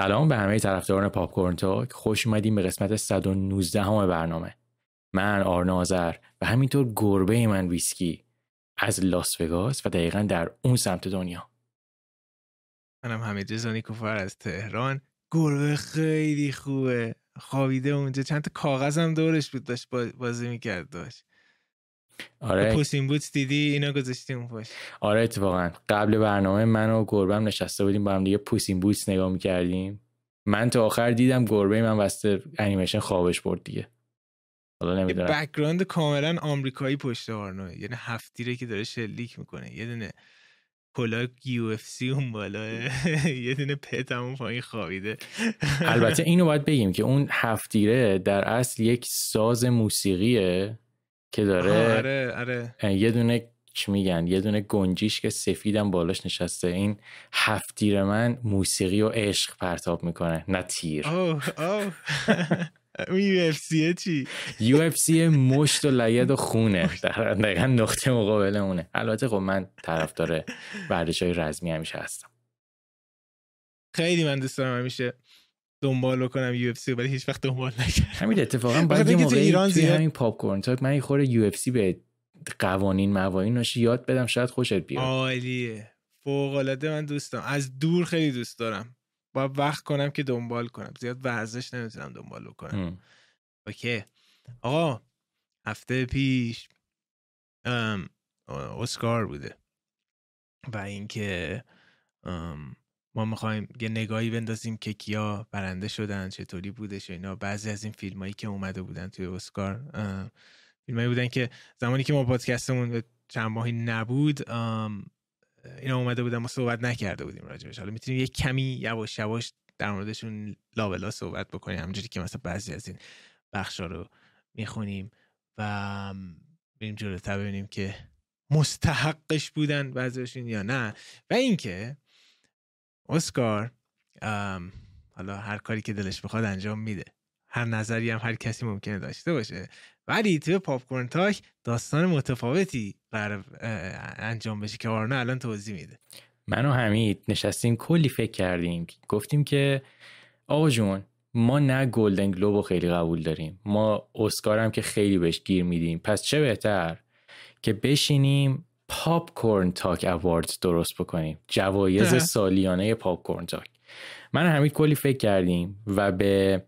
سلام به همه طرفداران Popcorn Talk. خوش اومدیم به قسمت 119 همه برنامه. من آرنازر و همینطور گربه من ویسکی از لاس وگاس و دقیقا در اون سمت دنیا. منم حمید رزانی کوفر از تهران. گربه خیلی خوبه. خوابیده اونجا. چند تا کاغذم دورش بود داشت بازی می‌کرد داشت. آره. Puss in Boots دیدی اینا گذاشتیم اون پاش آره اتفاقا. قبل برنامه من و گربم نشسته بودیم با هم دیگه Puss in Boots نگاه می‌کردیم. من تا آخر دیدم گربه من وسط انیمیشن خوابش برد دیگه. حالا نمی‌دونم. background کاملا آمریکایی پشت آرنو یعنی هفتیره که داره شلیک می‌کنه. یه دونه کلاه UFC اون بالا. یه دونه pet همون پایین خوابیده. البته اینو باید بگیم که اون هفتیره در اصل یک ساز موسیقیه. که داره آره آره. یه دونه چی میگن؟ یه دونه گنجیش که سفیدم بالاش نشسته. این هفتیر من موسیقی و عشق پرتاب می‌کنه نه تیر. اوه اوه. یو اف سی چی؟ یو اف سی مشت و لید و خونه. دقیقا نقطه مقابل اونه. البته خب من طرفدار ورزش های رزمی همیشه هستم. خیلی من دوست دارم همیشه. دنبال کنم UFC ولی هیچ وقت دنبال نکردم. همین اتفاقا باید یه موقعی ایران توی همین Popcorn Talk من یه خورده UFC به قوانین موانین یاد بدم شاید خوشت بیاد. عالیه. فوق العاده من دوستم. از دور خیلی دوست دارم. با وقت کنم که دنبال کنم. زیاد ورزش نمی‌تونم دنبال بکنم. okay. آقا هفته پیش اسکار بوده. و اینکه ما می‌خوایم یه نگاهی بندازیم که کیا برنده شدن چطوری بودش و اینا. بعضی از این فیلم هایی که اومده بودن توی اسکار فیلم هایی بودن که زمانی که ما پادکستمون چند ماهی نبود اینا اومده بودن ما صحبت نکرده بودیم راجبش. حالا می‌تونیم یه کمی یواش یواش در موردشون لابلا صحبت بکنیم. همونجوری که مثلا بعضی از این بخشا رو می‌خونیم و بریم جلوتر ببینیم که مستحقش بودن بعضیشون یا نه. و اینکه اسکار حالا هر کاری که دلش بخواد انجام میده. هر نظری هم هر کسی ممکنه داشته باشه. ولی توی Popcorn Talk داستان متفاوتی قرار انجام بشه که آرنا الان توضیح میده. من و حمید نشستیم کلی فکر کردیم. گفتیم که آقا جون ما نه Golden Globe خیلی قبول داریم. ما اسکار هم که خیلی بهش گیر میدیم. پس چه بهتر که بشینیم Popcorn Talk Awards درست بکنیم. جوایز سالیانه Popcorn Talk. من همین کلی فکر کردیم و به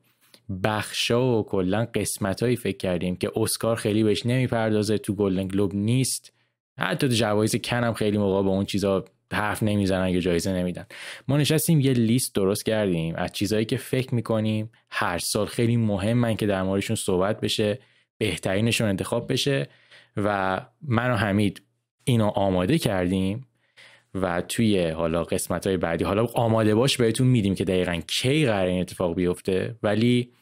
بخشا و کلا قسمت هایی فکر کردیم که اسکار خیلی بهش نمی‌پردازه تو گلدن گلوب نیست. حتی تو جوایز کن هم خیلی موقع به اون چیزا حرف نمی‌زنن یا جایزه نمیدن. ما نشستیم یه لیست درست کردیم از چیزهایی که فکر می‌کنیم. هر سال خیلی مهمن که در موردشون صحبت بشه بهترینشون انتخاب بشه و من و حمید اینو آماده کردیم و توی حالا قسمت های بعدی حالا آماده باش بهتون میدیم که دقیقا کی قرار این اتفاق بیفته. ولی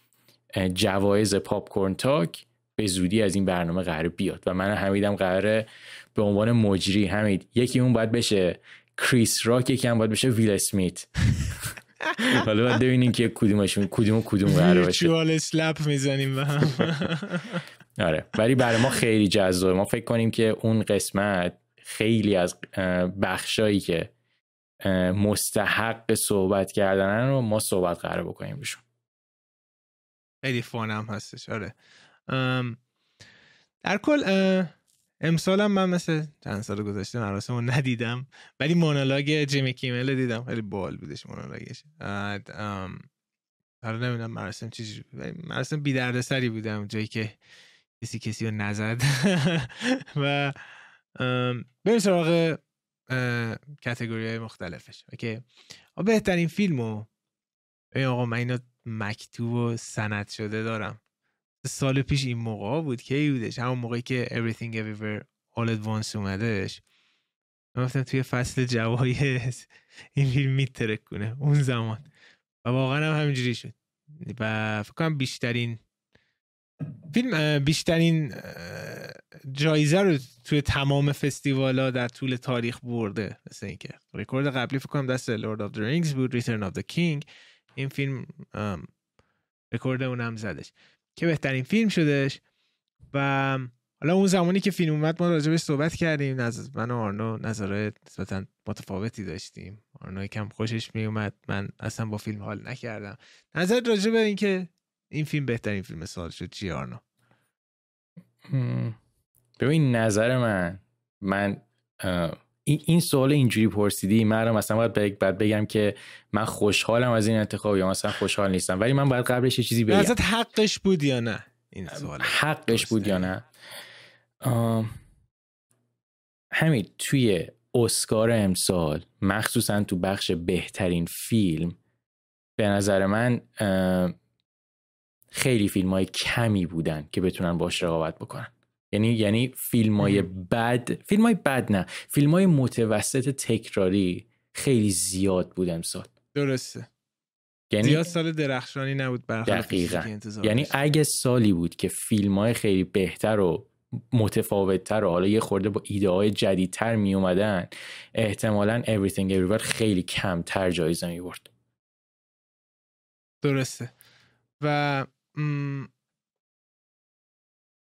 جوایز Popcorn Talk به زودی از این برنامه قرار بیاد و من حمیدم قراره به عنوان مجری حمید یکی اون باید بشه کریس راک یکی هم باید بشه ویل اسمیت. حالا باید ببینیم که کدومشون کدوم کدوم قرار باشه. slap می‌زنیم به هم. آره. ولی برای ما خیلی جذابه. ما فکر کنیم که اون قسمت خیلی از بخشایی که مستحق صحبت کردن رو ما صحبت قرار بکنیم بشون خیلی فان هم هستش. آره. در کل امسال هم من مثل چند سال گذشته مراسم رو ندیدم ولی مونولاگ جیمی کیمل دیدم. خیلی بال بودش مونولاگش حالا نمی‌دونم مراسم چیزی مراسم بی سری بودم. جایی که کسی کسی رو نزد. و بریم سراغ کتگوری های مختلفش. اوکی. بهترین فیلم رو آقا من اینو مکتوب و سند شده دارم. سال پیش این موقع بود که بودش. همون موقعی که Everything Everywhere All at Once اومدش. من گفتم توی فصل جوایز این فیلم میترک کنه اون زمان. و واقعا هم همینجوری شد. و فکر کنم بیشترین فیلم بیشترین جایزه رو توی تمام ها در طول تاریخ برده. مثل اینکه رکورد قبلی فکر کنم دست Lord of the Rings بود Return of the King. این فیلم رکورد اونم زدش. که بهترین فیلم شدش و حالا اون زمانی که فیلم اومد ما راجبش صحبت کردیم. نظر من و آرنو نظرهای نسبتا متفاوتی داشتیم. آرنو کم خوشش می اومد من اصلا با فیلم حال نکردم. نظر راجب اینکه این فیلم بهترین فیلم سال شد. چی آرنو ببین نظر من من این سوال اینجوری پرسیدی من مثلا باید بعد بگم که من خوشحالم از این انتخاب یا مثلا خوشحال نیستم ولی من باید قبلش یه چیزی بگم. حقش بود یا نه این سوال؟ حقش بود یا نه؟ همین توی اسکار امسال مخصوصا تو بخش بهترین فیلم به نظر من خیلی فیلم های کمی بودن که بتونن باش رقابت بکنن. یعنی یعنی فیلم های بد فیلم های بد نه. فیلم های متوسط تکراری خیلی زیاد بود امسال. درسته. یعنی زیاد سال درخشانی نبود دقیقا. یعنی اگه سالی بود که فیلم های خیلی بهتر و متفاوتتر و حالا یه خورده با ایده های جدیدتر می اومدن احتمالا Everything Everywhere خیلی کمتر جایزه می برد درسته. و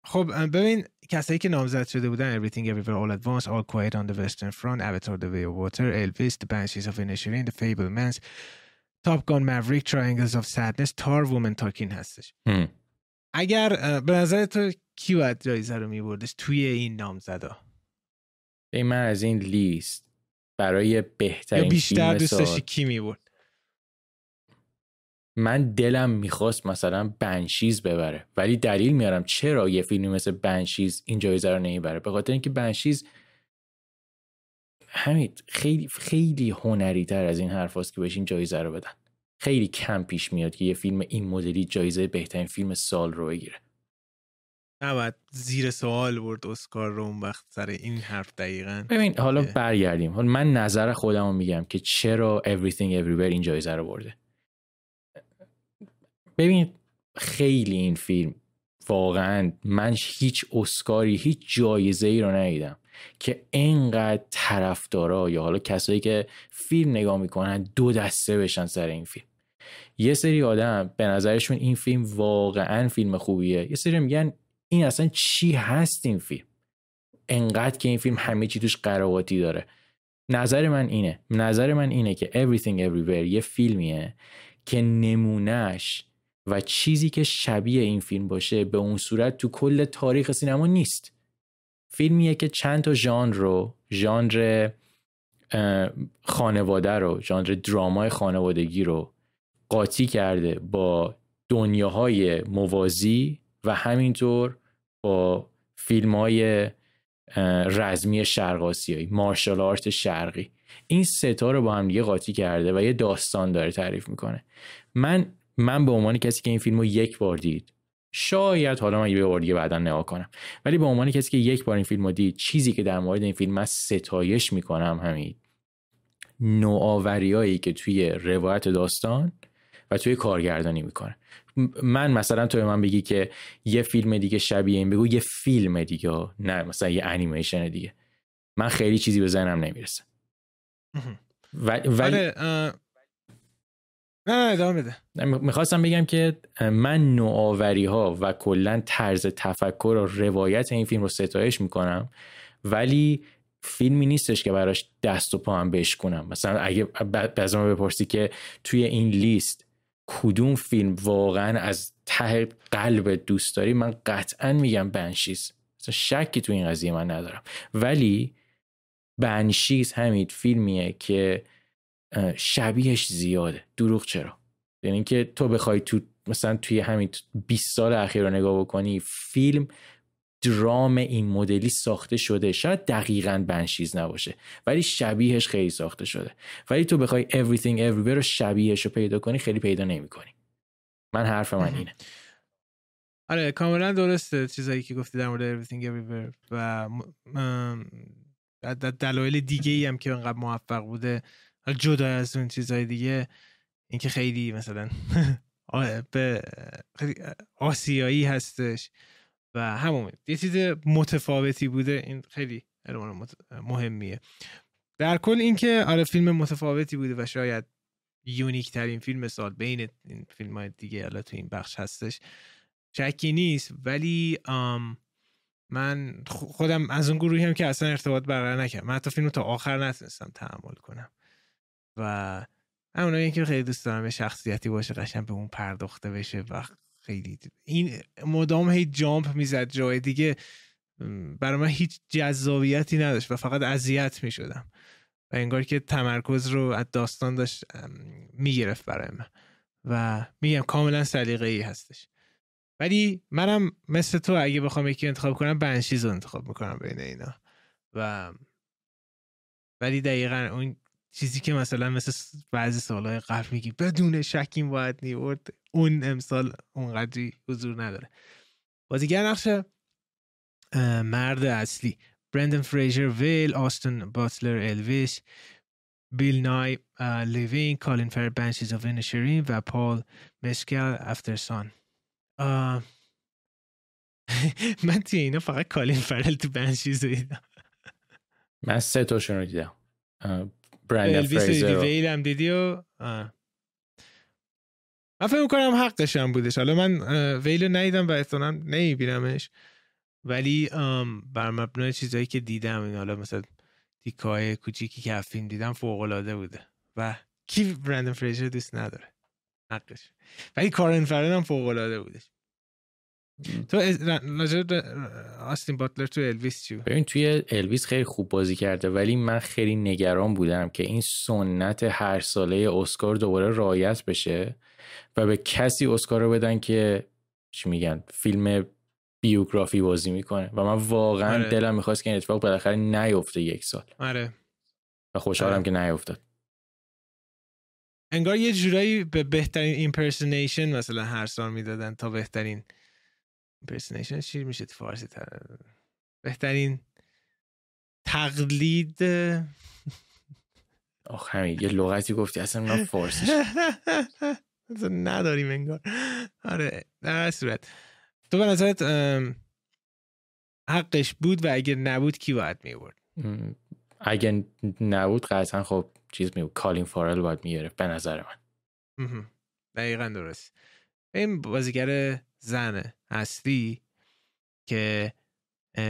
خب ببین کسایی که نامزد شده بودن Everything Everywhere All at Once All Quiet on the Western Front Avatar The Way of Water Elvis The Banshees of Inisherin The Fablemans Top Gun Maverick Triangles of Sadness Tar Woman Talking هستش اگر به نظر تو کی باید جایزه رو میبردش توی این نامزدا من از این لیست برای بهترین یا بیشتر دوست داشتی کی می‌برد من دلم می‌خواست مثلا بنشیز ببره ولی دلیل میارم چرا یه فیلمی مثل بنشیز این جایزه رو نمی‌بره به خاطر اینکه بنشیز همین خیلی خیلی هنری تر از این حرف که بهش این جایزه رو بدن. خیلی کم پیش میاد که یه فیلم این مدلی جایزه بهترین فیلم سال رو بگیره. نباید زیر سوال برد اسکار رو اون وقت سر این حرف دقیقا. ببین حالا برگردیم. من نظر خودم رو میگم که چرا Everything Everywhere این جایزه رو برده. ببین خیلی این فیلم واقعا من هیچ اسکاری هیچ جایزه ای رو ندیدم که انقدر طرفدارا یا حالا کسایی که فیلم نگاه می‌کنن دو دسته بشن سر این فیلم. یه سری آدم به نظرشون این فیلم واقعا فیلم خوبیه. یه سری میگن این اصلا چی هست این فیلم؟ انقدر که این فیلم همه چی توش قرواتی داره. نظر من اینه. نظر من اینه که Everything Everywhere یه فیلمیه که نمونهش و چیزی که شبیه این فیلم باشه به اون صورت تو کل تاریخ سینما نیست. فیلمیه که چند تا ژانر رو ژانر خانواده رو ژانر درامای خانوادگی رو قاطی کرده با دنیاهای موازی و همینطور با فیلم های رزمی شرق آسیایی مارشال آرت شرقی. این ستا رو با هم دیگه قاطی کرده و یه داستان داره تعریف می‌کنه. من من به عنوان کسی که این فیلم رو یک بار دید شاید حالا من یه بار دیگه بعدا نگاه کنم. ولی به عنوان کسی که یک بار این فیلم رو دید چیزی که در مورد این فیلم من ستایش می‌کنم همین. نوآوریایی که توی روایت داستان و توی کارگردانی می‌کنه. من مثلا تو من بگی که یه فیلم دیگه شبیه این بگو یه فیلم دیگه نه مثلا یه انیمیشن دیگه. من خیلی چیزی به ذهنم نمی‌رسه. ولی آره، نه ادامه بده. می‌خواستم بگم که من نوآوری ها و کلا طرز تفکر و روایت این فیلم رو ستایش می‌کنم ولی فیلمی نیستش که براش دست و پا هم بشکنم مثلا اگه بعضی بپرسی که توی این لیست کدوم فیلم واقعا از ته قلب دوست داری من قطعا میگم بنشیز. مثلا شکی تو این قضیه من ندارم. ولی بنشیز همین فیلمیه که شبیهش زیاده دروغ چرا یعنی که تو بخوای تو مثلا توی همین 20 سال اخیر رو نگاه بکنی فیلم درام این مدلی ساخته شده شاید دقیقا بنشیز نباشه ولی شبیهش خیلی ساخته شده ولی تو بخوای everything everywhere رو شبیهش رو پیدا کنی خیلی پیدا نمی کنی من حرف من اینه آره کاملا درسته چیزایی که گفتی در مورد everything everywhere و دلایل دیگه ای هم که انقدر موفق بوده جدا از اون چیزهای دیگه اینکه خیلی مثلا به آسیایی هستش و همون. یه چیز متفاوتی بوده این خیلی مهمیه. در کل اینکه آره فیلم متفاوتی بوده و شاید یونیک ترین فیلم سال بین این فیلم های دیگه حالا تو این بخش هستش شکی نیست. ولی من خودم از اون گروهی هم که اصلا ارتباط برقرار نکردم. من حتی فیلم تا آخر نتونستم تحمل کنم. و اونایی که خیلی دوست دارم شخصیتی باشه قشنگ به اون پرداخته بشه و خیلی این مدام هی جامپ می‌زد جای دیگه برای من هیچ جذابیتی نداشت و فقط اذیت می‌شدم و انگار که تمرکز رو از داستان داشت می‌گرفت برای من و میگم کاملا سلیقه ای هستش. ولی منم مثل تو اگه بخوام یکی انتخاب کنم بنشیز رو انتخاب می‌کنم بین اینا و ولی دقیقا اون چیزی که مثلا مثل بعضی سالهای قبل میگی بدون شک این باید می‌برد اون امسال اونقدری حضور نداره. بازیگر نقش مرد اصلی. برندن فریزر Whale آستین باتلر Elvis بیل نای Living کالین فرل Banshees of Inisherin و پال مسکل Aftersun من توی اینا فقط کالین فرل تو بنچیز دیدم من سه تاشون رو دیدم برندن فریزر ویل هم دیدی و من فکر می‌کنم حقش هم بودش. حالا من ویل رو ندیدم و احتمالا نمیبینمش. ولی بر مبنای چیزایی که دیدم این حالا مثلا تیکای کوچیکی که فیلم دیدم فوق العاده بوده. و کی برندن فریزر دوست نداره؟ حقش. ولی کارن فرن هم فوق العاده بودش. تو آستین باتلر تو الویس چی ببین توی الویس خیلی خوب بازی کرده ولی من خیلی نگران بودم که این سنت هر ساله اسکار دوباره رایت بشه و به کسی اسکار رو بدن که چی میگن فیلم بیوگرافی بازی می‌کنه. و من واقعا آره. دلم می‌خواست که این اتفاق بالاخره نیفته یک سال. آره. و خوشحالم آره. که نیفتاد انگار یه جورایی به بهترین impersonation مثلا هر سال می‌دادن تا بهترین impersonation چی میشه تو فارسی بهترین تقلید آخ همین یه لغتی گفتی اصلا من فارسیش نداریم انگار. آره در صورت. تو به نظرت حقش بود و اگر نبود کی باید می‌برد اگر نبود قطعا خب چیز می کالین فارل باید می‌گرفت به نظر من. دقیقا درست. این بازیگر زن اصلی که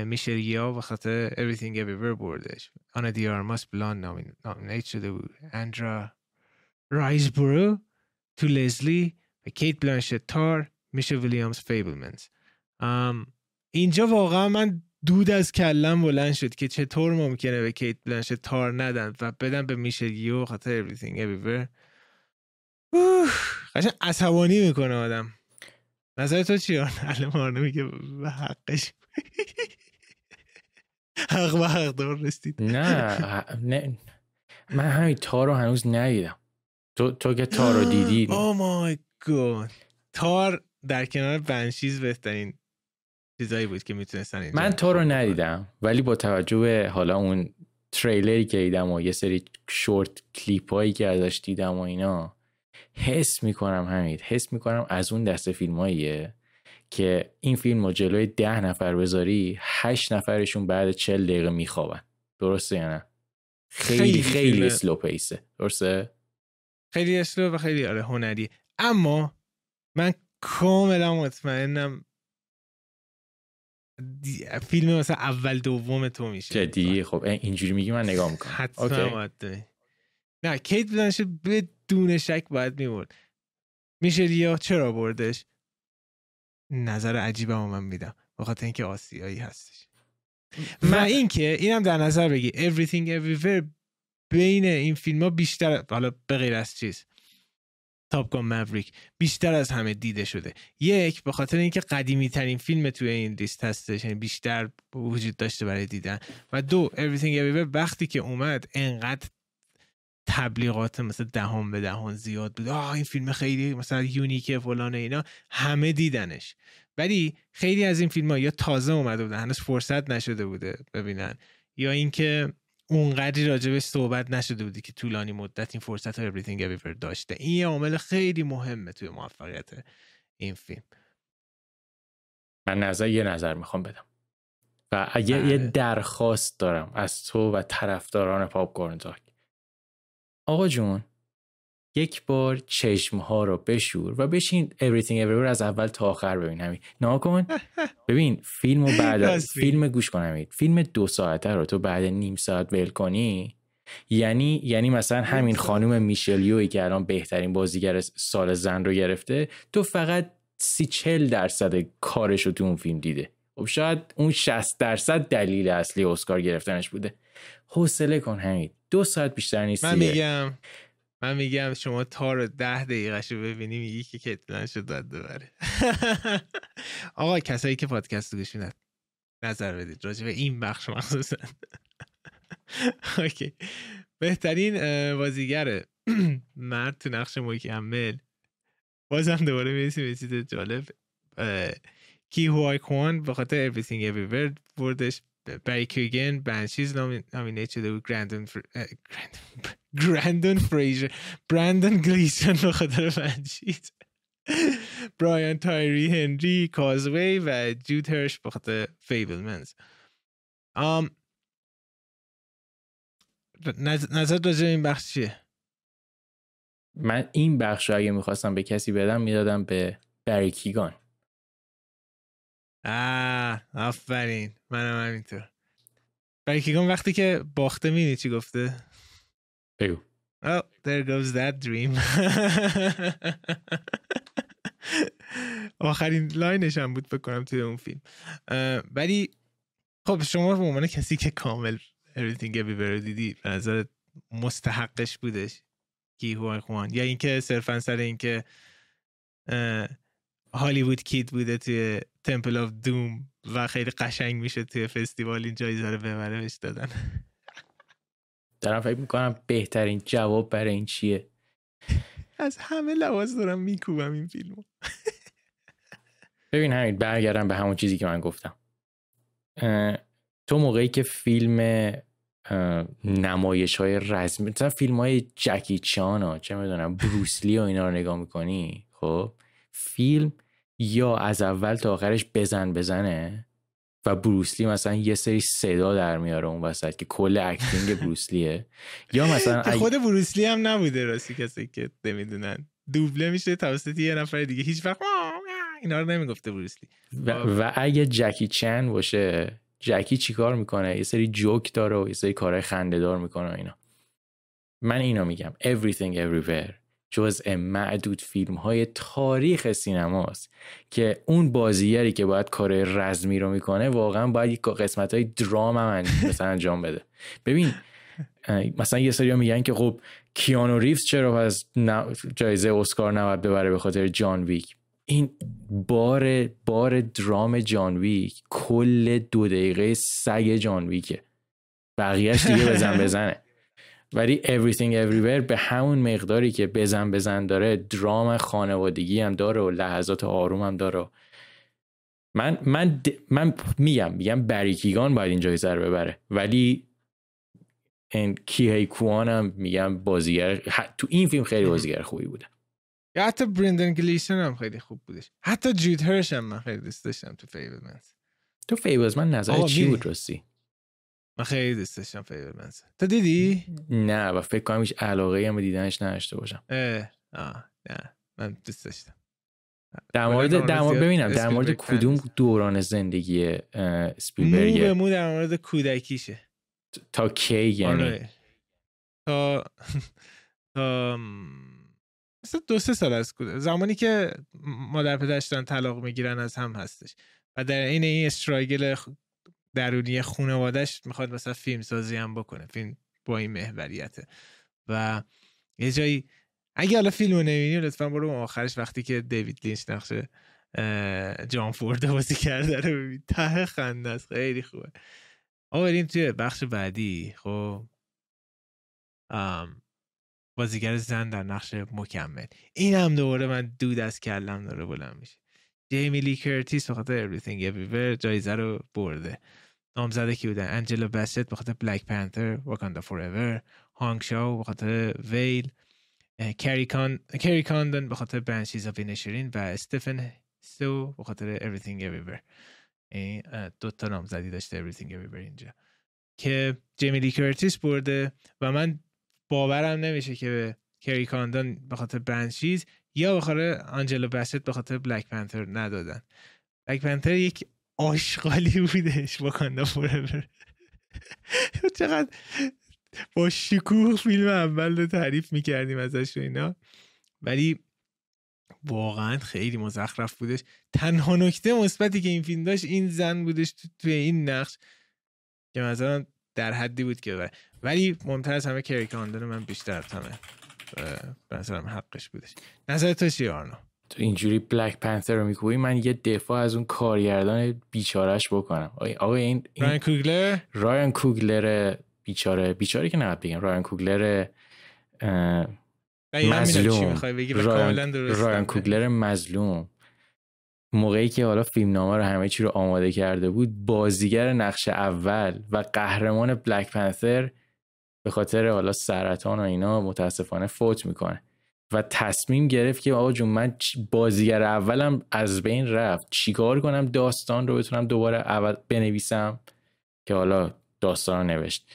میشل یا و خاطر Everything Everywhere بردش. آنا دی آرماس بلان نامینیت شده بود اندرا رایزبرو تو لزلی و کیت بلانشت تار میشه ویلیامز فیبلمنز اینجا واقعا من دود از کلم بلند شد که چطور ممکنه به کیت بلانشت تار ندن و بدن به میشل یو خاطر Everything Everywhere. قشن عصبانی می‌کنه آدم. نظر تو چیه؟ علی مارنه میگه به حقش. حق و حق دار رسید نه نه. من همین تار رو هنوز ندیدم. تو, تو که تار رو دیدی. او مای گود تار در کنار بنشیز بهترین چیزایی بود که می‌تونستن من تار رو ندیدم ولی با توجه به حالا اون تریلری که دیدم و یه سری شورت کلیپ هایی که ازش دیدم و اینا حس می‌کنم همین حس می‌کنم از اون دسته فیلم که این فیلم رو جلوی ده نفر بذاری هشت نفرشون بعد چل دقیقه میخوابن. درسته یا نه؟ خیلی خیلی, خیلی اسلو پیسه درسته؟ خیلی اسلو و خیلی آره هنری. اما من کاملا مطمئنم فیلم مثلا اول دوم تو میشه. جدی؟ خب اینجوری میگی من نگاه می‌کنم. حتما نه کیت بلانشت بدون شک باید می‌برد میشه یا چرا بردش؟ نظر عجیبم من میدم. بخاطر اینکه آسیایی هستش. من اینکه اینم در نظر بگی. Everything everywhere بین این فیلم ها بیشتر حالا به غیر از چیز. تاپ گان موریک بیشتر از همه دیده شده. یک به خاطر اینکه قدیمی ترین فیلم توی این لیست هستش یعنی بیشتر وجود داشته برای دیدن. و دو Everything Everywhere وقتی که اومد انقدر تبلیغات مثل دهان به دهان زیاد بود آه این فیلم خیلی مثلا یونیکه فلان اینا. همه دیدنش. ولی خیلی از این فیلم ها یا تازه اومده بودن هنوز فرصت نشده بوده ببینن یا اینکه اونقدری راجبش صحبت نشده بودی که طولانی مدت این فرصت ها Everything Everywhere داشته. این یه عامل خیلی مهمه توی موفقیت این فیلم. من نظر یه نظر می‌خوام بدم. و اگه یه بله. درخواست دارم از تو و طرفداران پاپ کورن آقا جون یک بار چشم ها رو بشور و بشین Everything Everywhere از اول تا آخر ببین همین. نه کن. ببین فیلم و بعد فیلم گوش کن همین. فیلم دو ساعته رو تو بعد نیم ساعت ول کنی یعنی یعنی مثلا همین خانم میشلیوی که الان بهترین بازیگر سال زن رو گرفته تو فقط سی چل درصد کارش رو تو اون فیلم دیده. خب شاید اون 60 درصد دلیل اصلی اسکار گرفتنش بوده. حوصله کن همین دو ساعت بیشتر نیست من میگم من میگم شما تا رو ده دقیقه رو ببینی میگی که کتلن شد باید ببره. آقا کسایی که پادکست گوش نظر بدید. راجع به این بخش مخصوصا. اوکی. بهترین بازیگر مرد تو نقش مکمل بازم دوباره می‌رسیم به چیز جالب. کی هوای کوان به خاطر Everything Everywhere بردش. بری کیگن بنشیز نامینیت شده بود. گرندون گرندون فریجر برندن گلیسن به خاطر بنشیز برایان تایری هنری کازوی و جود هرش به خاطر فیبلمنز نظر راجع این بخش چیه؟ من این بخش اگه می‌خواستم به کسی بدم می‌دادم به بریکیگان آه آفرین. منم همینطور. بریکیگان وقتی که باخته مینی چی گفته؟ بگو. Oh, there goes that dream. آخرین لاینش هم بود بکنم توی اون فیلم. ولی خب شما به عنوان کسی که کامل Everything Everywhere دیدی به نظر مستحقش بودش. کی هوی کوان. یا اینکه صرفا سر اینکه هالیوود kid بوده توی Temple of Doom و خیلی قشنگ میشه توی فستیوال این جایزه رو ببره بهش دادن. دارم فکر می‌کنم بهترین جواب برای این چیه؟ از همه لحاظ دارم میکوبم این فیلمو. ببین همین برگردم به همون چیزی که من گفتم. تو موقعی که فیلم نمایش های رزمی مثلا فیلم های جکی چان ها چه می‌دونم بروسلی و اینا رو نگاه می‌کنی خب فیلم یا از اول تا آخرش بزن بزنه و بروسلی مثلا یه سری صدا در میاره اون وسط که کل acting بروسلیه یا مثلا خود بروسلی هم نبوده راستی کسی که نمی‌دونن. دوبله میشه توسط یه نفر دیگه. هیچ وقت اینا رو نمی‌گفته بروسلی و, و اگه جکی چن باشه جکی چیکار می‌کنه؟ یه سری جوک داره و یه سری کارهای خنده دار می‌کنه اینا. من اینا میگم. Everything Everywhere. جزء معدود فیلم های تاریخ سینماست که اون بازیگری که باید کار رزمی رو می‌کنه واقعا باید یک قسمت های درام هم مثلا انجام بده. ببین مثلا یه سری میگن که خب کیانو ریفز چرا از جایزه اسکار نباید ببره به خاطر جان ویک؟ این بار بار درام جان ویک کل دو دقیقه سگ جان ویکه. بقیهش دیگه بزن بزنه. ولی Everything Everywhere به همون مقداری که بزن بزن داره درام خانوادگی هم داره و لحظات آروم هم داره. من من من میگم میگم بریکیگان باید این جایزه رو ببره. ولی این کیهی کوان هم میگم بازیگر تو این فیلم خیلی بازیگر خوبی بوده. یا حتی برندن گلیسن هم خیلی خوب بودش. حتی جود هرش هم من خیلی دوست داشتم تو فیبلمنز تو فیبلمنز نظر چی بود راستی؟ من خیلی دوست داشتم فیبلمنز تو دیدی؟ نه و فکر کنم هیچ علاقه هم دیدنش نداشته باشم. اه آه نه. من دوست داشتم. در مورد در مورد ببینم در مورد کدوم دوران زندگی اسپیلبرگ مو به مو در مورد کودکیشه. تا کی یعنی؟ آره. تا تا مثلا دو سه سال از کودک. زمانی که مادر پدرش دارن طلاق می‌گیرن از هم هستش. و در این این استرایگل درونی خانوادهش می‌خواد مثلا فیلم سازی هم بکنه فیلم با این محوریته. و یه جایی اگه حالا فیلم رو نبینی لطفا برو آخرش وقتی که دیوید لینچ نقشه جان فورد بازی کرده رو ببین. ته خنده است. خیلی خوبه. آوریم توی بخش بعدی. خب. بازیگر زن در نقش مکمل. این هم دوباره من دود از کلم داره بلند میشه. جیمی لی کرتیس بخاطر Everything Everywhere جایزه رو برده. نامزده کی بودن؟ انجلا بست بخاطر Black Panther: Wakanda Forever هانگ چاو بخاطر Whale کری کاندن بخاطر Banshees of Inisherin و استفن سو بخاطر Everything Everywhere. این دو تا نامزدی داشته Everything Everywhere اینجا. که جیمی لی کرتیس برده و من باورم نمیشه که کری کاندان به خاطر Banshees یا به خاطر آنجلا بست به خاطر Black Panther ندادن. بلک پنتر یک آشغالی بودش واکاندا فورور. چقدر با شکوه فیلم اول رو تعریف می‌کردیم ازش و اینا. ولی واقعا خیلی مزخرف بودش. تنها نکته مثبتی که این فیلم داشت این زن بودش توی این نقش که مثلا در حدی بود که ولی مهمتر از همه کری کاندن من بیشتر همه به نظرم حقش بودش. نظر تو چیه آرنا تو اینجوری بلک پنتر رو می‌گویی من یه دفاع از اون کارگردان بیچارش بکنم. آقا این, این رایان کوگلر؟ رایان کوگلر بیچاره. بیچاره که نباید بگم. رایان کوگلر مظلوم. رایان, رایان کوگلر مظلوم. موقعی که حالا فیلمنامه رو همه چی رو آماده کرده بود بازیگر نقش اول و قهرمان بلک پنتر به خاطر حالا سرطان و اینا متاسفانه فوت می‌کنه. و تصمیم گرفت که آقا جون من بازیگر اولم از بین رفت. چیکار کنم داستان رو بتونم دوباره اول بنویسم؟ که حالا داستان رو نوشت.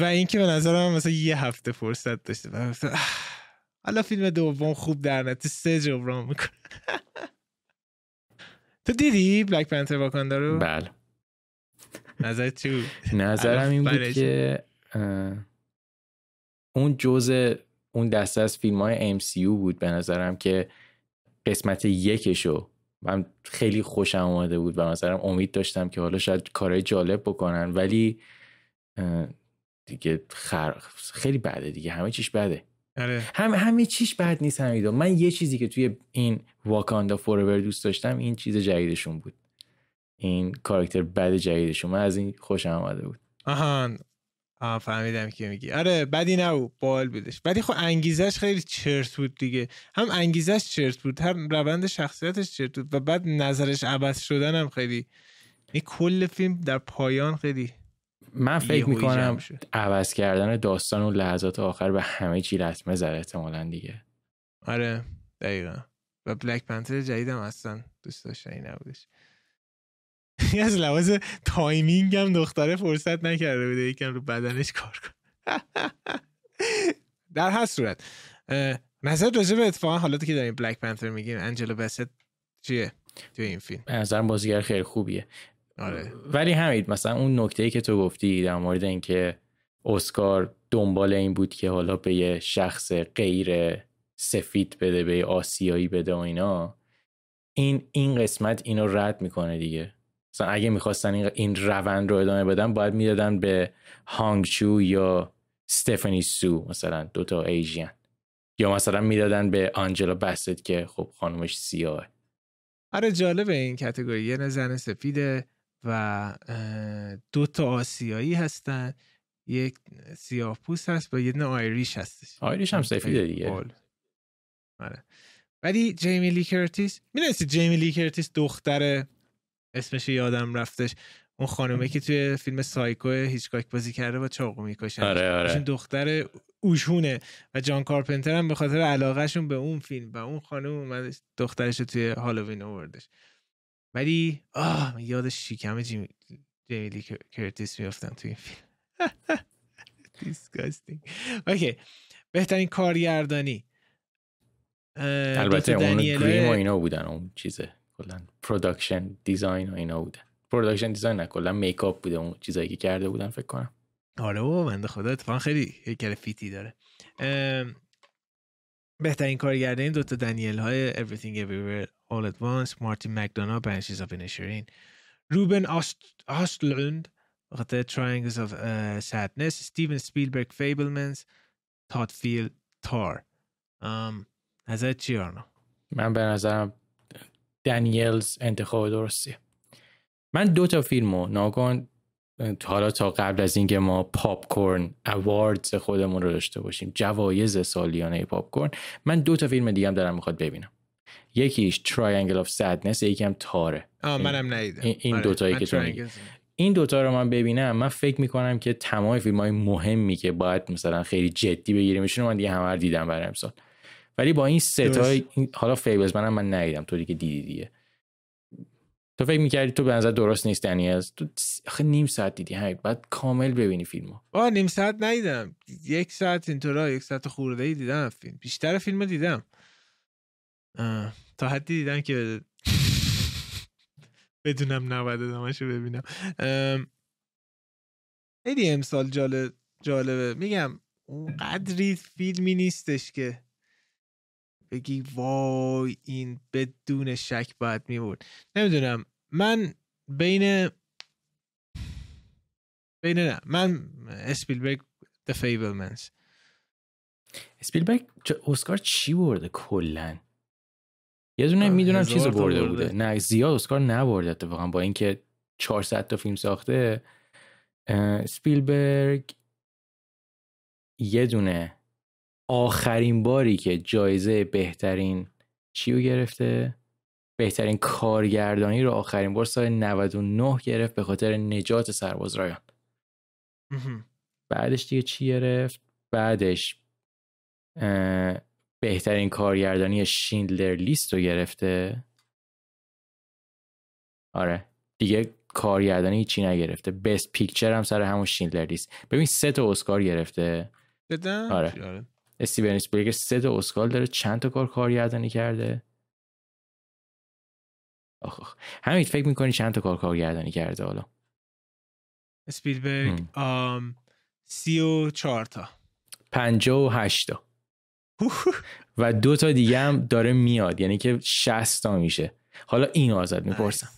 و اینکه به نظرم مثلا یه هفته فرصت داشته حالا فیلم دوم خوب در نتیجه سه جبران می‌کنه. تو دیدی بلک پنتر واکاندا رو؟ بله. نظر چی نظرم این بود که اون جزء اون دسته از فیلم های MCU بود به نظرم که قسمت یکشو من خیلی خوشم آمده بود و مثلا امید داشتم که حالا شاید کارهای جالب بکنن ولی دیگه خر... خیلی بده دیگه همه چیش بده. آره. هم همه چیش بد نیست همیدو من یه چیزی که توی این واکاندا فورور دوست داشتم این چیز جدیدشون بود. این کاراکتر بد جدیدشون. من از این خوشم آمده بود. آهان. آه فهمیدم که میگی. آره بدی نبود. بال بودش. ولی خب انگیزش خیلی چرت بود دیگه. هم انگیزش چرت بود هم روند شخصیتش چرت بود و بعد نظرش عوض شدن هم خیلی. این کل فیلم در پایان خیلی من فکر می‌کنم عوض کردن داستان و لحظات آخر به همه چی لطمه زد احتمالا دیگه. آره دقیقا. و Black Panther جدیدم اصلا دوست داشتنی نبودش. از لحاظ timing هم دختره فرصت نکرده بوده یکم رو بدنش کار کن در هر صورت نظر راجع به اتفاقا حالاتی که داریم Black Panther میگیم انجلا بست چیه توی این فیلم؟ به نظرم بازیگر خیلی خوبیه. آره. ولی همین مثلا اون نکته ای که تو گفتی در مورد اینکه اسکار دنبال این بود که حالا به یه شخص غیر سفید بده به آسیایی بده و اینا این این قسمت اینو رد می‌کنه دیگه. مثلا اگه می‌خواستن این, روند رو ادامه بدن باید می‌دادن به هانگ چو یا ستفانی سو مثلا دوتا ایژین. یا مثلا می‌دادن به آنجلا بست که خب خانومش سیاه. آره جالبه این کتگوری یه زن سفیده و دو تا آسیایی هستن. یک سیاه پوست هست و یه دونه Irish هستش. Irish هم سفیده دیگه. آره. ولی جیمی لی کرتیس می‌دونستی جیمی لی کرتیس دختر اسمش یادم رفتش. اون خانومه که توی فیلم سایکو هیچکاک بازی کرده با چاقو می‌کشن. آره آره. دختر اوشونه و جان کارپنتر هم به خاطر علاقهشون به اون فیلم و اون خانم اومد دخترش توی Halloween آوردش. ولی آه یاد شیکم جیمی جیمی لی کرتیس میافتم توی این فیلم. disgusting okay بهترین کارگردانی. البته اون گریم و اینا بودن اون چیزه. کلا production design و اینا بودن production design نه کلا makeup بوده اون چیزایی که کرده بودن فکر کنم. آره و بنده خدا اتفاقا خیلی هیکل fit ی داره. بهترین کارگردانی دوتا دنیل های Everything Everywhere All at Once مارتین مکدونا Banshees of Inisherin. روبن آستلوند بخاطر Triangles of uh, Sadness. ستیون سپیلبرگ Fablemans. تاد فیل تار نظر چی آرنا من به نظرم دنیلز انتخاب درستیه من دو تا فیلم رو ناگان حالا تا قبل از اینکه ما پاپ کورن اواردز خودمون رو داشته باشیم جوایز سالیانه پاپ کورن من دو تا فیلم دیگه هم دارم می‌خواد ببینم. یکیش Triangle of Sadness یکیم Tár ه. آه منم ندیدم. این آره. دوتایی که تو این دوتا رو من ببینم من فکر می‌کنم که تمام فیلم های مهمی که باید مثلا خیلی جدی بگیریمشون من دیگه همه دیدم برای امسال. ولی با این حساب حالا Fabelmans هم من ندیدم طوری که دیدی دیگه. تو فکر می‌کردی تو به نظر درست نیست دنیلز تو آخه نیم ساعت دیدی همین. بعد کامل ببینی فیلمو. آه نیم ساعت ندیدم. یک ساعت اینطورا یک ساعت خورده ای دیدم فیلم. بیشتر فیلم دیدم. تا حدی دیدم که بدونم نباید ادامهشو ببینم. خیلی امسال جالب جالبه. میگم اون قدری فیلمی نیستش که بگی وای این بدون شک باید میبود نمی‌دونم. من بین بین نه من اسپیلبرگ The Fablemans. اسپیلبرگ اسکار چی برده کلا؟ یه دونه می‌دونم چیز برده بوده. نه زیاد اسکار نبرده اتفاقا. با اینکه 400 تا فیلم ساخته. سپیلبرگ یه دونه آخرین باری که جایزه بهترین چی رو گرفته؟ بهترین کارگردانی رو آخرین بار سال 99 گرفت به خاطر نجات سرباز رایان. بعدش دیگه چی گرفت؟ بعدش بهترین کارگردانی شیندلر لیست رو گرفته. آره. دیگه کارگردانی چی نگرفته. بست پیکچر هم سر همون شیندلر لیست. ببین سه تا اسکار گرفته. آره, آره. استیون اسپیلبرگ سه تا اسکار داره چند تا کار کارگردانی کرده؟ آخ آخ. همین فکر می‌کنی چند تا کار کارگردانی کرده حالا؟ اسپیلبرگ آم سی و چهار تا. پنجا و هشتا و دو تا دیگه هم داره میاد یعنی که شست تا میشه. حالا این ازت می‌پرسم.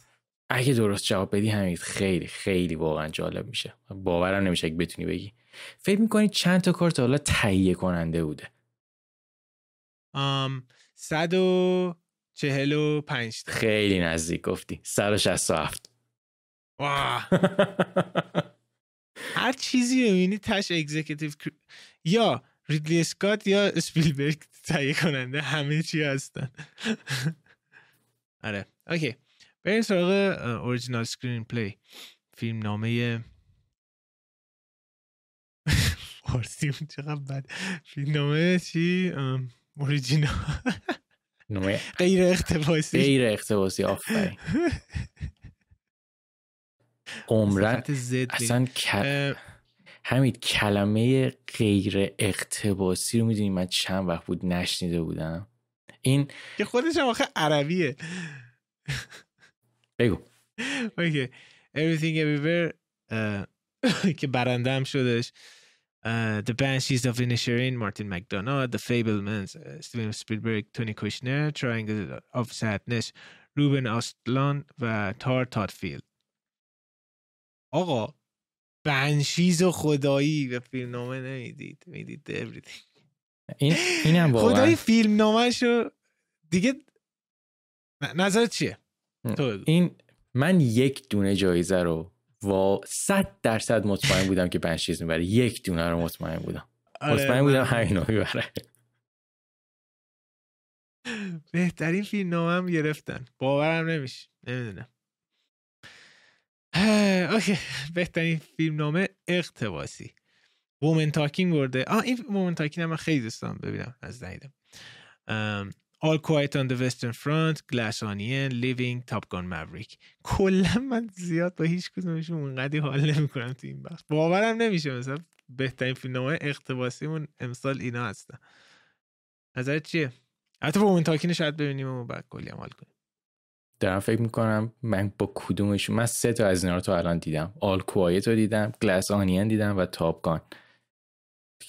اگه درست جواب بدی همین خیلی خیلی واقعا جالب میشه. باورم نمیشه اگه بتونی بگی. فکر می‌کنی چند تا کارت حالا تهیه کننده بوده؟ ام صد و چهل و پنج خیلی نزدیک گفتی. صد و شست و هفت. هر چیزی ببینی تش executive یا ریدلی اسکات یا اسپیلبرگ تهیه کننده همه چی هستن. آره. Okay. بریم سراغ original screenplay فیلم نامه فارسی چقدر بد. فیلم نامه چی؟ اوریجینال غیر اختباسی غیر اختباسی آفرین. عمرن اصلا همین کلمه غیر اقتباسی رو می‌دونی من چند وقت بود نشنیده بودم. این که خودش هم آخه عربیه. بگو. اوکی. Everything everywhere که برنده هم شدش. The Banshees of Inisherin مارتین مکدونالد The Fablemans استیون سپیلبرگ تونی کوشنر Triangle of Sadness روبن آستلان و تار تادفیلد آقا بنشیز و خدایی به فیلم نامه نمی‌دید می‌دید everything. این این هم واقعا خدایی فیلم نامه دیگه نظر چیه این من یک دونه جایزه رو و صد درصد مطمئن بودم که بنشیز می‌بره. یک دونه رو مطمئن بودم. آره مطمئن بودم همین رو می‌بره. بهترین فیلم نامه هم گرفتن. باورم نمیشه. نمی‌دونم. Okay. بهترین فیلم نامه اقتباسی. Women Talking برده. آه این Women Talking هم خیلی دوست دارم ببینم از ندیدم All Quiet on the Western Front, Glass Onion, Living, Top Gun Maverick. کلا من زیاد با هیچ کدومشون اونقدی حال نمی‌کنم تو این بخش باورم نمیشه مثلا بهترین فیلم نامه اقتباسیمون امسال اینا هستن. نظرت چیه؟ حتی باید Women Talking شاید ببینیم و بعد کلی عمل کنیم. دارم فکر می‌کنم من با کدومشون من سه تا از اینا رو تو الان دیدم. All Quiet رو دیدم Glass Onion دیدم و Top Gun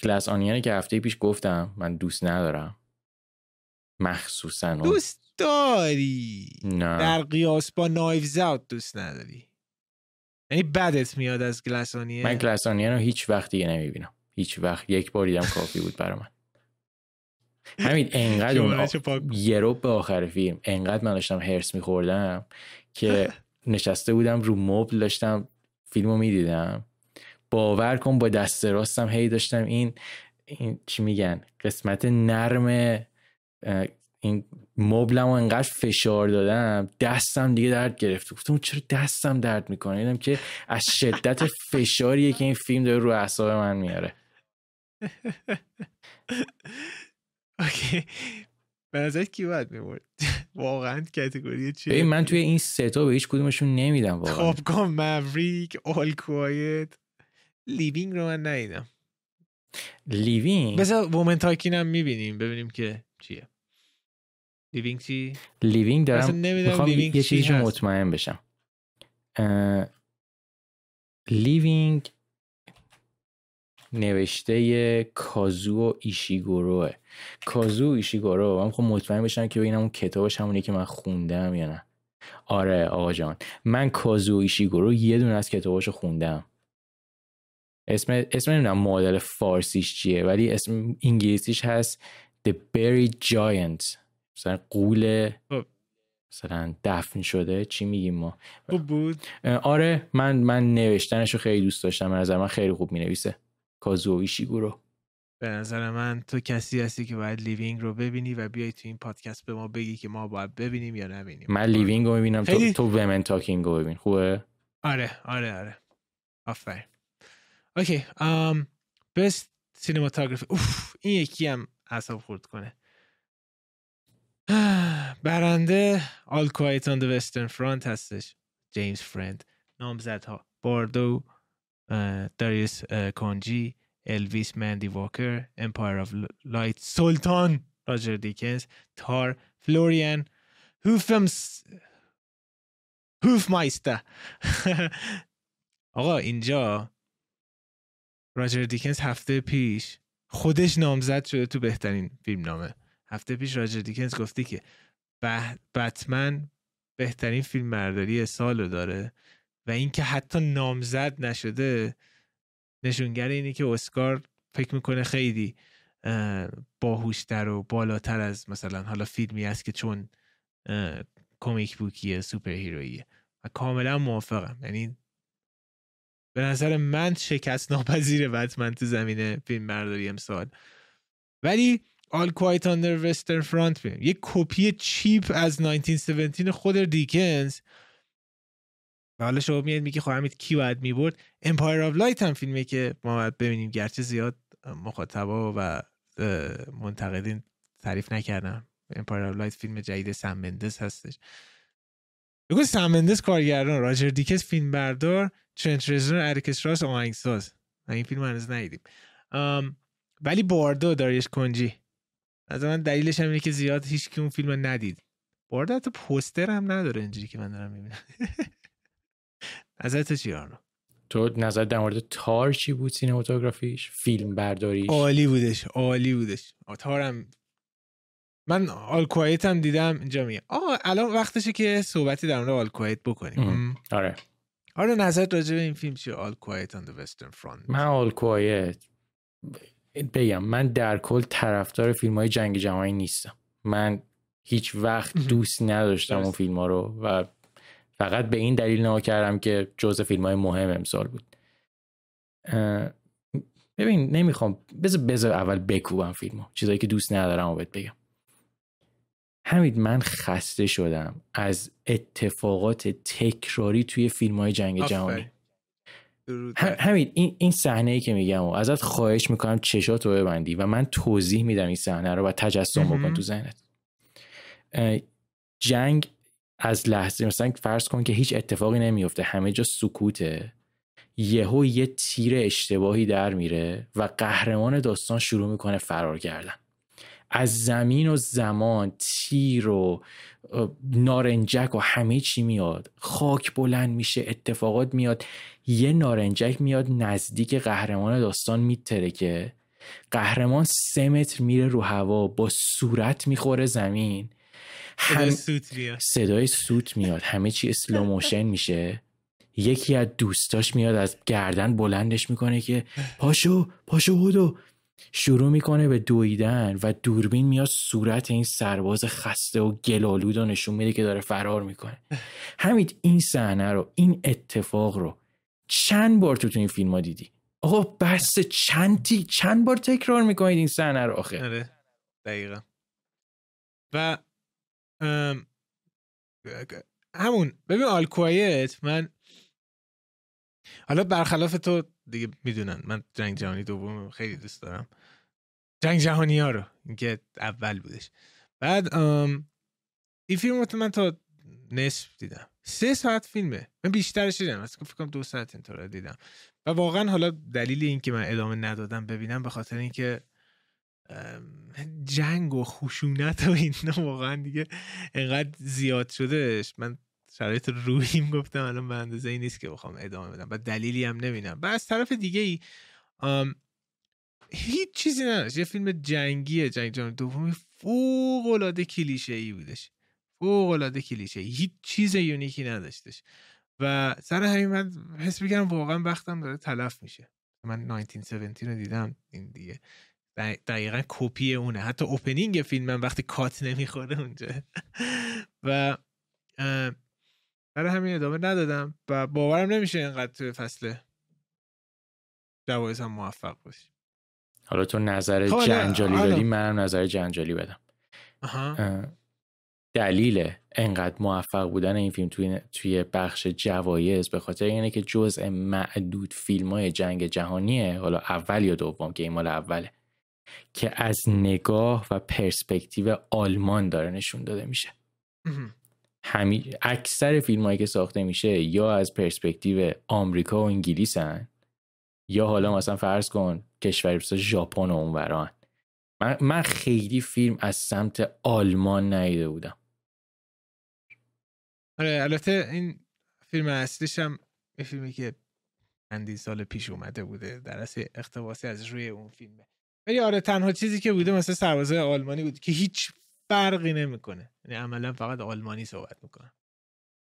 Glass Onion که هفته پیش گفتم من دوست ندارم. مخصوصا دوست داری؟ نه. در قیاس با Knives Out دوست نداری؟ یعنی بدت میاد از Glass Onion من Glass Onion رو هیچ وقت دیگه نمی‌بینم. هیچ وقت. یک بار دیدم کافی بود برای من. همین انقدر اون یه رو به آخر فیلم. انقدر من داشتم هرس میخوردم که نشسته بودم رو مبل داشتم فیلم رو می‌دیدم. باور کن با دست راستم هی داشتم این این چی میگن؟ قسمت نرم این مبلم رو انقدر فشار دادم دستم دیگه درد گرفت. گفتم چرا دستم درد می‌کنه؟ دیدم که از شدت فشاریه که این فیلم داره رو اعصاب من میاره. اوکی. به نظر کی باید می‌برد؟ واقعا کتگوری چیه؟ من توی این سه تا به هیچ کدومشون نمیدم واقعا. کن موریک آل کوایت. لیوینگ رو من ندیدم. لیوینگ؟ بذار وومن تاکین هم می‌بینیم ببینیم که چیه. لیوینگ چی؟ لیوینگ دارم. می‌خوام لیوینگ یه چی چیزی. مطمئن بشم. لیوینگ نوشته کازو ایشیگوروه. کازو ایشیگورو. من می‌خوام مطمئن بشم که ببینم اون کتابش همونی که من خوندم یا نه. آره آقا جان. من کازو ایشیگورو یه دونه از کتاباشو خوندم. اسم اسم نمی‌دونم معادل فارسیش چیه ولی اسم انگلیسیش هست The Buried Giant. مثلا قول خب. مثلا دفن شده چی میگیم ما؟ خوب بود. آره من من نوشتنش رو خیلی دوست داشتم. به نظر من خیلی خوب می‌نویسه. کازو ایشیگورو. به نظر من تو کسی هستی که باید Living رو ببینی و بیای تو این پادکست به ما بگی که ما باید ببینیم یا نبینیم. من Living رو می‌بینم. تو تو Women Talking رو ببین. خوبه؟ آره آره آره. آفرین. Okay um Best Cinematography. اوف این یکی هم اعصاب خورد کنه. برنده Quiet on the Western Front هستش. جیمز فرند نامزدها باردو داریوش اه، خنجی الویس مندی واکر Empire of Light سلطان راجر دیکینز تار فلوریان هوفمس هوفمایستر آقا اینجا راجر دیکینز هفته پیش خودش نامزد شده تو بهترین فیلم نامه هفته پیش راجر دیکنز گفته که بتمن بهترین فیلم برداری سال رو داره و اینکه حتی نامزد نشده نشونگر اینه که اسکار فکر می‌کنه خیلی اه، باهوشتر و بالاتر از مثلا حالا فیلمی است که چون کمیک بوکیه سوپر هیرویه و کاملا موافقم. یعنی به نظر من شکست ناپذیر بتمن تو زمینه فیلم برداری امسال. ولی Quiet on the Western Front فیلم یه کپی cheap از 1917 خود دیکینز. و حالا شما میاد میگی خب حمید کی باید می‌برد؟ Empire of Light هم فیلمه که ما باید ببینیم. گرچه زیاد مخاطبا و منتقدین تعریف نکردن Empire of Light فیلم جدید سم مندس هستش. بگو سم مندس کارگردان. راجر دیکینز فیلم بردار ترنت رزنر اتیکس راس آهنگساز این فیلم هنوز ندیدیم. ولی باردو داریوش خنجی. از من دلیلش هم اینه که زیاد هیچ کی اون فیلم رو ندید. باردو حتی پوستر هم نداره اینجوری که من دارم می‌بینم. نظر تو چی آرنو؟ تو نظر در مورد تار چی بود cinematography ش؟ فیلم برداریش؟ عالی بودش عالی بودش. آ تارم من آل کوایت هم دیدم اینجا میگه. آقا الان وقتشه که صحبتی در مورد آل کوایت بکنیم. ام. آره. آره نظرت راجع به این فیلم چیه؟ آل کوایت آن western front من آل کوایت بگم من در کل طرفدار فیلم های جنگ جهانی نیستم. من هیچ وقت. دوست نداشتم اون. فیلم ها رو و فقط به این دلیل نگاه کردم که جزء فیلم های مهم امسال بود. ببین نمی‌خوام بذار بذار اول بکوبم فیلم ها چیزایی که دوست ندارم و بهت بگم. همین من خسته شدم از اتفاقات تکراری توی فیلم های جنگ جهانی. هم- همین این این صحنه ای که میگم و ازت خواهش می‌کنم چشاتو ببندی و من توضیح میدم این صحنه رو و تجسم بکن. تو ذهنت جنگ از لحظه مثلا فرض کن که هیچ اتفاقی نمیفته همه جا سکوته یهو یه تیر اشتباهی در میره و قهرمان داستان شروع می‌کنه فرار کردن از زمین و زمان تیر و نارنجک و همه چی میاد. خاک بلند میشه اتفاقات میاد. یه نارنجک میاد نزدیک قهرمان داستان میترکه قهرمان سه متر میره رو هوا با صورت می‌خوره زمین. صدای هم... سوت میاد. صدای سوت میاد. همه چی slow motion میشه. یکی از دوستاش میاد از گردن بلندش می‌کنه که پاشو پاشو بودو شروع می‌کنه به دویدن و دوربین میاد صورت این سرباز خسته و گلالود رو نشون میده که داره فرار می‌کنه. همین این صحنه رو این اتفاق رو چند بار تو تو این فیلم ها دیدی؟ آقا بس چندی چند بار تکرار می‌کنید این صحنه رو آخه؟ آره دقیقا. و ام، همون ببین آل کوایت من حالا برخلاف تو دیگه می‌دونن. من جنگ جهانی دوم خیلی دوست دارم. جنگ جهانی ها رو. اینکه اول بودش. بعد این فیلم رو من تا نصف دیدم. سه ساعت فیلمه. من بیشترش دیدم. اصلا فکر کنم دو ساعت اینطور دیدم. و واقعا حالا دلیل این که من ادامه ندادم ببینم به خاطر اینکه جنگ و خشونت و اینا واقعا دیگه انقدر زیاد شدهش. من شرایط روحیم گفتم الان به اندازه این نیست که بخوام ادامه بدم و دلیلی هم نمیدم. و از طرف دیگه ای هیچ چیزی نداشت. یه فیلم جنگیه جنگ جهانی دومی فوق العاده کلیشه ای بودش. فوق العاده کلیشه هیچ چیز یونیکی نداشتش. و سر همین من حس می‌کنم واقعا وقتم داره تلف میشه. من 1917 رو دیدم این دیگه دقیقا کپی اونه. حتی اوپنینگ فیلم من وقتی کات نمی‌خوره اونجا. و برای همین ادامه ندادم و باورم نمیشه اینقدر توی فصل جوایز هم موفق باشی. حالا تو نظر خب، جنجالی دادی منم نظر جنجالی بدم. دلیل انقدر موفق بودن این فیلم توی, توی بخش جوایز به خاطر اینه که جزء معدود فیلم های جنگ جهانیه حالا اول یا دوم که این مال اوله که از نگاه و پرسپکتیو آلمان داره نشون داده میشه. همی... اکثر فیلم هایی که ساخته میشه یا از پرسپکتیو آمریکا و انگلیس هن یا حالا مثلا فرض کن کشوری مثل ژاپن و اونوران. من, من خیلی فیلم از سمت آلمان ندیده بودم. آره البته این فیلم اصلیش هم یه فیلمی که چندین سال پیش اومده بوده در اصل اقتباسی از روی اون فیلمه. ولی آره تنها چیزی که بوده مثل سربازه آلمانی بود که هیچ فرقی نمی‌کنه. یعنی عملا فقط آلمانی صحبت می‌کنه.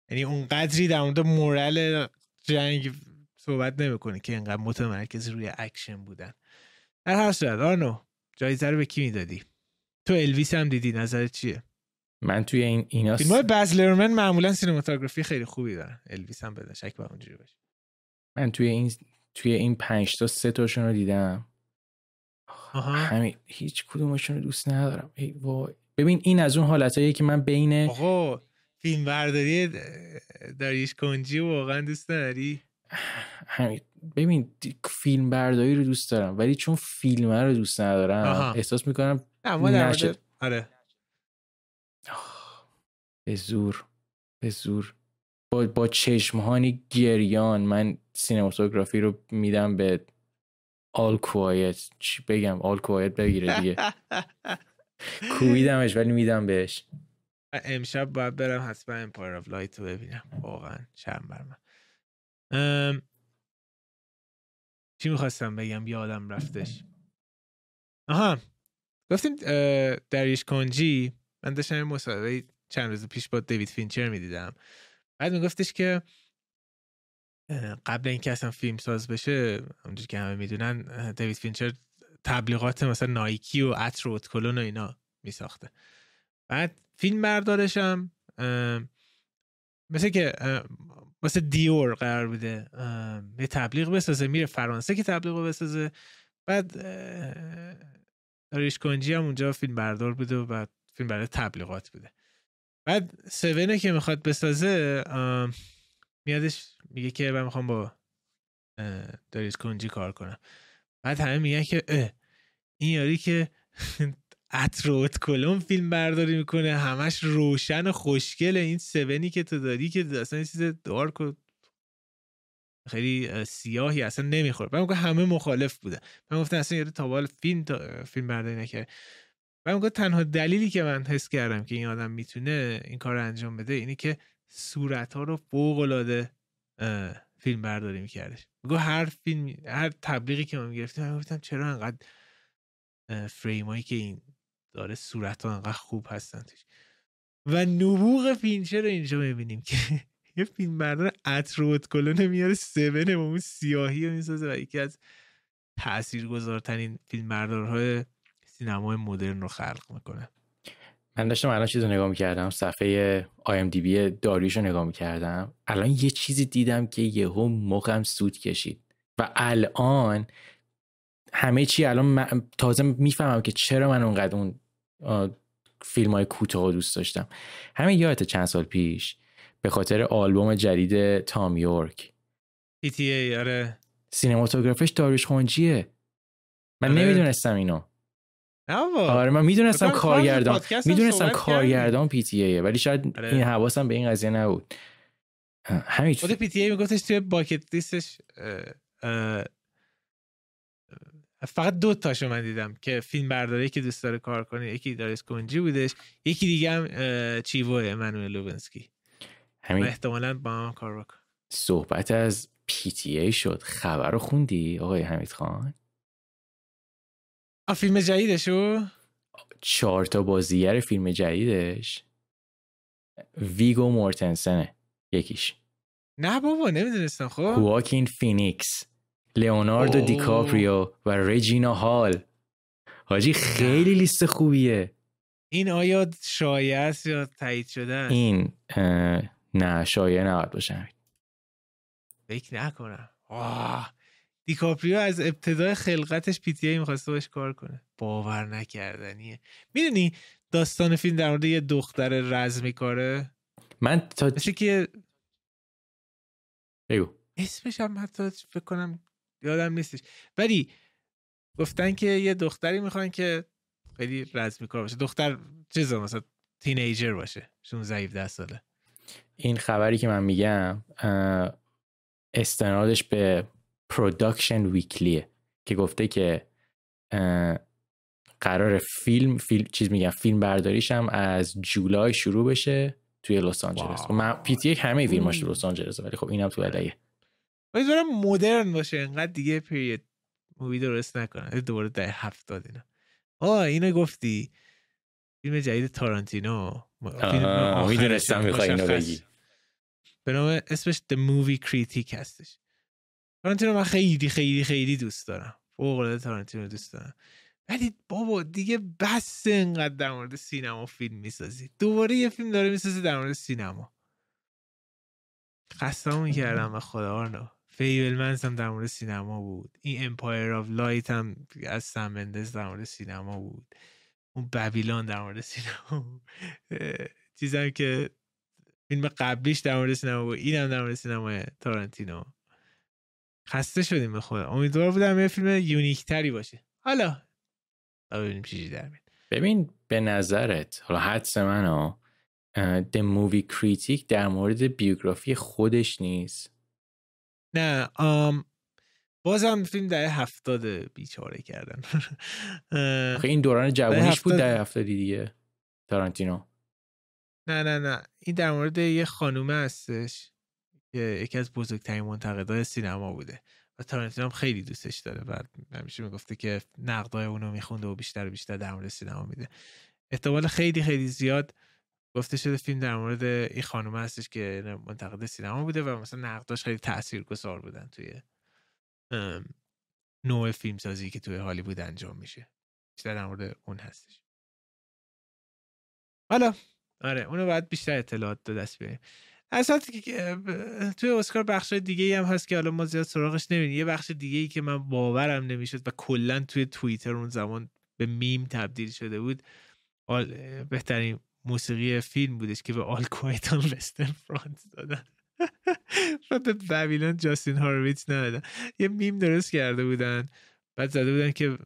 یعنی اون قدری در مورد moral جنگ صحبت نمی‌کنه که اینقدر متمرکز روی اکشن بودن. در هر صورت آرنو جایزه رو به کی می‌دادی؟ تو الویس هم دیدی نظر چیه؟ من توی این اینا فیلم های بز لرمن معمولا cinematography خیلی خوبی دارن. الویس هم بدون شک به اونجوری باشه. من توی این توی این پنج تا سه تاشون رو دیدم. همین هیچ کدومشون رو دوست ندارم. ای وای. ببین این از اون حالتاییه که من بین آقا فیلم برداری داریش کنجی واقعا دوست نداری؟ همین. ببین فیلم برداری رو دوست دارم ولی چون فیلم رو دوست ندارم احساس می‌کنم نشه. آره. به زور به زور. با, با چشمانی گریان من cinematography رو میدم به All Quiet چی بگم؟ All Quiet بگیره دیگه. کوبیدمش ولی میدم بهش. امشب باید برم حتما Empire of Light رو ببینم. واقعا شرم بر من. چی می‌خواستم بگم؟ یادم رفتش. آها گفتیم داریوش خنجی. من داشتم مصاحبه چند روز پیش با دیوید فینچر می‌دیدم. بعد میگفتش که قبل اینکه اصلا فیلم ساز بشه اونجوری که همه می‌دونن دیوید فینچر تبلیغات مثلا نایکی و عطر و cologne و اینا میساخته. بعد فیلم بردارشم مثل که واسه دیور قرار بوده یه تبلیغ بسازه میره فرانسه که تبلیغ بسازه. بعد داریش کنجی هم اونجا فیلم بردار بوده و بعد فیلم برای تبلیغات بوده. بعد سونه که می‌خواد بسازه میادش میگه که من می‌خوام با داریش کنجی کار کنم. بعد همه میگن که این یاری که اتروت کلون فیلم برداری می‌کنه همش روشن و خوشگل این سونی که تو داری که اصلا چیز دارک و خیلی سیاهی اصلا نمی‌خوره. من همه مخالف بوده من گفتم اصلا یه تا فیلم تا فیلم برداری نکرد من تنها دلیلی که من حس کردم که این آدم می‌تونه این کار رو انجام بده اینه که صورت ها رو فوق العاده فیلم برداری میکردش. میگه هر فیلم هر تبلیغی که ما می‌گرفتیم من گفتم چرا انقدر فریم هایی که این داره صورت ها انقدر خوب هستن توش. و نبوغ فینچر رو اینجا می‌بینیم که؟ یه فیلم بردار عطر و cologne ه میاره Seven ه با اون سیاهی رو می‌سازه و یکی از تاثیرگذارترین فیلم سینمای مدرن رو خلق می‌کنه. من داشتم الان چیز رو نگاه می‌کردم صفحه بی داریش رو نگاه می‌کردم. الان یه چیزی دیدم که یهو مخم سود کشید. و الان همه چی الان تازه می‌فهمم که چرا من اونقدر اون فیلم های کوتاه دوست داشتم. همین یادت چند سال پیش به خاطر آلبوم جدید تام یورک. ای آره. سینماتوگرافش داریش خونجیه. من آره. نمی‌دونستم اینو. آره من می‌دونستم کارگردان می‌دونستم کارگردان PTA یه ولی شاید آره. این حواسم به این قضیه نبود. همین خود P TA میگفتش توی bucket list ش فقط دو تاشو من دیدم که فیلم برداری که دوست داره کار کنه یکی داریوش خنجی بودش یکی دیگه هم چیوه امانوئل لوبزکی. همین. احتمالا با هم کار بکن. صحبت از PTA شد. خبر رو خوندی آقای حمید خان؟ فیلم جدیدشو چهار تا بازیگر فیلم جدیدش. ویگو مورتنسنه یکیش. نه بابا نمی‌دونستم خب؟ واکین فینیکس لئوناردو دیکاپریو و رجینا هال. حاجی خیلی لیست خوبیه. این آیا شایع است یا تایید شده است؟ این نه شایع نباید باشه. فکر نکنم. آه. دیکاپریو از ابتدای خلقتش پی تی ای می‌خواسته باش کار کنه. باور نکردنیه. می‌دونی داستان فیلم در مورد یه دختر رزمی کاره؟ من تا مثل که بگو. اسمش هم حتی فکر کنم یادم نیستش. ولی گفتن که یه دختری می‌خوان که خیلی رزمی کار باشه. دختر چیز مثلا teenager باشه 16 17 ساله. این خبری که من میگم استنادش به Production Weekly ه که گفته که قرار فیلم فیلم چیز میگم فیلم برداریش هم از جولای شروع بشه توی لس آنجلس. خب من PT همه فیلماش تو لس آنجلس ولی خب اینم تو LA یه امیدوارم مدرن باشه انقدر دیگه پریود مووی درست نکنن دوباره ده هفتاد اینا. آه اینو گفتی. فیلم جدید تارانتینو. می‌دونستم می‌خوای اینو بگی. به نام اسمش The Movie Critic هستش. تارانتینو من خیلی خیلی خیلی دوست دارم. فوق العاده تارانتینو دوست دارم. ولی بابا دیگه بس انقدر در مورد سینما فیلم می‌سازی. دوباره یه فیلم داره می‌سازی در مورد سینما. خستمون کردم به خدا فیبلمنز هم در مورد سینما بود. این Empire of Light هم از سم مندز در مورد سینما بود. اون Babylon در مورد سینما بود. چیزم که فیلم قبلیش در مورد سینما بود. این هم در مورد سینما تارانتینو. خسته شدیم به خدا. امیدوار بودم یه فیلم unique تری باشه. حالا. ببینیم چیزی در میاد. ببین به نظرت حالا حدس من The Movie Critic در مورد بیوگرافی خودش نیست؟ نه آم بازم فیلم ده هفتاد بیچاره کردن. این دوران جوانیش بود ده هفتادی دیگه تارانتینو. نه نه نه. این در مورد یه خانومه هستش. که یکی از بزرگترین منتقدای سینما بوده و تارانتینو هم خیلی دوستش داره و همیشه می‌گفته که نقدای اونو میخونده و بیشتر و بیشتر در مورد سینما میده. احتمال خیلی خیلی زیاد گفته شده فیلم در مورد این خانومه هستش که منتقد سینما بوده و مثلا نقداش خیلی تاثیرگذار بودن توی نوع فیلم سازی که توی هالیوود انجام میشه. بیشتر در مورد اون هستش. حالا آره اونو باید بیشتر اطلاعات دست بیاریم. اصلا توی اسکار بخش دیگه هم هست که حالا ما زیاد سراغش نمیدیم یه بخش دیگه ای که من باورم نمی‌شد و کلا توی توییتر اون زمان به میم تبدیل شده بود بهترین موسیقی فیلم بودش که به All Quiet on Western Front دادن. و به Babylon جاستین هارویتس ندادن یه میم درست کرده بودن. بعد زده بودن که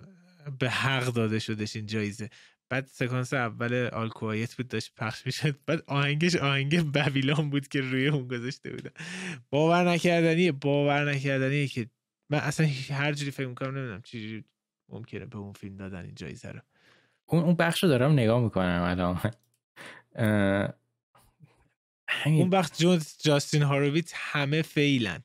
به حق داده شدش این جایزه. بعد سکانس اول All Quiet بود داشت پخش می‌شد. بعد آهنگش آهنگ Babylon بود که روی اون گذاشته بودن. باور نکردنیه باور نکردنیه که من اصلا هر جوری فکر می‌کنم نمی‌دونم چجوری ممکنه به اون فیلم دادن این جایزه رو. اون اون بخش رو دارم نگاه می‌کنم الان. اون وقت جاستین هارویت همه فیلن.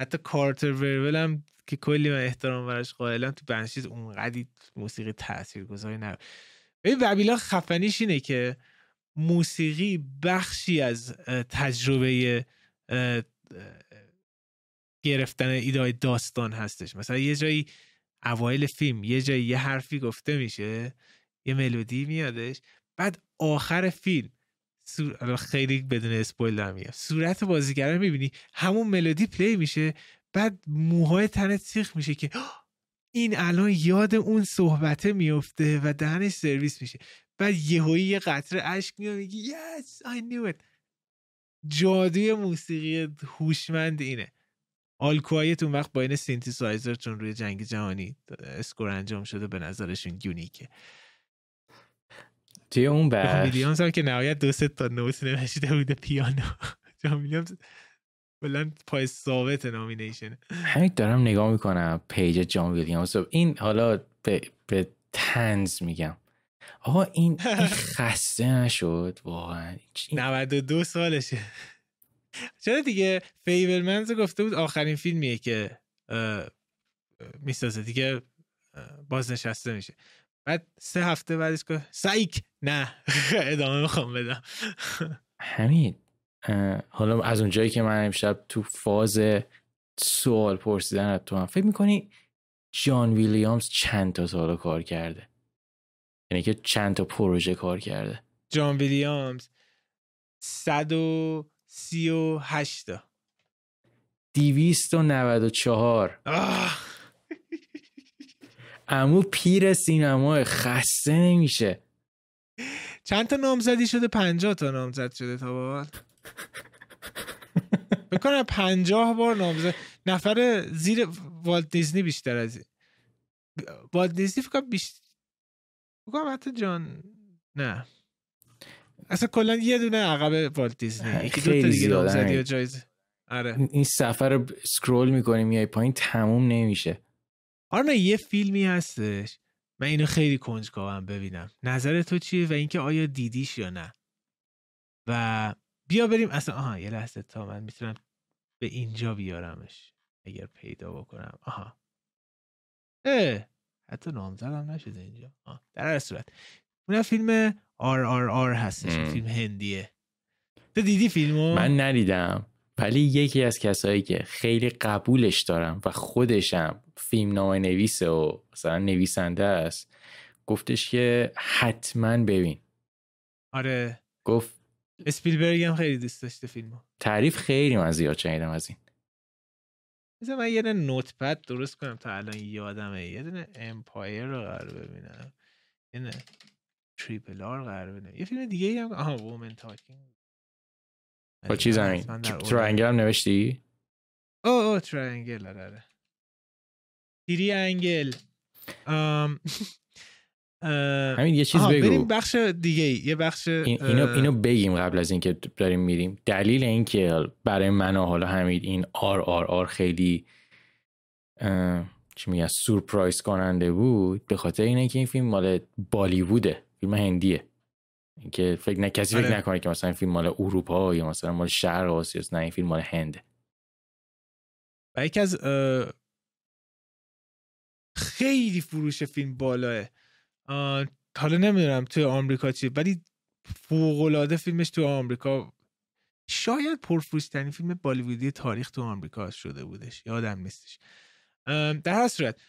حتی کارتر ورول هم که کلی من احترام ورش قائلم تو بنشیز اونقدی موسیقی تاثیرگذاری نه ببین ببیلا خفنیش اینه که موسیقی بخشی از تجربه گرفتن ایده داستان هستش. مثلا یه جایی اوایل فیلم یه جایی یه حرفی گفته میشه یه ملودی میادش بعد آخر فیلم سور... خیلی بدون اسپویل دارم میگم صورت بازیگرا می‌بینی همون ملودی پلی میشه بعد موهای تنت سیخ میشه که این الان یاد اون صحبته میفته و دهنش سرویس میشه. بعد یهویی یه قطره اشک میاد میگی yes I knew it. جادوی موسیقی هوشمند اینه. All Quiet اون وقت با این سینتیسایزر چون روی جنگ جهانی score انجام شده به نظرشون unique ه. توی اون بخش. هم که نهایت دو تا نوت نوشته بوده پیانو. جان ویلیامز پای ثابت nomination. همین دارم نگاه می‌کنم page جان ویلیامز. این حالا به, به تنز میگم. آقا این, این خسته نشد؟ واقعا. 92 سالشه. چرا دیگه فیبلمنز گفته بود آخرین فیلمیه که می‌سازه. دیگه بازنشسته میشه. بعد سه هفته بعدش که سایک. نه. ادامه می‌خوام بدم. همین. حالا از اونجایی که من امشب تو فاز سوال پرسیدن تو هم فکر می‌کنی جان ویلیامز چند تا سال کار کرده؟ یعنی که چند تا پروژه کار کرده؟ جان ویلیامز صد و سی و هشتا دیویست و نود و چهار. امو پیر سینما خسته نمیشه. چند تا نامزدی شده؟ پنجاه تا نامزد شده تا بابا بکنم پنجاه بار نامزد. نفر زیر والت دیزنی بیشتر از این. والت دیزنی فکر بیشتر فکر حتی جان نه. اصلا کلا یه دونه عقب والت دیزنی. یکی دو تا دیگه نامزدی و جایزه. آره. این سفر رو سکرول می‌کنی میای پایین تموم نمیشه. آره یه فیلمی هستش. من اینو خیلی کنجکاوم ببینم. نظر تو چیه و اینکه آیا دیدیش یا نه؟ و بیا بریم اصلا آها یه لحظه تا من می‌تونم به اینجا بیارمش اگر پیدا بکنم. آها. اه حتی نامزدم نشده اینجا. آه. در هر صورت. اون فیلم آر آر آر هستش فیلم هندیه. تو دیدی فیلمو؟ من ندیدم. ولی یکی از کسایی که خیلی قبولش دارم و خودشم فیلم نامه نویسه و مثلا نویسنده است گفتش که حتما ببین. آره. گفت اسپیلبرگ هم خیلی دوست داشته فیلمو. تعریف خیلی من زیاد شنیدم از این. مثلا من یه notepad درست کنم تا الان یادمه. یه دونه Empire رو قرار ببینم. یه دونه Triple R قرار ببینم. یه فیلم دیگه هم آها Women Talking. با چی زمین Triangle هم نوشتی؟ او او Triangle آره. تیری انگل همین یه چیز بگو. بریم بخش دیگه. یه بخش اینو اینو بگیم قبل از اینکه داریم میریم. دلیل اینکه برای من حالا همین این آر آر آر خیلی چی میگن سورپرایز کننده بود به خاطر اینه که این فیلم مال بالیووده. فیلم هندیه. که فکر نه کسی فکر آره. نکنه که مثلا این فیلم مال اروپا یا مثلا مال شهر آسیا نه این فیلم مال هنده و یکی از خیلی فروش فیلم بالاه حالا نمی‌دونم توی آمریکا چیه ولی فوق فیلمش تو آمریکا شاید پرفروشترین فیلم بالیوودی تاریخ تو آمریکا شده بودش یادم نیستش. در هر صورت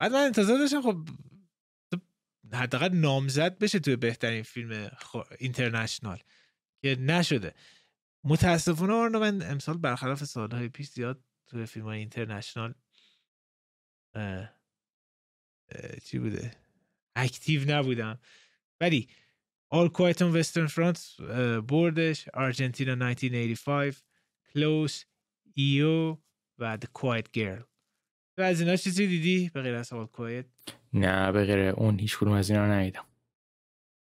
بعد من انتظار داشتم خب حداقل نامزد بشه توی بهترین فیلم اینترنشنال که نشده. متاسفانه آرنا من امسال برخلاف سالهای پیش زیاد توی فیلم های international چی بوده؟ active نبودم ولی All Quiet on Western Front بردش. آرژانتینا 1985 Close EO و The Quiet Girl. و از اینا چیزی دیدی؟ به غیر از All Quiet نه به غیر اون هیچ کدوم از اینا ندیدم.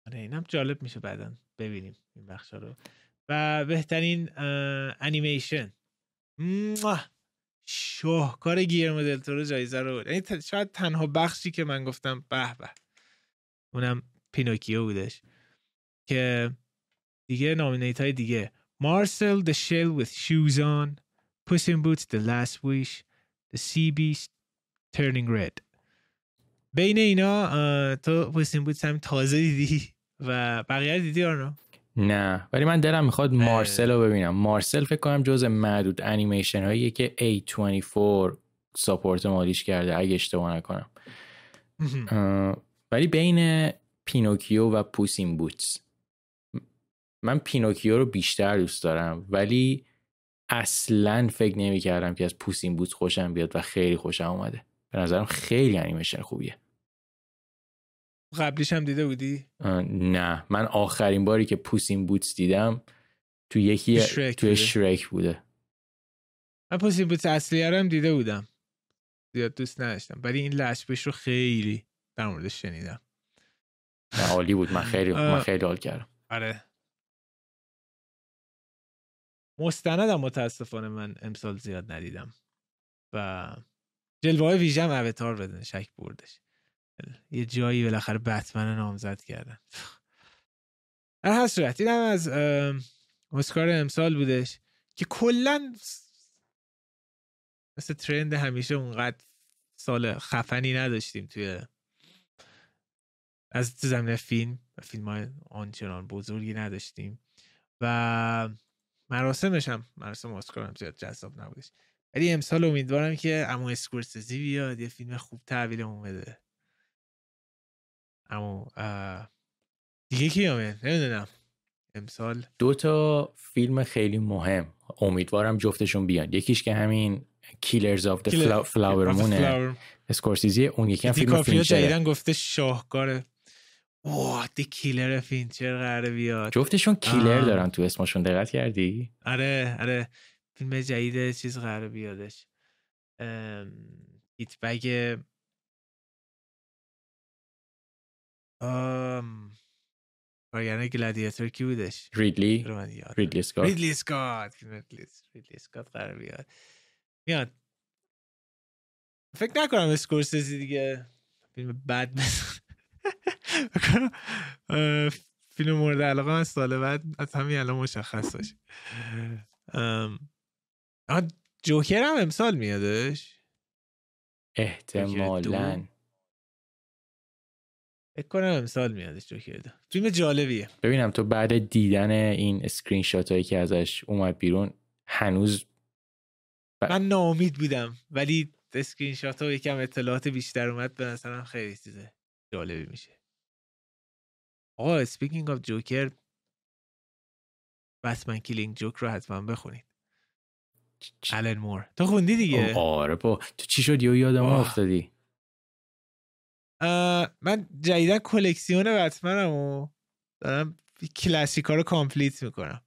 آره اینم جالب میشه بعدا ببینیم این بخشا رو. و بهترین انیمیشن شاهکار گیرمو دلتورو جایزه رو. یعنی شاید تنها بخشی که من گفتم به به. اونم پینوکیو بودش. که دیگه نامینیت های دیگه. مارسل The Shell with Shoes On Puss in Boots The Last Wish The Sea Beast Turning Red. بین اینا تو Puss in Boots هم تازه دیدی و بقیه دیدی آرنو نه؟ ولی من دلم می‌خواد مارسل رو ببینم. مارسل فکر کنم جز معدود انیمیشن هایی که A24 support مالیش کرده اگه اشتباه نکنم. ولی بین پینوکیو و Puss in Boots من پینوکیو رو بیشتر دوست دارم ولی اصلا فکر نمی کردم که از Puss in Boots خوشم بیاد و خیلی خوشم اومده. به نظرم خیلی انیمیشن خوبیه. قبلیش هم دیده بودی؟ نه. من آخرین باری که پوسین بوتس دیدم تو یکی شرک توی شرک بوده. من پوسی بوت اصلی هم دیده بودم. زیاد دوست نداشتم. ولی این لشبش رو خیلی در موردش شنیدم. عالی بود. من خیلی من خیلی حال کردم. آره. مستندم متاسفانه من امسال زیاد ندیدم. و جلوه های ویژه هم اوتار بدن شک بردش. یه جایی بالاخره بتمن نامزد کردن. در هر صورت این هم از اسکار امسال بودش که کلا مثل ترند همیشه اونقدر سال خفنی نداشتیم توی از تو زمینه فیلم فیلم های آنچنان بزرگی نداشتیم و مراسمش هم مراسم اسکار هم زیاد جذاب نبودش. ولی امسال امیدوارم که عمو اسکورسیزی بیاد یه فیلم خوب تحویلمون بده. اما دیگه کی آمین نمی‌دونم. امسال دو تا فیلم خیلی مهم. امیدوارم جفتشون بیان. یکیش که همین Killers of Flower Moon ه اسکورسیزی اون یکی هم فیلم فینچر گفته شاهکاره اوه The Killer فینچر قراره بیاد. جفتشون killer دارن تو اسمشون دقت کردی؟ آره آره فیلم جدید چیز قراره بیادش. هیت بگ کارگران گلادیاتور کی بودش؟ ریدلی. ریدلی اسکات. ریدلی اسکات ریدلی اسکات قرار بیاد. میاد. فکر نکنم اسکورسیزی دیگه فیلم بد فیلم مورد علاقه من سال بعد از همین الان مشخص باشه. جوکر هم امسال میادش؟ احتمالا. فکر کنم امسال میادش جوکر دو. فیلم جالبیه. ببینم تو بعد دیدن این اسکرین شات هایی که ازش اومد بیرون هنوز ب... من ناامید بودم ولی اسکرین شات ها یکم اطلاعات بیشتر اومد به نظرم خیلی چیزه جالبی میشه. آقا speaking of جوکر بتمن Killing Joke رو حتما بخونید. الن مور تو خوندی دیگه؟ آره بابا. تو چی شد یو یادم افتادی؟ من جدیدا کلکسیون بتمنم و دارم کلاسیکا رو complete می‌کنم.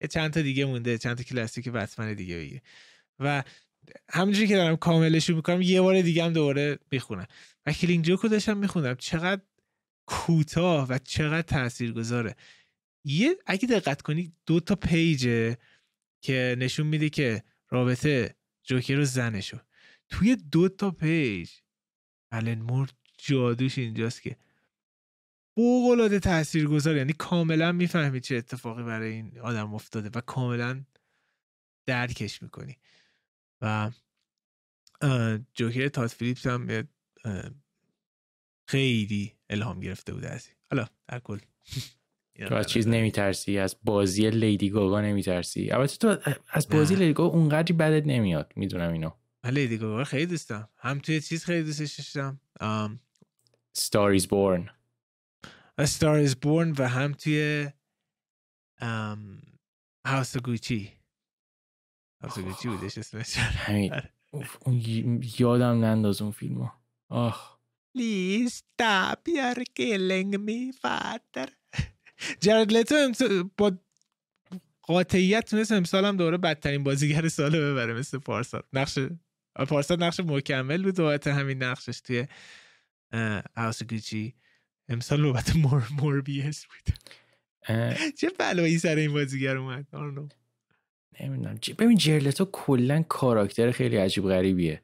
یه چند تا دیگه مونده چند تا کلاسیک بتمن دیگه بگیر. و همونجوری که دارم کاملشون می‌کنم یه بار دیگه هم دوباره می‌خونم. و Killing Joke و داشتم می‌خونم چقدر کوتاه و چقدر تاثیرگذاره. یه اگه دقت کنی دو تا page ه که نشون میده که رابطه جوکر و زنشو توی دو تا page الن مور جادوش اینجاست که فوق العاده تاثیرگذار یعنی کاملا می‌فهمی چه اتفاقی برای این آدم افتاده و کاملا درکش می‌کنی. و جوکر تاد فیلیپس هم خیلی الهام گرفته بوده از حالا در کل. تو از چیز نمیترسی؟ از بازی لیدی گاگا نمیترسی؟ البته تو از بازی لیدی گاگا اونقدری بدت نمیاد می‌دونم اینو. من لیدی گاگا خیلی دوستم هم توی چیز خیلی دوستش داشتم. Star is Born. A Star is Born و هم توی Gucci. House of Gucci بودش اسمش. همین. آره. یادم ننداز اون فیلمو. آخ. Please stop you're killing me father جرد لتو با قاطعیت تونست امسال هم دوره بدترین بازیگر سال ببره مثل پارسال نقش پارسال نقش مکمل بود و همین نقشش توی هاوس گوچی امسال نوبت مور موربیس بود چه بلایی سر این بازیگر اومد نمی‌دونم ببین جرلتو کلا کاراکتر خیلی عجیب غریبیه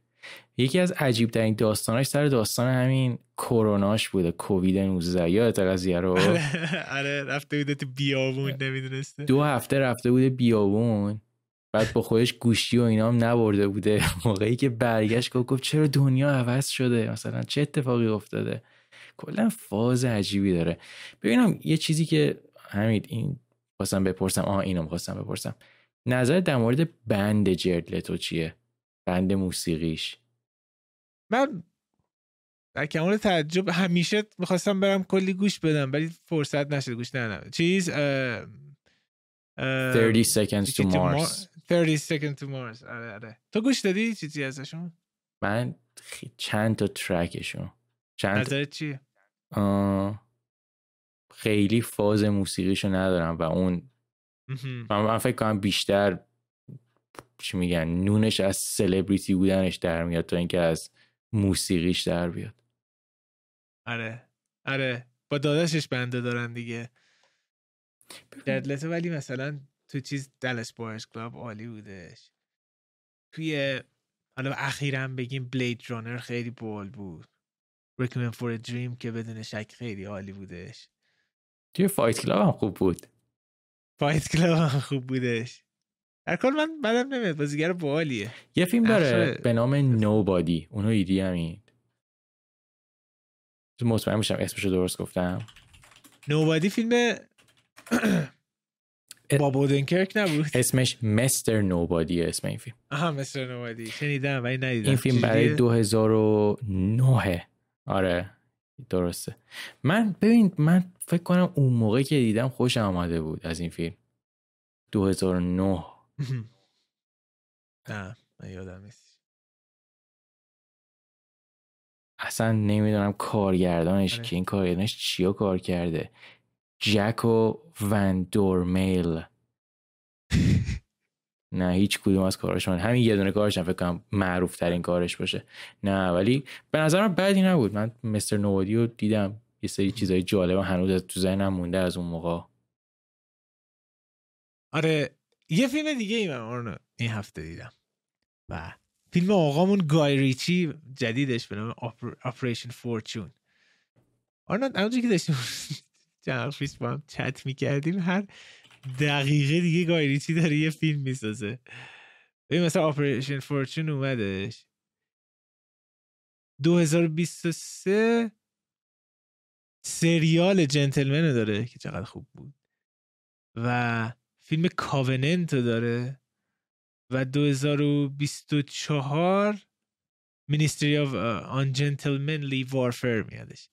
یکی از عجیب ترین داستاناش سر داستان همین کروناش بوده کووید 19 یا قضیه رو؟ آره رفته بوده تو بیابون نمی‌دونسته. دو هفته رفته بوده بیابون بعد با خودش گوشتی و اینا هم نبرده بوده. موقعی که برگشت گفت گفت چرا دنیا عوض شده؟ مثلا چه اتفاقی افتاده؟ کلا فاز عجیبی داره. ببینم یه چیزی که همین این خواستم بپرسم. آها اینو خواستم بپرسم. نظر در مورد بند جردلتو چیه؟ بند موسیقیش. من در کمال تعجب همیشه می‌خواستم برم کلی گوش بدم ولی فرصت نشد گوش نه چیز 30 seconds to Mars. 30 seconds to Mars. آره آره. تو گوش دادی چیزی ازشون؟ من چند تا ترکشون چند نظرت چیه؟ خیلی فاز موسیقیشو ندارم و اون من, فکر کنم بیشتر چی میگن نونش از سلبریتی بودنش در میاد تا اینکه از موسیقیش در بیاد. آره. آره. با داداشش بنده دارن دیگه. درلته ولی مثلا تو چیز دلس بایرز کلاب عالی بودش. توی حالا اخیرا بگیم Blade Runner خیلی cool بود. Requiem for Dream که بدون شک خیلی عالی بودش. توی Fight Club هم خوب بود. Fight Club هم خوب بودش. در کل من بدم نمیاد بازیگر باحالیه یه فیلم داره به نام Nobody اونو ایدی همین مطمئن میشم اسمشو درست گفتم. Nobody فیلم با بودنکرک نبود. اسمش مستر نوبادی اسم این فیلم. آها مستر نوبادی شنیدم ولی ندیدم. این فیلم برای 2009 آره درسته. من ببین من فکر کنم اون موقع که دیدم خوش آمده بود از این فیلم. 2009 نه من یادم نیست. اصلا نمی‌دونم کارگردانش آره. که این کارگردانش چیا کار کرده؟ جکو ون دورمیل نه هیچ کدوم از کارش من همین یه دونه کارش فکر کنم معروف ترین کارش باشه. نه ولی به نظر من بدی نبود. من مستر نوادی رو دیدم. یه سری چیزای جالب هنوز تو ذهنم مونده از اون موقع. آره یه فیلم دیگه ای من این هفته دیدم. و فیلم آقامون گای ریچی جدیدش به نام Operation Fortune آرنا همونجوری که داشتیم چند با هم چت می‌کردیم هر دقیقه دیگه گای ریچی داره یه فیلم می‌سازه. ببین مثلا Operation Fortune اومدش. 2023 سریال Gentlemen داره که چقدر خوب بود. و فیلم Covenant داره و 2024 Ministry of Ungentlemanly Warfare میادش.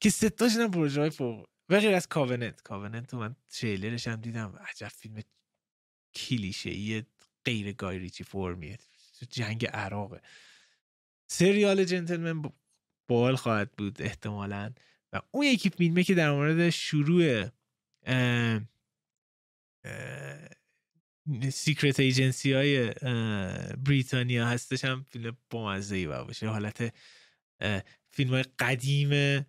که سه‌تاش هم پروژه های فوق. و غیر از Covenant. Covenant من تریلرش هم دیدم. عجب فیلم کلیشه غیر گایریچی فرمیه جنگ عراقه. سریال جنتلمن بال خواهد بود احتمالا. و اون یکی فیلمه که در مورد شروع secret agency های بریتانیا هستش هم فیلم بامزه ای باشه. حالت فیلم های قدیم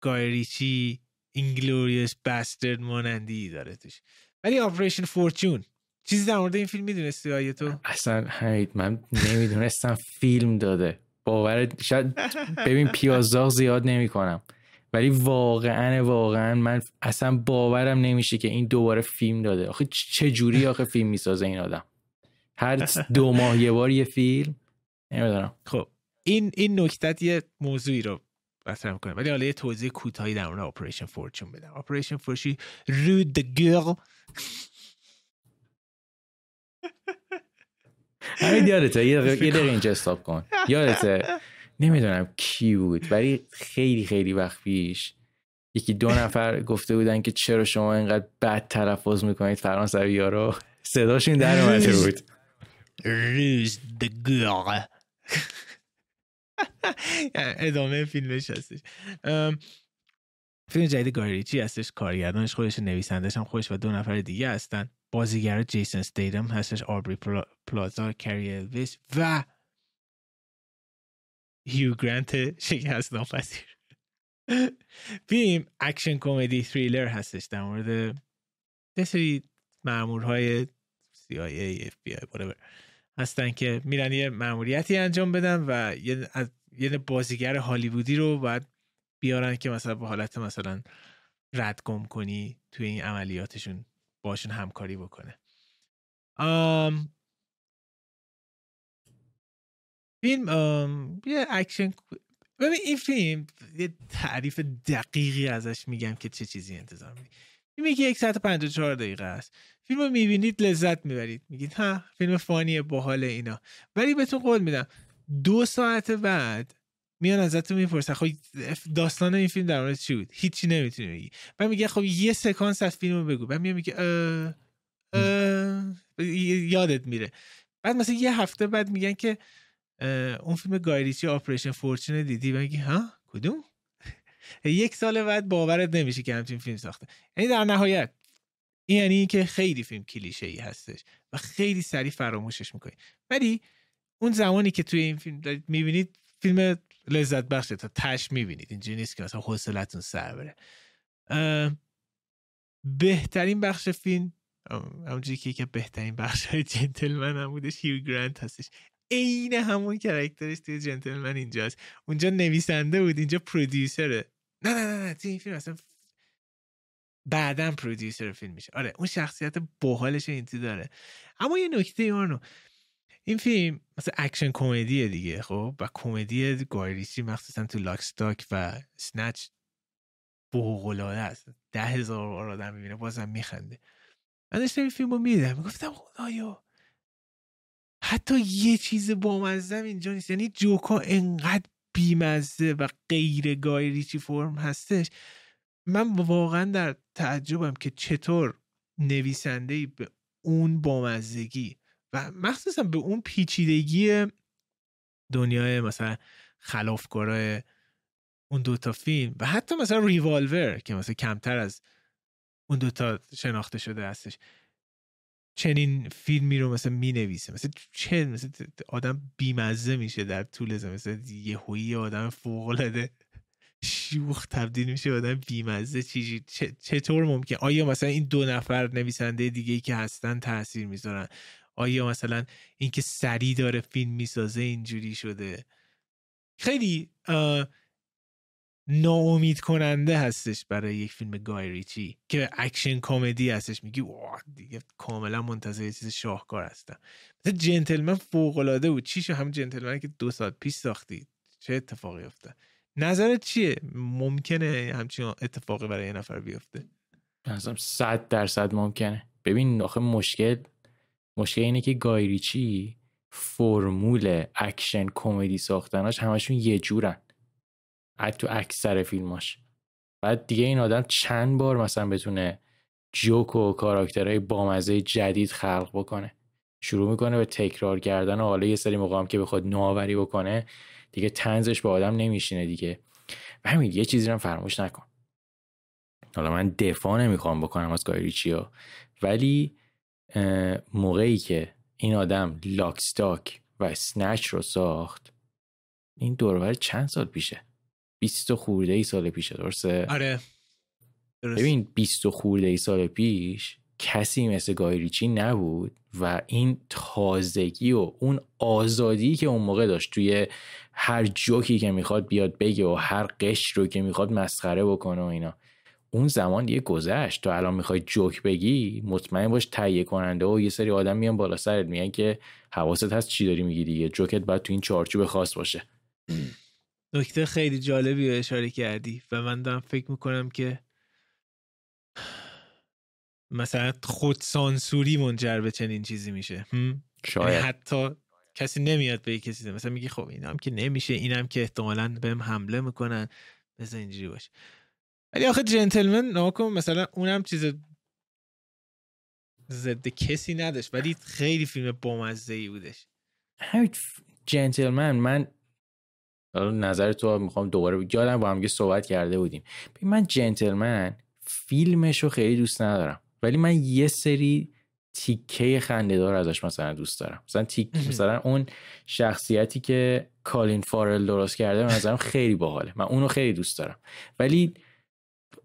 گایریچی Inglourious Bastard مانندی داره توش. ولی Operation Fortune چیزی در مورد این فیلم می‌دونستی آیا تو؟ اصلا همین من نمی‌دونستم فیلم داده. باور شاید ببین پیازداغ زیاد نمی‌کنم. ولی واقعا واقعا من اصلا باورم نمیشه که این دوباره فیلم داده. آخه چه جوری آخه فیلم می‌سازه این آدم؟ هر دو ماه یه بار یه فیلم. نمی‌دونم. خب این این نکتت یه موضوعی رو مطرح کنم ولی حالا یه توضیح کوتاهی در مورد Operation Fortune بدم. Operation Fortune Ruse de Guerre همین یادته؟ یه دقیقه اینجا stop کن. یادته؟ نمی‌دونم کی بود ولی خیلی خیلی وقت پیش یکی دو نفر گفته بودن که چرا شما اینقدر بد تلفظ می‌کنید فرانسوی ها رو. صداشون در اومده بود. Ruse de Guerre ادامه فیلمش هستش. فیلم جدید گایریچی هستش کارگردانش خودش نویسندش هم خودش و دو نفر دیگه هستن. بازیگر جیسن استیتم هستش آبری پلازا کری الویس و هیو گرانت شکست ناپذیر فیلم اکشن کمدی تریلر هستش در مورد یه سری مامورهای CIA FBI هستن که میرن یه ماموریتی انجام بدن و یه یه بازیگر هالیوودی رو باید بیارن که مثلا به حالت مثلا رد گم کنی توی این عملیاتشون باشون همکاری بکنه. فیلم یه اکشن ببین این فیلم یه تعریف دقیقی ازش میگم که چه چیزی انتظار میدی. فیلمی که 154 دقیقه است. فیلم رو می‌بینید لذت می‌برید. میگید ها فیلم فانیه باحال اینا. ولی بهتون قول میدم دو ساعت بعد میان ازتون می‌پرسن خب داستان این فیلم در مورد چی بود؟ هیچی نمی‌تونی بگی. بعد میگه خب یه سکانس از فیلم رو بگو. بعد میگه میگه یادت میره. بعد مثلا یه هفته بعد میگن که اون فیلم گایریچی آپریشن فورچون دیدی؟ و ها؟ کدوم؟ یک سال بعد باورت نمیشه که همچین فیلم ساخته. یعنی در نهایت این یعنی که خیلی فیلم کلیشه ای هستش و خیلی سریع فراموشش می‌کنی. ولی اون زمانی که توی این فیلم دارید می‌بینید فیلم لذت بخشه تا تش می‌بینید. اینجوری نیست که مثلا حوصلتون سر بره. بهترین بخش فیلم همونجوری که که بهترین بخش های جنتلمن هم بودش هیو گرانت هستش. عین همون character ش توی جنتلمن اینجاست. اونجا نویسنده بود اینجا producer ه. نه نه نه نه توی این فیلم اصلا بعدا producer فیلم میشه آره اون شخصیت باحالش اینتی داره. اما یه نکته ایمانو این فیلم مثل اکشن کمدیه دیگه خب؟ و کمدی گایریچی مخصوصا تو Lock Stock و Snatch فوق‌العاده است. ده هزار بار آدم می‌بینه بازم میخنده. من داشتم این فیلم رو میدم می‌گفتم خدایا حتی یه چیز بامزدم اینجا نیست. یعنی جوکا انقدر بیمزه و غیر گایریچی فرم هستش. من واقعا در تعجبم که چطور نویسنده به اون بامزگی و مخصوصا به اون پیچیدگی دنیای مثلا خلافکارای اون دوتا فیلم و حتی مثلا ریوالور که مثلا کمتر از اون دوتا شناخته شده هستش. چنین فیلمی رو مثلا می نویسه مثلا چه مثلا آدم بیمزه میشه در طول زمان. مثلا یه آدم فوق العاده شوخ تبدیل میشه آدم بیمزه. چیزی چطور ممکن؟ آیا مثلا این دو نفر نویسنده دیگه ای که هستن تاثیر می‌ذارن؟ آیا مثلا اینکه سری داره فیلم می‌سازه اینجوری شده؟ خیلی ناامید کننده هستش برای یک فیلم گایریچی که اکشن کمدی هستش. میگی دیگه کاملا منتظر چیز شاهکار هستم. مثل جنتلمن فوق العاده بود. چی شو هم جنتلمن که دو سال پیش ساختی. چه اتفاقی افتاد؟ نظرت چیه؟ ممکنه همچین اتفاقی برای یه نفر بیفته؟ نظرم صد درصد ممکنه. ببین آخه مشکل مشکل اینه که گایریچی فرمول اکشن کمدی ساختناش همشون یه جورن. تو اکثر فیلماش. بعد دیگه این آدم چند بار مثلا بتونه جوک و کاراکترهای بامزه جدید خلق بکنه. شروع می‌کنه به تکرار کردن و حالا یه سری مقام که بخواد نوآوری بکنه دیگه تنزش به آدم نمیشینه دیگه. و همین یه چیزی رو فراموش نکن. حالا من دفاع نمی‌خوام بکنم از گایریچیا ولی موقعی که این آدم لاکستاک و سنچ رو ساخت این دورور چند سال پیشه؟ 20 خورده ای سال پیشه درسته؟ آره. درست. ببین 20 خورده ای سال پیش کسی مثل گایریچی نبود و این تازگی و اون آزادی که اون موقع داشت توی هر جوکی که می‌خواد بیاد بگه و هر قش رو که می‌خواد مسخره بکنه و اینا. اون زمان دیگه گذشت. تو الان می‌خوای جوک بگی مطمئن باش تهیه کننده و یه سری آدم میان بالا سرت میگن که حواست هست چی داری میگی دیگه. جوکت باید تو این چارچوب خاص باشه. نکته خیلی جالبی رو اشاره کردی و من دارم فکر می‌کنم که مثلا خود سانسوری منجر به چنین چیزی میشه. شاید یعنی حتی کسی نمیاد به کسی مثلا میگه خب اینم که نمیشه اینم که احتمالا بهم حمله می‌کنن. مثلا اینجوری باشه. ولی آخه جنتلمن ناکن مثلا اونم چیز ضد کسی نداشت ولی خیلی فیلم بامزه ای بودش. همین جنتلمن من نظر تو می‌خوام دوباره یادم با هم صحبت کرده بودیم. من جنتلمن فیلمش رو خیلی دوست ندارم. ولی من یه سری تیکه خندهدار ازش مثلا دوست دارم. مثلا تیک مثلا اون شخصیتی که کالین فارل درست کرده به نظرم خیلی باحاله. من اونو خیلی دوست دارم. ولی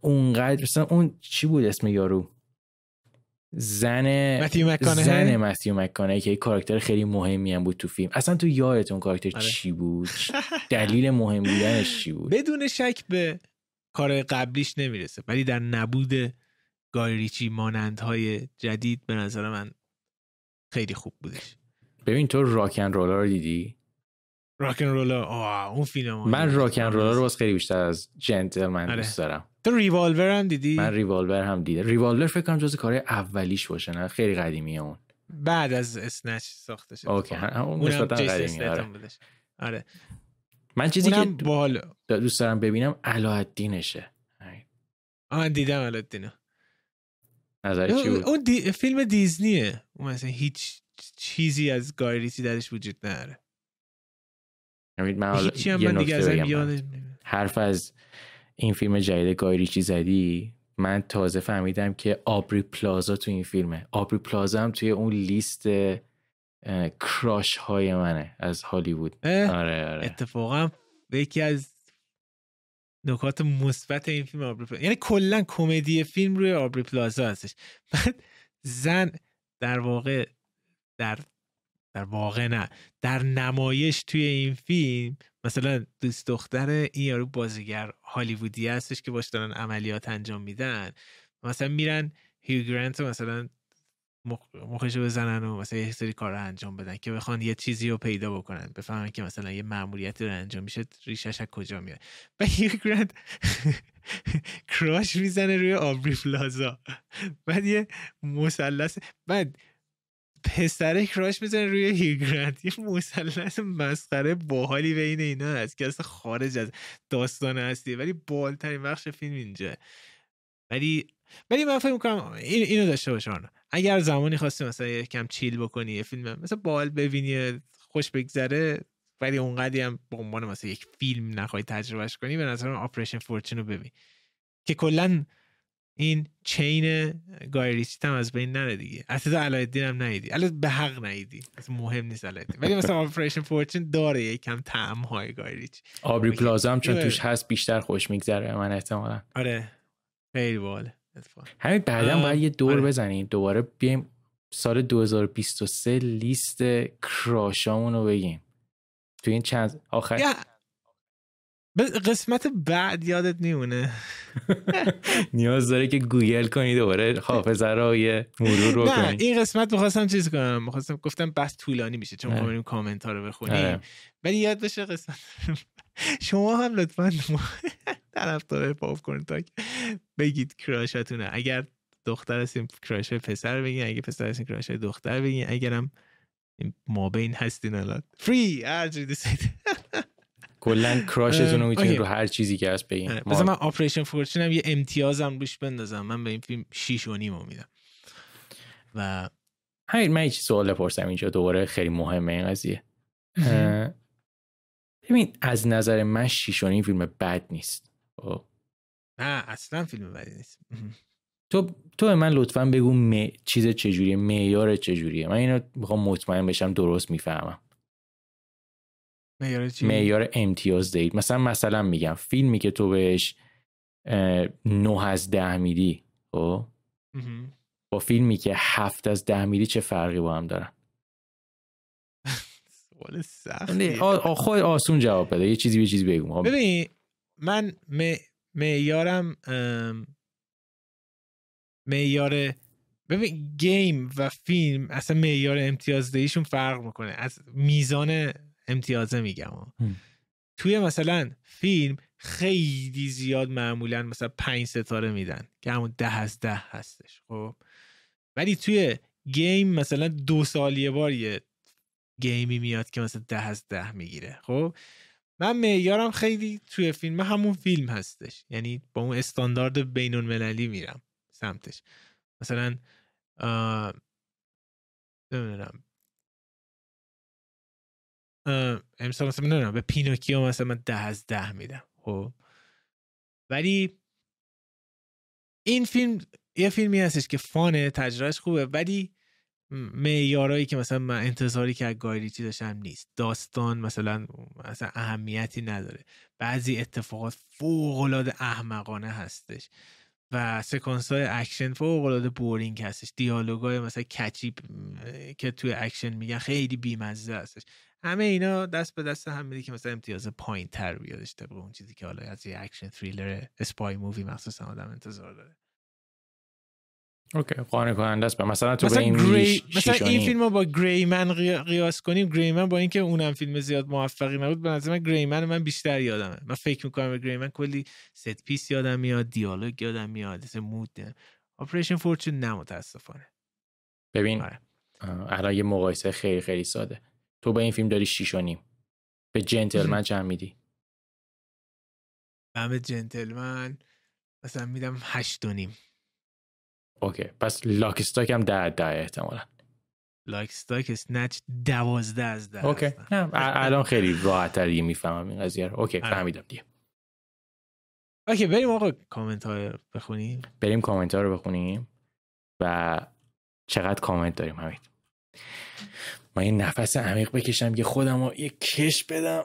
اونقدر مثلا اون چی بود اسم یارو؟ زن زن متیو مکانه که کاراکتر خیلی مهمی هم بود تو فیلم. اصلا تو یادتون کاراکتر آره. چی بود؟ دلیل مهم بودنش چی بود؟ بدون شک به کار قبلیش نمی‌رسه. ولی در نبود گایریچی مانندهای جدید به نظر من خیلی خوب بودش. ببین تو راکن رولا رو دیدی؟ راکن رولا اون فیلم من RocknRolla رو خیلی بیشتر از جنتلمن آره. دوست دارم. تو ریوالور هم دیدی؟ من ریوالور هم دیده ریوالور فکر کنم جز کار اولیش باشه نه؟ خیلی قدیمیه اون. بعد از Snatch ساخته شد okay اون نسبتا قدیمی آره. آره. من چیزی که بال... دوست دارم ببینم علاءالدینشه آن دیدم علاءالدینو نظر چی بود؟ اون دی... فیلم دیزنیه. اون مثلا هیچ چیزی از گایریچی درش وجود نداره. من حالا یه نکته بگم. حرف از این فیلم جدید گایریچی زدی؟ من تازه فهمیدم که آبری پلازا تو این فیلمه. آبری پلازا هم توی اون لیست کراش های منه از هالیوود. آره آره. اتفاقا یکی از نکات مثبت این فیلم آبری پلازا یعنی کلا کمدی فیلم روی آبری پلازا هستش. بعد زن در واقع در در واقع نه. در نمایش توی این فیلم مثلا دوست دختر این یارو بازیگر هالیوودی هستش که باش دارن عملیات انجام میدن. مثلا میرن هیو گرانت مثلا مخشو بزنن و مثلا یه سری کار رو انجام بدن که بخوان یه چیزی رو پیدا بکنن. بفهمن که مثلا یه معمولیتی رو انجام میشه ریشش از کجا میاد. و هیو گرانت کراش می‌زنه روی آبری پلازا. بعد یه مثلث بعد پسره کراش می‌زنه روی هیگرند یه مثلث مسخره باحالی بین اینا هست که اصلا خارج از داستان هستی. ولی بالترین بخش فیلم اینجا. ولی ولی من فکر می‌کنم این اینو داشته باشم اگر زمانی خواستی مثلا یه کم چیل بکنی یه فیلم مثلا بال ببینی خوش بگذره ولی اونقدی هم به عنوان مثلا یک فیلم نخوای تجربهش کنی به نظر آپریشن فورچون رو ببین. که کلا این chain گایریچیت هم از بین نره دیگه. اصلا علاءالدین هم ندیدی الان به حق ندیدی اصلا مهم نیست علاءالدین ولی مثلا Operation Fortune داره یکم طعم های گایریچ آبری پلازا هم چون توش هست بیشتر خوش میگذره من احتمالا. آره. خیلی باحاله همین بعدا باید یه دور آره. بزنیم. دوباره بیایم سال 2023 لیست crush امون رو بگیم. تو این چند آخر قسمت بعد یادت میمونه؟ نیاز داره که گوگل کنی دوباره حافظه رو یه مرور رو نه این قسمت می‌خواستم چیز کنم؟ می‌خواستم گفتم بس طولانی میشه چون می‌خوایم کامنت ها رو بخونیم. آره. ولی یاد بشه قسمت شما هم لطفا طرفدار پاپ کورن تاک بگید crush تونه اگر دختر هستیم crush پسر بگین. اگه پسر هستیم crush دختر بگین. اگرم ما بین هستین الان. فری هر کلا کراشتون رو می‌تونید رو هر چیزی که هست بگین مثلا من آپریشن فورچون هم یه امتیازم روش بندازم. من به این فیلم 6 و نیم میدم. و همین من چیز سوال بپرسم اینجا دوباره خیلی مهمه این قضیه. ببین از نظر من 6 و نیم فیلم بد نیست. خب. نه اصلا فیلم بدی نیست. تو تو به من لطفا بگو م... چیز چجوریه معیار چجوریه. من اینو می‌خوام مطمئن بشم درست می‌فهمم. معیار امتیاز دهید. مثلا مثلا میگم فیلمی که تو بهش نه از ده میدی خب؟ با فیلمی که هفت از ده میدی چه فرقی با هم دارن؟ سوال سختی. خود آسون جواب بده. یه چیزی به چیزی بگو. خب. ببین من معیارم معیار ببین گیم و فیلم اصلا معیار امتیاز دهیشون فرق می‌کنه. از میزان امتیازه میگم. توی مثلا فیلم خیلی زیاد معمولا مثلا پنج ستاره میدن که همون ده از ده هستش خب؟ ولی توی گیم مثلا دو سال یه بار یه گیمی میاد که مثلا ده از ده می‌گیره خب؟ من معیارم خیلی توی فیلم همون فیلم هستش. یعنی با اون استاندارد بین المللی میرم سمتش. مثلا نمی‌دونم. امسال مثلا نمی‌دونم به پینوکیو مثلا من ده از ده میدم خب؟ ولی این فیلم یه فیلمی هستش که فانه تجربهش خوبه ولی معیارایی که مثلا من انتظاری که از گایریچی داشتم نیست. داستان مثلا مثلا اهمیتی نداره. بعضی اتفاقات فوق العاده احمقانه هستش و سکانس های اکشن فوق العاده boring هستش. دیالوگای مثلا catchy که توی اکشن میگن خیلی بیمزه هستش. همه اینا دست به دست هم میده که مثلا امتیاز پایین تر بیادش طبق اون چیزی که حالا از یه action thriller spy movie مخصوصا آدم انتظار داره. okay قانع کننده است. مثلا تو مثلا, به این مثلا این فیلم رو با Gray Man قیاس کنیم. Gray Man با اینکه اونم فیلم زیاد موفقی نبود به نظر من Gray Man من بیشتر یادمه. من فکر می‌کنم به Gray Man کلی set piece یادم میاد دیالوگ یادم میاد مثل mood Operation Fortune نه متاسفانه. ببین آره. الان یه مقایسه خیلی خیلی ساده. تو به این فیلم داری شیش و نیم. به جنتلمن چند میدی به جنتلمن مثلا میدم هشت و نیم. okay پس Lock Stock هم ده ده احتمالا. Lock Stock Snatch دوازده از ده okay نه الان خیلی راحت تر می‌فهمم این قضیه رو. okay آره. فهمیدم دیگه. okay بریم آقا کامنت های بخونیم. بریم کامنت ها رو بخونیم و چقدر کامنت داریم همین من یه نفس عمیق بکشم که خودم رو یه کش بدم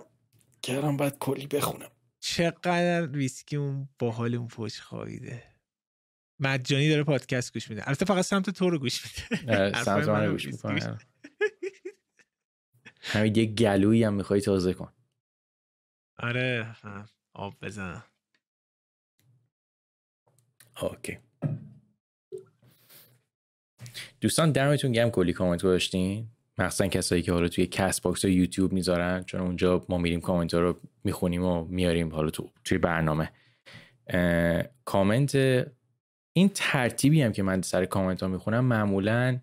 کردم باید کلی بخونم. چقدر ویسکی اون با حال اون پشت خوابیده. مجانی داره پادکست گوش میده. البته فقط سمت تو رو گوش میده. سمت من رو گوش نمی‌کنه. همین یه گلویی هم می‌خوای تازه کن. آره آب بزن. Okay. دوستان دمتون گرم کلی کامنت گذاشتین؟ مخصوصا کسایی که حالا توی Castbox YouTube می‌ذارن چون اونجا ما میریم کامنت ها رو می‌خونیم و میاریم حالا تو توی برنامه. کامنت این ترتیبی هم که من سر کامنت ها می‌خونم معمولا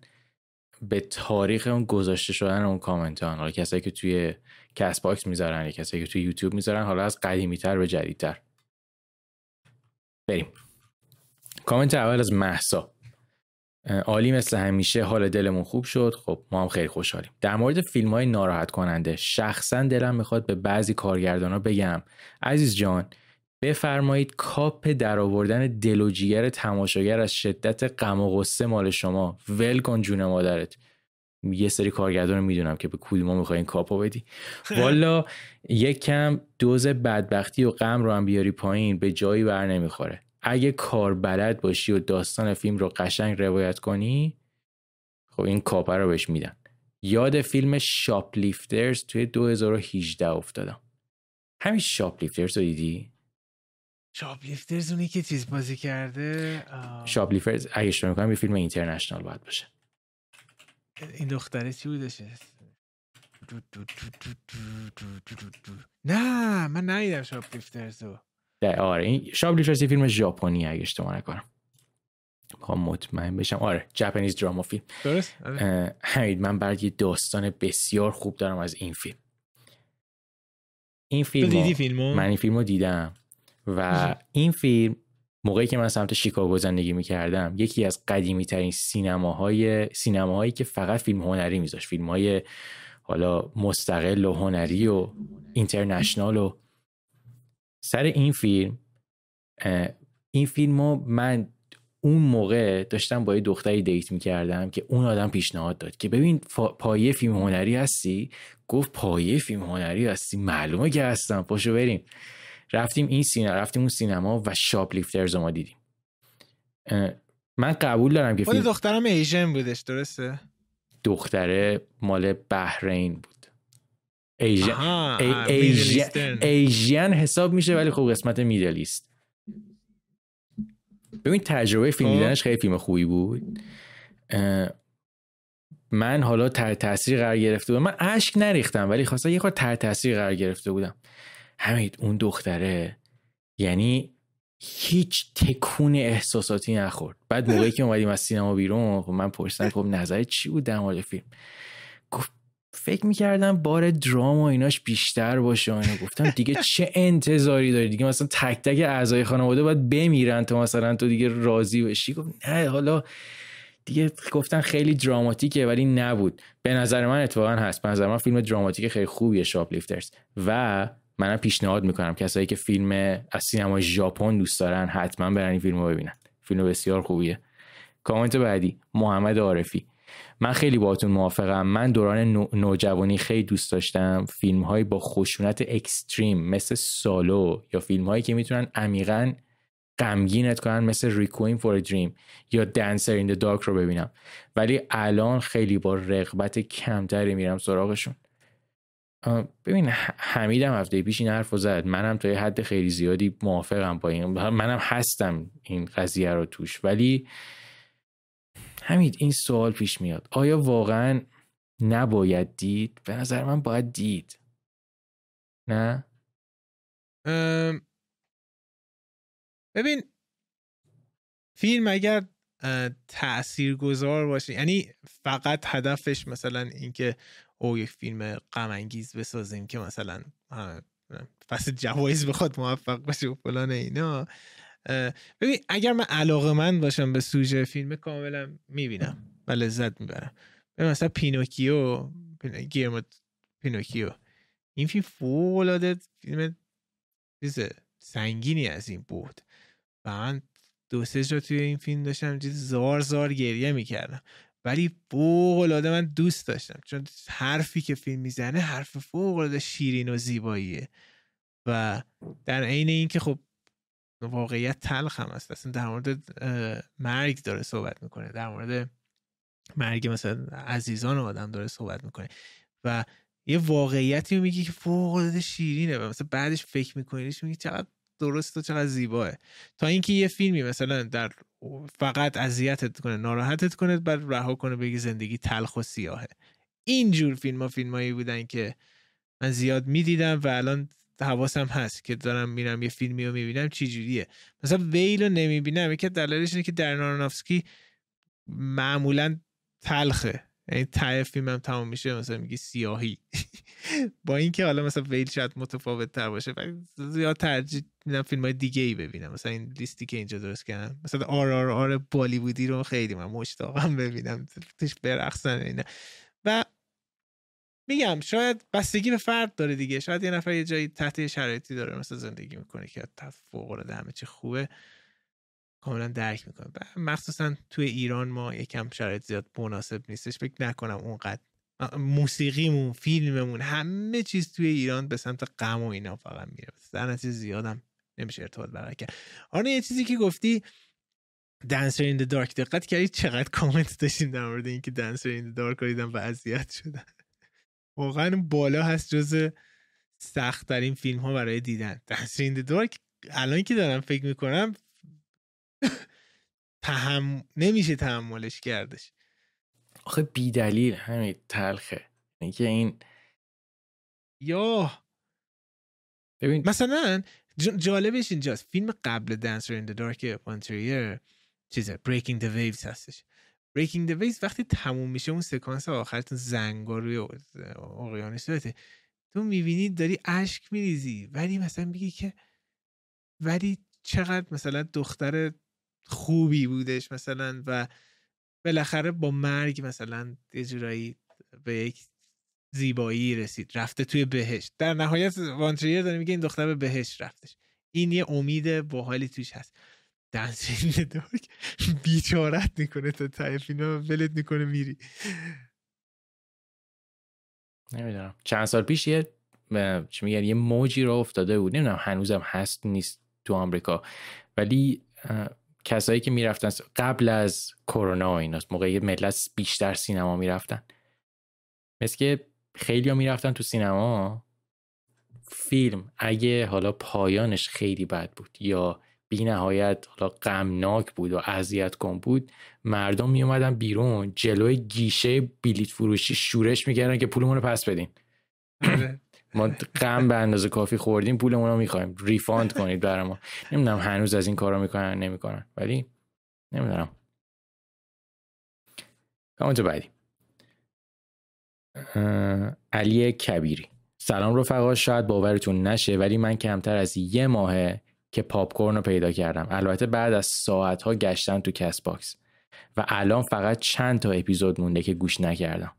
به تاریخ اون گذاشته شدن اون کامنت ها حالا کسایی که توی Castbox می‌ذارن یا کسایی که توی یوتیوب می‌ذارن حالا از قدیمی تر به جدیدتر. بریم. کامنت اول از مهسا عالی مثل همیشه حال دلمون خوب شد. خب ما هم خیلی خوشحالیم. در مورد فیلم های ناراحت کننده شخصا دلم می‌خواد به بعضی کارگردان ها بگم. عزیز جان بفرمایید کاپ در آوردن دل و جیگر تماشاگر از شدت غم و غصه مال شما. ول کن جون مادرت. یه سری کارگردان رو می‌دونم که به کدوم می‌خوای این کاپو بدی. والا یک کم دوز بدبختی و غم رو هم بیاری پایین به جایی بر نمی‌خوره. اگه کار بلد باشی و داستان فیلم رو قشنگ روایت کنی خب این کاپه رو بهش میدن. یاد فیلم شاپلیفترز توی 2018 افتادم. همین Shoplifters رو دیدی؟ Shoplifters اونی که چیز بازی کرده؟ Shoplifters اگه اشتباه می‌کنم یه فیلم international باید باشه. این دختره چی بودش نه من ندیدم Shoplifters رو آره. این Shoplifters فیلم ژاپنی اگه اشتباه نکنم. می‌خوام مطمئن بشم. آره Japanese drama فیلم درست؟ آره. همین من برای یه داستان بسیار خوب دارم از این فیلم. این فیلم دیدی فیلمو؟ من این فیلم رو دیدم. و این فیلم موقعی که من سمت شیکاگو زندگی می‌کردم یکی از قدیمی ترین سینماهای سینماهایی که فقط فیلم هنری میذاشت. فیلم های حالا مستقل و هنری و اینترنشنال و سر این فیلم این فیلم رو من اون موقع داشتم با یه دختری دیت می‌کردم که اون آدم پیشنهاد داد که ببین پایه فیلم هنری هستی؟ گفت پایه فیلم هنری هستی معلومه که هستم پاشو بریم. رفتیم این سینما رفتیم اون سینما و شاپ لیفترز ما دیدیم. من قبول دارم که فیلم دخترم ایژن بودش درسته؟ دختره مال بحرین بود. ایژین حساب میشه ولی خب قسمت میدلیست ببین تجربه فیلم خب. دیدنش خیلی فیلم خوبی بود. من حالا تر تاثیر قرار گرفته بودم من اشک نریختم ولی خواستم یه خورده تر تاثیر قرار گرفته بودم. همین اون دختره یعنی هیچ تکون احساساتی نخورد. بعد موقعی که اومدیم از سینما بیرون خب من پرسیدم خب نظر چی بود در مورد فیلم؟ فکر می‌کردم بار درام و ایناش بیشتر باشه و گفتم دیگه چه انتظاری داری؟ دیگه مثلا تک تک اعضای خانواده باید بمیرن تا مثلا تو دیگه راضی بشی. گفت نه حالا دیگه گفتن خیلی دراماتیکه ولی نبود. به نظر من اتفاقا هست. به نظر من فیلم دراماتیک خیلی خوبیه شاپ لیفترز و منم پیشنهاد می‌کنم کسایی که فیلم از سینما ژاپن دوست دارن حتما برن این فیلم ببینن. فیلم بسیار خوبیه. کامنت بعدی. محمد عارفی. من خیلی باهاتون موافقم. من دوران نوجوانی خیلی دوست داشتم. فیلم هایی با خشونت اکستریم مثل سالو یا فیلم هایی که می‌تونن عمیقا غمگینت کنن مثل ریکوین فور دریم یا دنسر این دارک رو ببینم. ولی الان خیلی با رغبت کمتری میرم سراغشون. ببین حمیدم هفته پیش این حرف زد. منم تا یه حد خیلی زیادی موافقم با این. منم هستم این قضیه رو توش. ولی همین این سوال پیش میاد. آیا واقعا نباید دید؟ به نظر من باید دید. نه؟ ببین فیلم اگر تأثیر گذار باشه یعنی فقط هدفش مثلا اینکه او یک فیلم غم انگیز بسازیم که مثلا فصل جوایز بخواد موفق باشه و فلان اینا ببین اگر من علاقه من باشم به سوژه فیلم کاملا می‌بینم و لذت می‌برم. ببین مثلا پینوکیو گیرمو پینوکیو. این فیلم فوق العاده فیلم چیزه سنگینی از این بود. و من دو سه جا توی این فیلم داشتم چیز زار زار گریه می‌کردم. ولی فوق العاده من دوست داشتم. چون حرفی که فیلم می‌زنه حرف فوق العاده شیرین و زیباییه. و در عین اینکه خب واقعیت تلخ هم است اصلا در مورد مرگ داره صحبت می‌کنه. در مورد مرگ مثلا عزیزان آدم داره صحبت می‌کنه. و یه واقعیتی میگی که فوق العاده شیرینه و مثلا بعدش فکر میکنیش میگی چقدر درست و چقدر زیباه. تا اینکه یه فیلمی مثلا در فقط اذیتت کنه ناراحتت کنه بعد رها کنه بگی زندگی تلخ و سیاهه. اینجور فیلم ها فیلم هایی بودن که من زیاد می‌دیدم و الان حواسم هست که دارم میرم یه فیلمی رو می‌بینم چی جوریه؟ مثلا ویل رو نمی‌بینم یکی دلایلش اینه که در نارونافسکی معمولا تلخه. یعنی ته فیلمم تمام میشه مثلا میگی سیاهی. با اینکه حالا مثلا ویل شاید متفاوت تر باشه ولی زیاد ترجیح میدم فیلم های دیگه ای ببینم. مثلا این لیستی که اینجا درست کردم. مثلا آر آر آر بالیوودی رو خیلی من مشتاقم ببینم. توش برقصن اینا. و میگم شاید بستگی به فرد داره دیگه. شاید یه نفر یه جایی تحت شرایطی داره مثلا زندگی می‌کنه که فوق العاده همه چی خوبه کاملا درک می‌کنه. مخصوصا توی ایران ما یکم شرایط زیاد مناسب نیستش. فکر نکنم اونقدر موسیقیمون فیلممون همه چیز توی ایران به سمت غم و اینا فقط میره. در نتیجه زیادم نمیشه ارتباط برقرار کرد. آره یه چیزی که گفتی دنسر این دارک دقت کردی چقدر کامنت داشتیم در مورد اینکه دنسر این دارک دیدم و اذیت شدن واقعا بالا هست جز سخت ترین فیلم ها برای دیدن. دنسر این دارک الان که دارم فکر می‌کنم تهم نمیشه تحملش کردش. آخه بی دلیل همین تلخه. اینکه این یا ببین مثلا جالبش اینجاست. فیلم قبل دنسر این دارک وانتریر چیزه Breaking the Waves هستش. Breaking the Waves وقتی تموم میشه اون سکانس آخر تو زنگا روی اقیانوس تو می‌بینی داری اشک میریزی ولی مثلا میگی که ولی چقدر مثلا دختر خوبی بودش مثلا و بالاخره با مرگ مثلا یه جورایی به یک زیبایی رسید رفته توی بهشت. در نهایت وانتریر داره میگه این دختر به بهشت رفتش. این یه امید باحالی توش هست. دنسین دارک بیچارت می‌کنه تا تای فیلم ولت می‌کنه میری. نمی‌دونم. چند سال پیش یه چی میگن یه موجی رو افتاده بود. نمی‌دونم هنوزم هست نیست تو آمریکا. ولی کسایی که می‌رفتن قبل از کرونا و ایناست موقعی ملت بیشتر سینما می‌رفتن. مثل که خیلی ها می‌رفتن تو سینما. فیلم اگه حالا پایانش خیلی بد بود یا بی نهایت حالا غمناک بود و اذیت کن بود مردم می اومدن بیرون جلوی گیشه بلیت فروشی شورش می‌کردن که پولمون رو پس بدین. آره. ما غم به اندازه کافی خوردیم پولمون رو می‌خوایم. refund کنید برای ما. نمی‌دونم هنوز از این کارا می‌کنن نمی‌کنن. ولی نمی‌دونم. کامنت بعدی. علی کبیری. سلام رفقا شاید باورتون نشه ولی من کمتر از یه ماهه که پاپکورن رو پیدا کردم. البته بعد از ساعت ها گشتن تو Castbox. و الان فقط چند تا اپیزود مونده که گوش نکردم.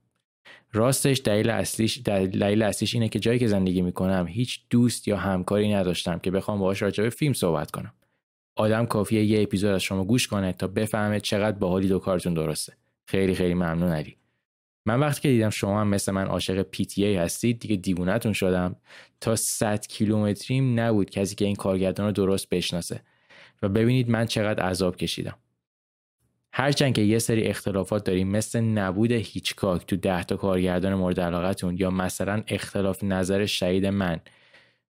راستش دلیل اصلیش دلیل اصلیش اینه که جایی که زندگی می‌کنم هیچ دوست یا همکاری نداشتم که بخوام باهاش راجع به فیلم صحبت کنم. آدم کافیه یه اپیزود از شما گوش کنه تا بفهمه چقدر باحالی دو کارتون درسته. خیلی خیلی ممنون علی. من وقتی که دیدم شما هم مثل من عاشق ای هستید دیگه دیوونتون شدم. تا 100 کیلومتریم نبود کسی که این کارگردان رو درست بشناسه. و ببینید من چقدر عذاب کشیدم. هرچند که یه سری اختلافات داریم مثل نبود هیچکاک تو ده تا کارگردان مورد علاقتون یا مثلا اختلاف نظر شهید من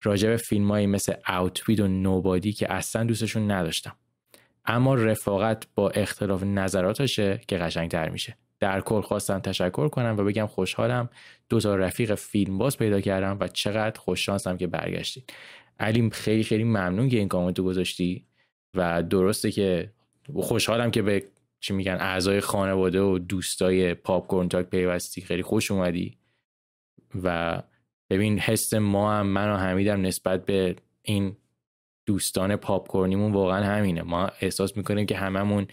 راجع به فیلمایی مثل اوتوید و نوبادی که اصلا دوستشون نداشتم. اما رفاقت با اختلاف نظراتشه که قشنگتر میشه. در کل خواستم تشکر کنم و بگم خوشحالم دو تا رفیق فیلم باز پیدا کردم و چقدر خوششانسم که برگشتید علی خیلی خیلی ممنون که این کامنتو گذاشتی و درسته که خوشحالم که به چی میگن اعضای خانواده و دوستای پاپ کورن تاک پیوستی. خیلی خوش اومدی و ببین حس ما هم من و حمیدم نسبت به این دوستان پاپ کورنیمون واقعا همینه. ما احساس می‌کنیم که هممون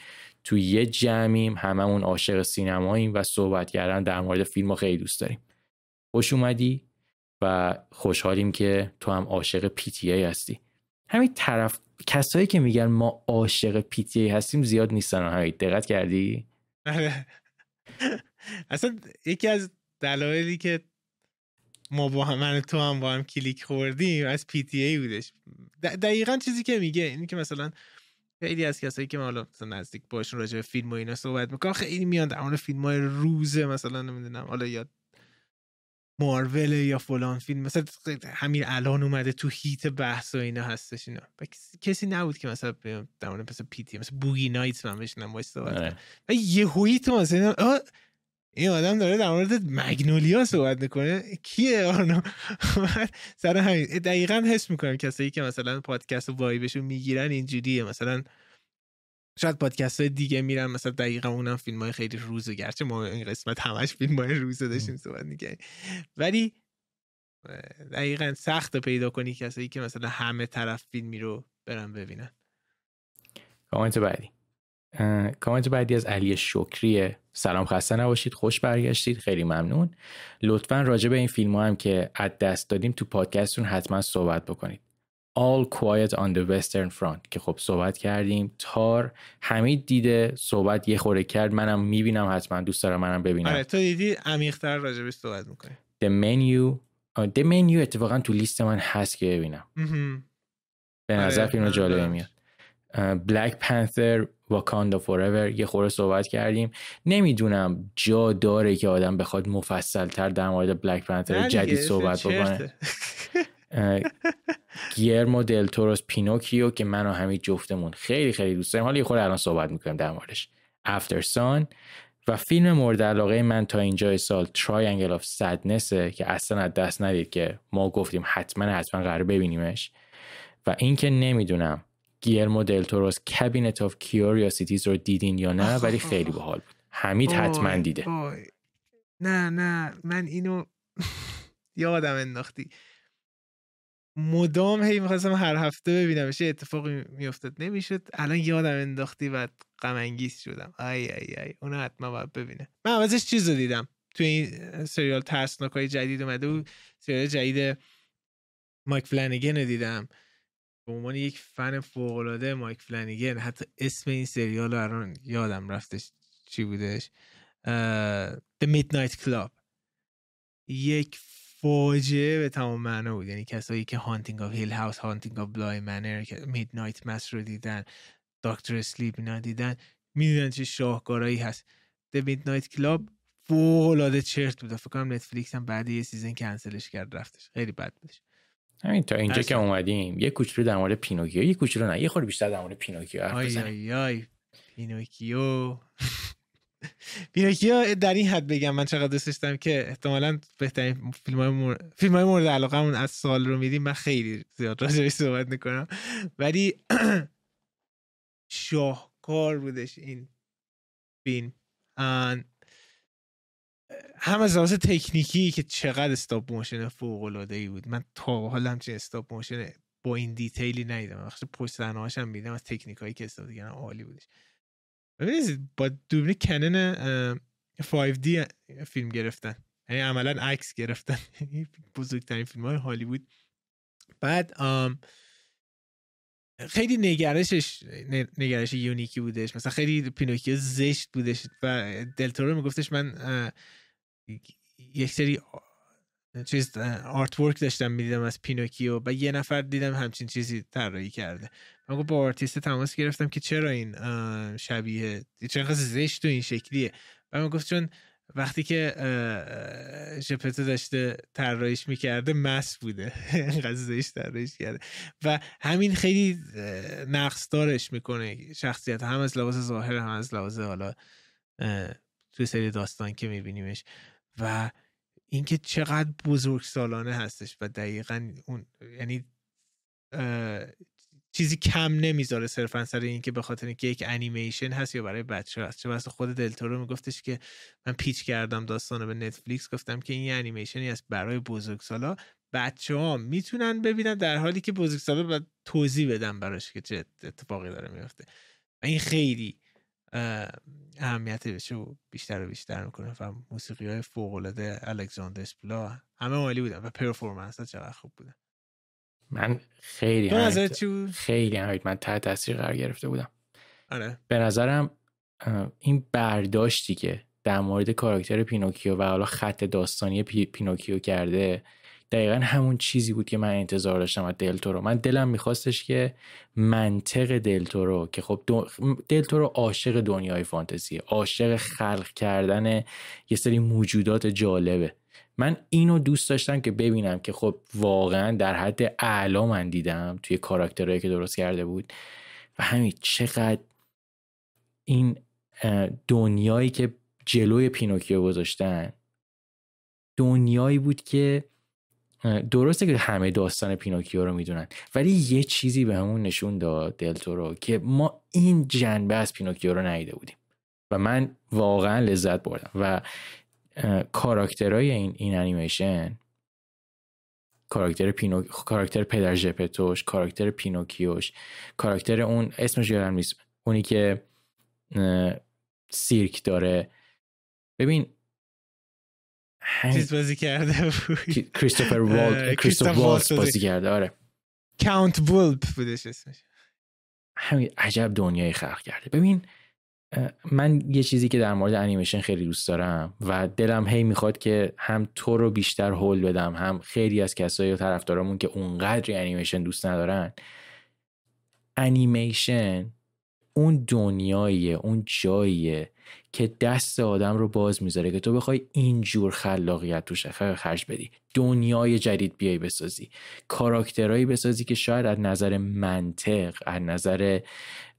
تو یه جمعیم هممون عاشق سینماییم و صحبت کردن در مورد فیلم خیلی دوست داریم. خوش اومدی و خوشحالیم که تو هم عاشق ای هستی. همین طرف کسایی که میگن ما عاشق پی هستیم زیاد نیستن. همین دقت کردی؟ آره. اصلا یکی از دلایلی که ما با هم من تو هم با هم کلیک خوردیم از ای بودش. دقیقا چیزی که میگه اینی که مثلا خیلی از کسایی که حالا مثلا نزدیک باشون راجع به فیلم و اینا صحبت می‌کنن خیلی میان در مورد فیلم های روزه مثلا نمی‌دونم حالا یا مارول یا فلان فیلم مثلا همین الان اومده تو هیت بحث و اینا هستش اینا. کسی نبود که مثلا در مورد مثلا پی تی مثلا بوگی نایتس من بشنم باش صحبت کنم. و یهویی تو مثلا این آدم داره در مورد مگنولیا صحبت می‌کنه. کیه آنو سر همین. دقیقا حس می‌کنم کسایی که مثلا پادکست وایبشون می‌گیرن اینجوریه. مثلا شاید پادکست های دیگه میرن مثلا دقیقا اونم فیلم های خیلی روزه. گرچه ما این قسمت همش فیلم های روزه داشتیم صحبت می‌کنیم ولی دقیقا سخت پیدا کنی کسایی که مثلا همه طرف فیلمی رو برن ببینن. کامنت بعدی. کامنت بعدی از علی شکریه سلام خسته نباشید خوش برگشتید خیلی ممنون. لطفا راجع به این فیلم ها هم که از دست دادیم تو پادکستتون حتما صحبت بکنید. All Quiet on the Western Front که خب صحبت کردیم. تار حمید دیده صحبت یه خوره کرد. منم می‌بینم حتما دوست دارم منم ببینم. آره تو دیدی؟ عمیق‌تر راجع به صحبت می‌کنی. The Menu The Menu اتفاقا تو لیست من هست که ببینم. به نظر آره، فیلم جالبه میاد. Black Panther Wakanda Forever یه خورده صحبت کردیم. نمی‌دونم جا داره که آدم بخواد مفصل تر در مورد Black Panther جدید صحبت بکنه. Guillermo del Toro's Pinocchio که من و همین جفتمون خیلی خیلی دوست داریم. حالا یه خورده الان صحبت می‌کنیم در موردش. Aftersun و فیلم مورد علاقه من تا اینجا سال Triangle of Sadness ه که اصلا از دست ندید که ما گفتیم حتما حتما قرار ببینیمش. و اینکه نمی‌دونم Guillermo del Toro's Cabinet of Curiosities رو دیدین یا نه؟ ولی خیلی باحال بود. حمید حتما دیده. نه نه. من اینو یادم انداختی. مدام هی می‌خواستم هر هفته ببینم چه اتفاقی میافتاد. نمی‌شد. الان یادم انداختی و غم انگیز شدم. ای ای ای. اونو حتما باید ببینه من ازش چیز رو دیدم. تو این سریال ترسناک های جدید اومده بود. سریال جدید مایک فلانیگن رو دیدم. به عنوان یک فن فوق العاده مایک فلانیگن حتی اسم این سریال رو الان یادم رفتش چی بودش؟ The Midnight Club. یک فاجعه به تمام معنا بود. یعنی کسایی که Haunting of Hill House Haunting of Bly Manor Midnight Mass رو دیدن Doctor Sleep اینا دیدن می‌دونن چه شاهکارایی هست. Midnight Club فوق العاده چرت بود فکر کنم Netflix هم بعد یه season کنسلش کرد رفتش. خیلی بد بودش. همین تا اینجا که اومدیم. یه کوچولو در مورد پینوکیو یه کوچولو نه یه خورده بیشتر در مورد پینوکیو حرف بزنیم. آی آی. پینوکیو. پینوکیو در این حد بگم من چقدر دوست داشتم که احتمالا بهترین فیلم های, مور... فیلم های مورد علاقه از سال رو میدیم. من خیلی زیاد راجعش صحبت می‌کنم ولی شاهکار بودش این فیلم. هم از لحاظ تکنیکی که چقدر stop motion فوق العاده ای بود. من تا حالا همچین stop motion با این detail ی ندیدم. وقتی پشت صحنه هم دیدم از تکنیک هایی که استفاده کردن عالی بودش. ببینید با دوربین Canon 5D فیلم گرفتن. یعنی عملا عکس گرفتن. بزرگترین فیلم های هالیوود بعد خیلی نگرشش نگرش unique ی بودش. مثلا خیلی پینوکیو زشت بودش و دلتورو میگفتش من یک سری چیز artwork داشتم می‌دیدم از پینوکیو و یه نفر دیدم همچین چیزی طراحی کرده. من با آرتیست تماس گرفتم که چرا این شبیه چرا زشت و این شکلیه. و من گفت چون وقتی که ژپتو داشته طراحیش می‌کرده مس بوده. اینقدر زشت طراحیش کرده. و همین خیلی نقص دارش می‌کنه شخصیت. هم از لحاظ ظاهر هم از لحاظ حالا توی سری داستان که میبینیمش. و اینکه چقدر بزرگ سالانه هستش و دقیقا اون یعنی چیزی کم نمی‌ذاره صرفا سر اینکه به خاطر اینکه یک انیمیشن هست یا برای بچه هست. چه واسه خود دلتورو میگفتش که من پیچ کردم داستان به نتفلیکس گفتم که این انیمیشنی است برای بزرگسالا. بچه ها می‌تونن ببینن در حالی که بزرگسالا باید توضیح بدن براش که چه اتفاقی داره میفته. این خیلی اهمیت رو بیشتر و بیشتر می‌کنه و موسیقی های فوق العاده الکساندر اسپلا همه عالی بودن و پرفورمنس ها چقدر خوب بودن. من خیلی خیلی همین من تحت تاثیر قرار گرفته بودم. آره. به نظرم این برداشتی که در مورد کاراکتر پینوکیو و حالا خط داستانی پی- پینوکیو کرده دقیقا همون چیزی بود که من انتظار داشتم از دلتورو من دلم میخواستش که منطق دلتورو که خب. دلتورو عاشق دنیای فانتزیه. عاشق خلق کردن یه سری موجودات جالبه. من اینو دوست داشتم که ببینم که خب واقعا در حد اعلا من دیدم توی کاراکترهایی که درست کرده بود. و همین چقدر این دنیایی که جلوی پینوکیو گذاشتن دنیایی بود که درسته که همه داستان پینوکیو رو می‌دونن ولی یه چیزی به همون نشون داد دلتورو که ما این جنبه از پینوکیو رو ندیده بودیم. و من واقعا لذت بردم. و کاراکترهای این این انیمیشن کاراکتر پینو کاراکتر پدر ژپتوش کاراکتر پینوکیوش کاراکتر اون اسمش یادم نیست اونی که سیرک داره. ببین چیز بازی کرده بود. کریستوفر اه، والد کریستوفر کریستوف والتز بازی. کرده آره. Count Volpe بودش اسمش. همین عجب دنیای خلق کرده. ببین من یه چیزی که در مورد انیمیشن خیلی دوست دارم و دلم هی می‌خواد که هم تو رو بیشتر هول بدم هم خیلی از کسایی و طرفدارامون که اونقدری انیمیشن دوست ندارن انیمیشن اون دنیاییه اون جاییه که دست آدم رو باز می‌ذاره که تو بخوای اینجور خلاقیت توش خرج بدی. دنیای جدید بیای بسازی. کاراکترهایی بسازی که شاید از نظر منطق از نظر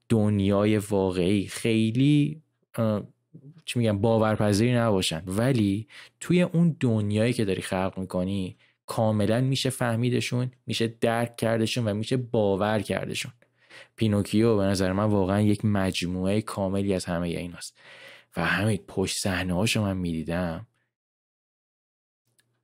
دنیای واقعی خیلی چی میگم باورپذیری نباشن. ولی توی اون دنیایی که داری خلق می‌کنی کاملا میشه فهمیدشون میشه درک کردشون و میشه باور کردشون. پینوکیو به نظر من واقعا یک مجموعه کاملی از همه ایناست. و همین پشت صحنه هاشو من می‌دیدم.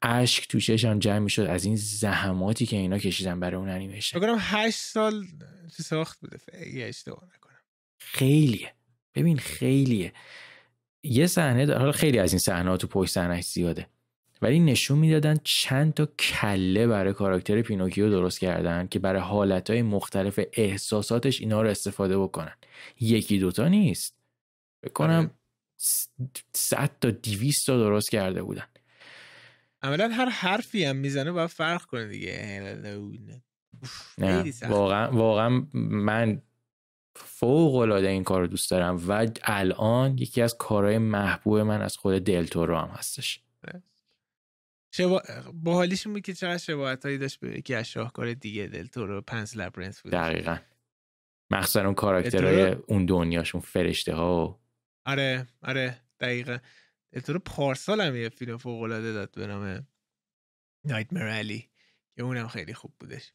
اشک تو چشم جمع می‌شد از این زحماتی که اینا کشیدن برای اون انیمیشن. بگم هشت سال ساخت بوده. اشتباه نکنم. خیلیه. ببین خیلیه. یه صحنه حالا خیلی از این صحنه تو پشت صحنه زیاده. ولی نشون می‌دادن چند تا کله برای کاراکتر پینوکیو درست کردن که برای حالت های مختلف احساساتش اینا رو استفاده بکنن. یکی دوتا نیست. بکنم 100 تا 200 تا درست کرده بودن. عملا هر حرفی هم می‌زنه باید فرق کنه دیگه. نه واقعا واقعا من فوق العاده این کار دوست دارم و الان یکی از کارهای محبوب من از خود دلتورو هم هستش. شبا... با حالیش بود که چقدر شباهت هایی داشت به یکی از شاهکار دیگه دلتورو Pan's Labyrinth بود. دقیقا. مخصوصا اون کاراکترهای اون دنیاشون فرشته ها و آره آره دقیقا. دلتورو پارسال هم یه فیلم فوق العاده داد به نام Nightmare Alley که اونم خیلی خوب بودش.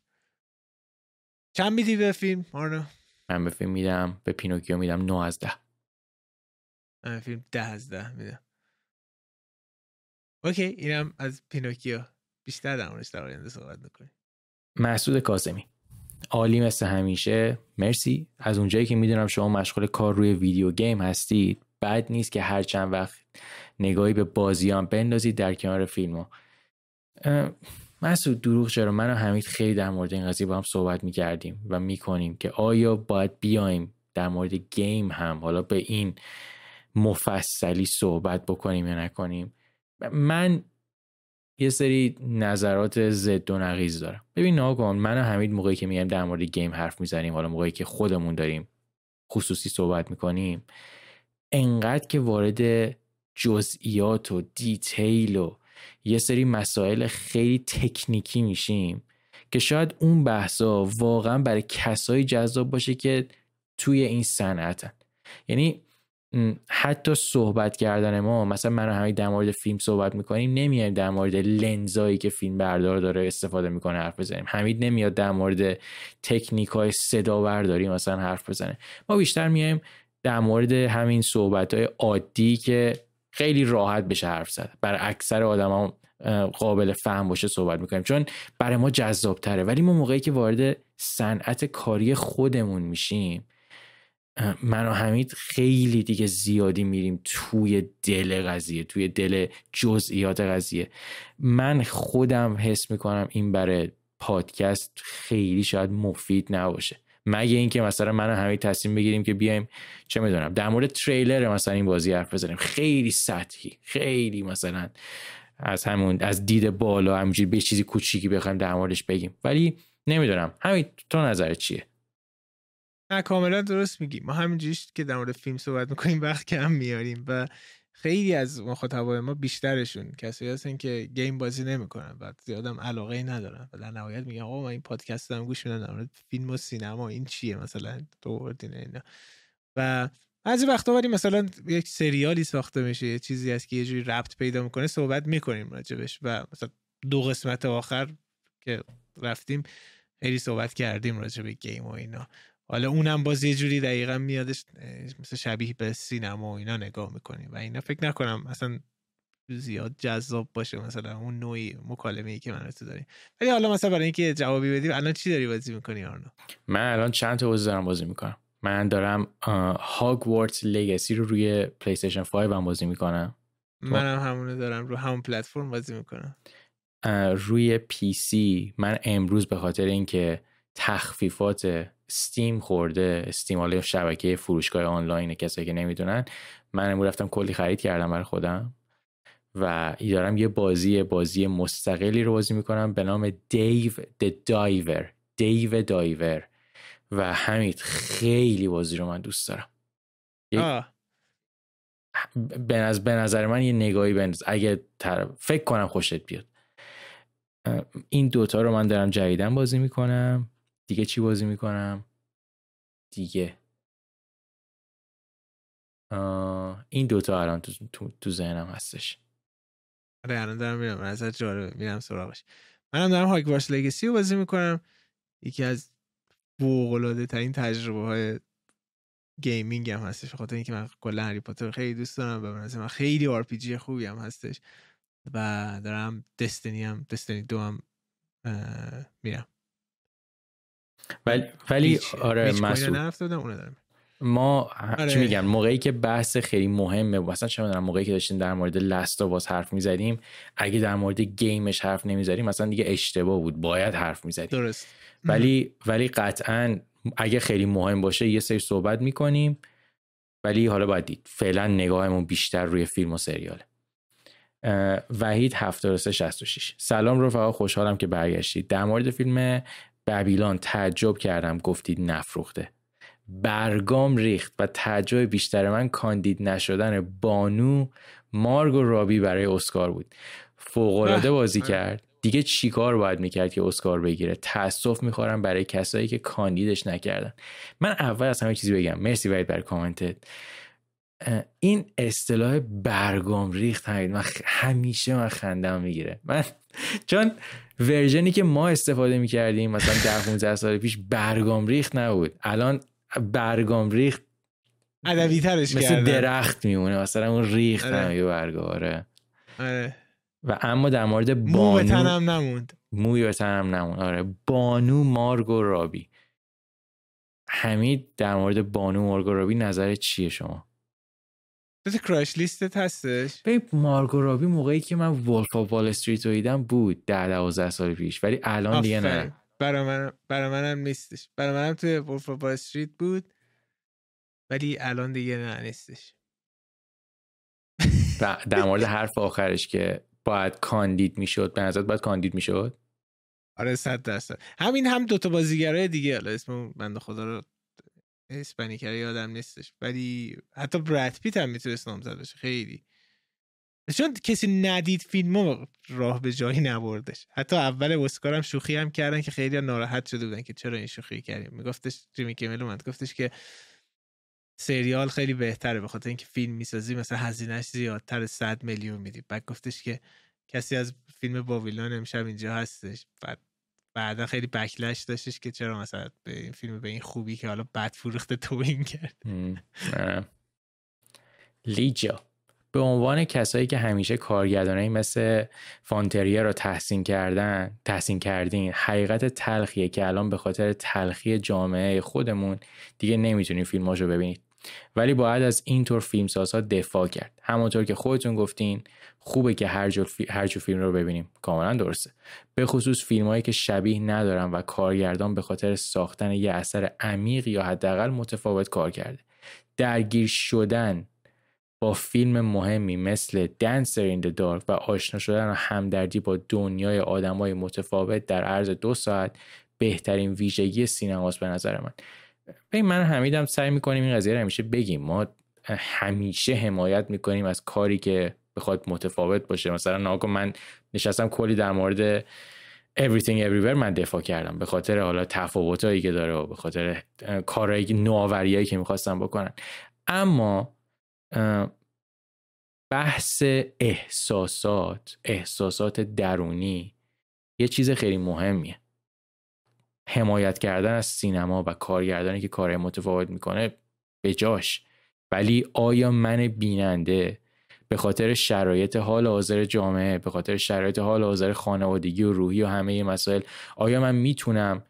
چند میدی به فیلم آرنو من به فیلم میدم به پینوکیو میدم 9 از 10 من فیلم ده از ده میدم. اوکی اینم از پینوکیو. بیشتر در موردش در آینده صحبت می‌کنیم. مسعود قاسمی. عالی مثل همیشه. مرسی. از اونجایی که می‌دونم شما مشغول کار روی video game هستید بد نیست که هر چند وقت نگاهی به بازی هم بندازید در کنار فیلم ها مسعود دروغ چرا؟ من و حمید خیلی در مورد این قضیه با هم صحبت می‌کردیم و می‌کنیم که آیا باید بیایم در مورد game هم حالا به این مفصلی صحبت بکنیم یا نکنیم؟ من یه سری نظرات ضد و نقیض دارم. ببین ناگهان من و حمید موقعی که میایم در مورد گیم حرف می‌زنیم حالا موقعی که خودمون داریم خصوصی صحبت می‌کنیم انقدر که وارد جزئیات و دیتیل و یه سری مسائل خیلی تکنیکی میشیم که شاید اون بحثا واقعا برای کسایی جذاب باشه که توی این صنعتن. یعنی حتی صحبت کردن ما مثلا من همین در مورد فیلم صحبت می‌کنیم نمیایم در مورد لنزایی که فیلم بردار داره استفاده می‌کنه حرف بزنیم. حمید نمیاد در مورد تکنیک های صدا برداری مثلا حرف بزنه. ما بیشتر میایم در مورد همین صحبت های عادی که خیلی راحت بشه حرف زد. برای اکثر آدما قابل فهم باشه صحبت می‌کنیم. چون برای ما جذاب تره ولی ما موقعی که وارد صنعت کاری خودمون میشیم من و حمید خیلی دیگه زیادی میریم توی دل قضیه توی دل جزئیات قضیه. من خودم حس می‌کنم این برای پادکست خیلی شاید مفید نباشه. مگه اینکه مثلا من همه تصمیم بگیریم که بیایم چه می‌دونم در مورد تریلر مثلا این بازی حرف بزنیم. خیلی سطحی خیلی مثلا از همون از دید بالا همینجوری به چیزی کوچیکی بخوایم در موردش بگیم. ولی نمی‌دونم. همین تو نظر چیه؟ نه کاملا درست میگی. ما همینجوری که در مورد فیلم صحبت می‌کنیم وقت کم میاریم و خیلی از مخاطبای ما بیشترشون کسایی هستن که گیم بازی نمی‌کنن و زیادم علاقه ای ندارن و در نهایت میگن آقا من این پادکست دارم گوش میدم در فیلم و سینما این چیه مثلا؟ تو اینا. و بعضی وقتا ولی مثلا یک سریالی ساخته میشه یه چیزی هست که یه جوری ربط پیدا می‌کنه صحبت می‌کنیم راجبش و مثلا دو قسمت آخر که رفتیم خیلی صحبت کردیم راجع به game و اینا. حالا اونم باز یه جوری دقیقا میادش مثل شبیه به سینما و اینا نگاه می‌کنیم و اینا. فکر نکنم اصلا زیاد جذاب باشه مثلا اون نوعی مکالمه ای که من تو داریم. ولی حالا مثلا برای اینکه جوابی بدیم الان چی داری بازی می‌کنی آرنو؟ من الان چند تا بازی دارم بازی می‌کنم. من دارم Hogwarts Legacy رو روی پلی استیشن 5 هم بازی می‌کنم. منم همونو دارم رو همون پلتفرم بازی می‌کنم. روی پی سی. من امروز به خاطر اینکه تخفیفات ستیم خورده استیم حالا شبکه فروشگاه آنلاین کسایی که نمی‌دونن. من امروز رفتم کلی خرید کردم برای خودم و دارم یه بازی بازی مستقلی رو بازی می‌کنم به نام دیو د دایور دیو دایور و همین خیلی بازی رو من دوست دارم. به نظر من یه نگاهی بنداز اگه فکر کنم خوشت بیاد. این دوتا رو من دارم جدیدن بازی می‌کنم. دیگه چی بازی می‌کنم؟ دیگه. این دوتا الان تو, تو, تو ذهنم هستش. آره الان دارم میرم. ازت جالبه میرم سراغش. منم دارم هاگوارتس لگسی رو بازی می‌کنم. یکی از فوق‌العاده ترین تجربه های gaming هم هستش خاطر اینکه من کلا هری پاتر خیلی دوست دارم و من من خیلی RPG خوبی هم هستش و دارم Destiny هم Destiny دو هم میرم. ولی ولی آره مسعود. ما آره. چی میگن؟ موقعی که بحث خیلی مهمه مثلا چه می‌دونم موقعی که داشتیم در مورد Last of Us حرف می‌زدیم اگه در مورد game ش حرف نمی‌زدیم مثلا دیگه اشتباه بود باید حرف می‌زدیم. درست. ولی ولی قطعا اگه خیلی مهم باشه یه سری صحبت می‌کنیم ولی حالا باید دید. فعلا نگاهمون بیشتر روی فیلم و سریاله. وحید 7366 سلام رفقا خوشحالم که برگشتید. در مورد فیلم ببیلان تعجب کردم گفتید نفروخته. برگام ریخت و تعجب بیشتر من کاندید نشدن بانو مارگ و رابی برای اسکار بود. فوقالعاده بازی کرد. دیگه چیکار باید می‌کرد که اسکار بگیره؟ تاسف می‌خورم برای کسایی که کاندیدش نکردن. من اول از همه چیزی بگم. مرسی وید بر کامنتت. این اصطلاح برگام ریخت من همیشه من خندم می‌گیره. من چون ورژنی که ما استفاده می‌کردیم مثلا ده 15 سال پیش برگام ریخت نبود. الان برگام ریخت ادبی ترش مثل درخت میمونه مثلا اون ریخت آره. برگاره آره. و اما در مورد بانو مو تنم نموند. موی به تنم نموند آره. بانو مارگو رابی. حمید در مورد بانو مارگو رابی نظر چیه شما؟ تو crush list ت هستش. ببین مارگو رابی موقعی که من Wolf of Wall Street رو دیدم بود ده دوازده سال پیش ولی الان دیگه نه. برای من برای منم نیستش. برای منم توی Wolf of Wall Street بود ولی الان دیگه نه نیستش. در مورد حرف آخرش که باید کاندید می‌شد به نظر باید کاندید می‌شد؟ آره صد درصد. همین هم دوتا بازیگرای دیگه حالا اسم بنده خدا رو اسپانی کرده یادم نیستش. ولی حتی براد پیت هم می‌تونست نامزد باشه. خیلی. چون کسی ندید فیلم راه به جایی نبردش. حتی اول اسکار هم شوخی هم کردن که خیلی ناراحت شده بودن که چرا این شوخی کردیم. میگفتش جیمی کیمل اومد گفتش که سریال خیلی بهتره به خاطر اینکه فیلم می‌سازی مثلا هزینهش زیادتر 100 میلیون میدی. بعد گفتش که کسی از فیلم باویلون امشب اینجا هستش. بعد بعدا خیلی بکلش داشتش که چرا مثلا به این فیلم به این خوبی که حالا بد فروخته توین کرد. لیجا به عنوان کسایی که همیشه کارگردانایی مثل فانتریه رو تحسین کردن تحسین کردین حقیقت تلخیه که الان به خاطر تلخی جامعه خودمون دیگه نمی‌تونیم فیلماشو ببینید. ولی باید از اینطور فیلم سازها دفاع کرد. همونطور که خودتون گفتین خوبه که هر جو, هر جو فیلم رو ببینیم. کاملا درسته. به خصوص فیلم هایی که شبیه ندارن و کارگردان به خاطر ساختن یه اثر عمیق یا حداقل متفاوت کار کرده. درگیر شدن با فیلم مهمی مثل دنسر این دارک و آشنا شدن و همدردی با دنیای آدمای متفاوت در عرض دو ساعت بهترین ویژگی سینماست به نظر من. به من حمیدم سعی می‌کنیم این قضیه رو همیشه بگیم. ما همیشه حمایت می‌کنیم از کاری که بخواد متفاوت باشه. مثلا ناگو من نشستم کلی در مورد Everything Everywhere من دفاع کردم. به خاطر حالا تفاوتایی که داره و به خاطر کارهایی نوآوریایی که می‌خواستم بکنن. اما بحث احساسات احساسات درونی یه چیز خیلی مهمیه. حمایت کردن از سینما و کارگردانی که کار متفاوت می‌کنه به جاش. ولی آیا من بیننده به خاطر شرایط حال حاضر جامعه به خاطر شرایط حال حاضر خانوادگی و روحی و همه مسائل آیا من می‌تونم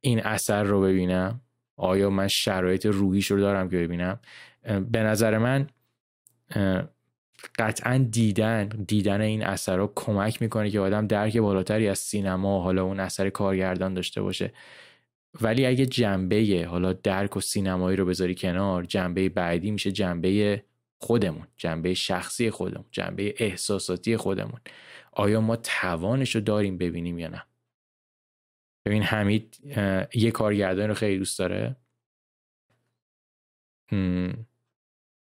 این اثر رو ببینم؟ آیا من شرایط روحیش رو دارم که ببینم؟ به نظر من قطعا دیدن دیدن این اثر رو کمک می‌کنه که آدم درک بالاتری از سینما حالا اون اثر کارگردان داشته باشه. ولی اگه جنبه حالا درک و سینمایی رو بذاری کنار جنبه بعدی میشه جنبه خودمون جنبه شخصی خودمون جنبه احساساتی خودمون. آیا ما توانش رو داریم ببینیم یا نه؟ ببین حمید یه کارگردان رو خیلی دوست داره.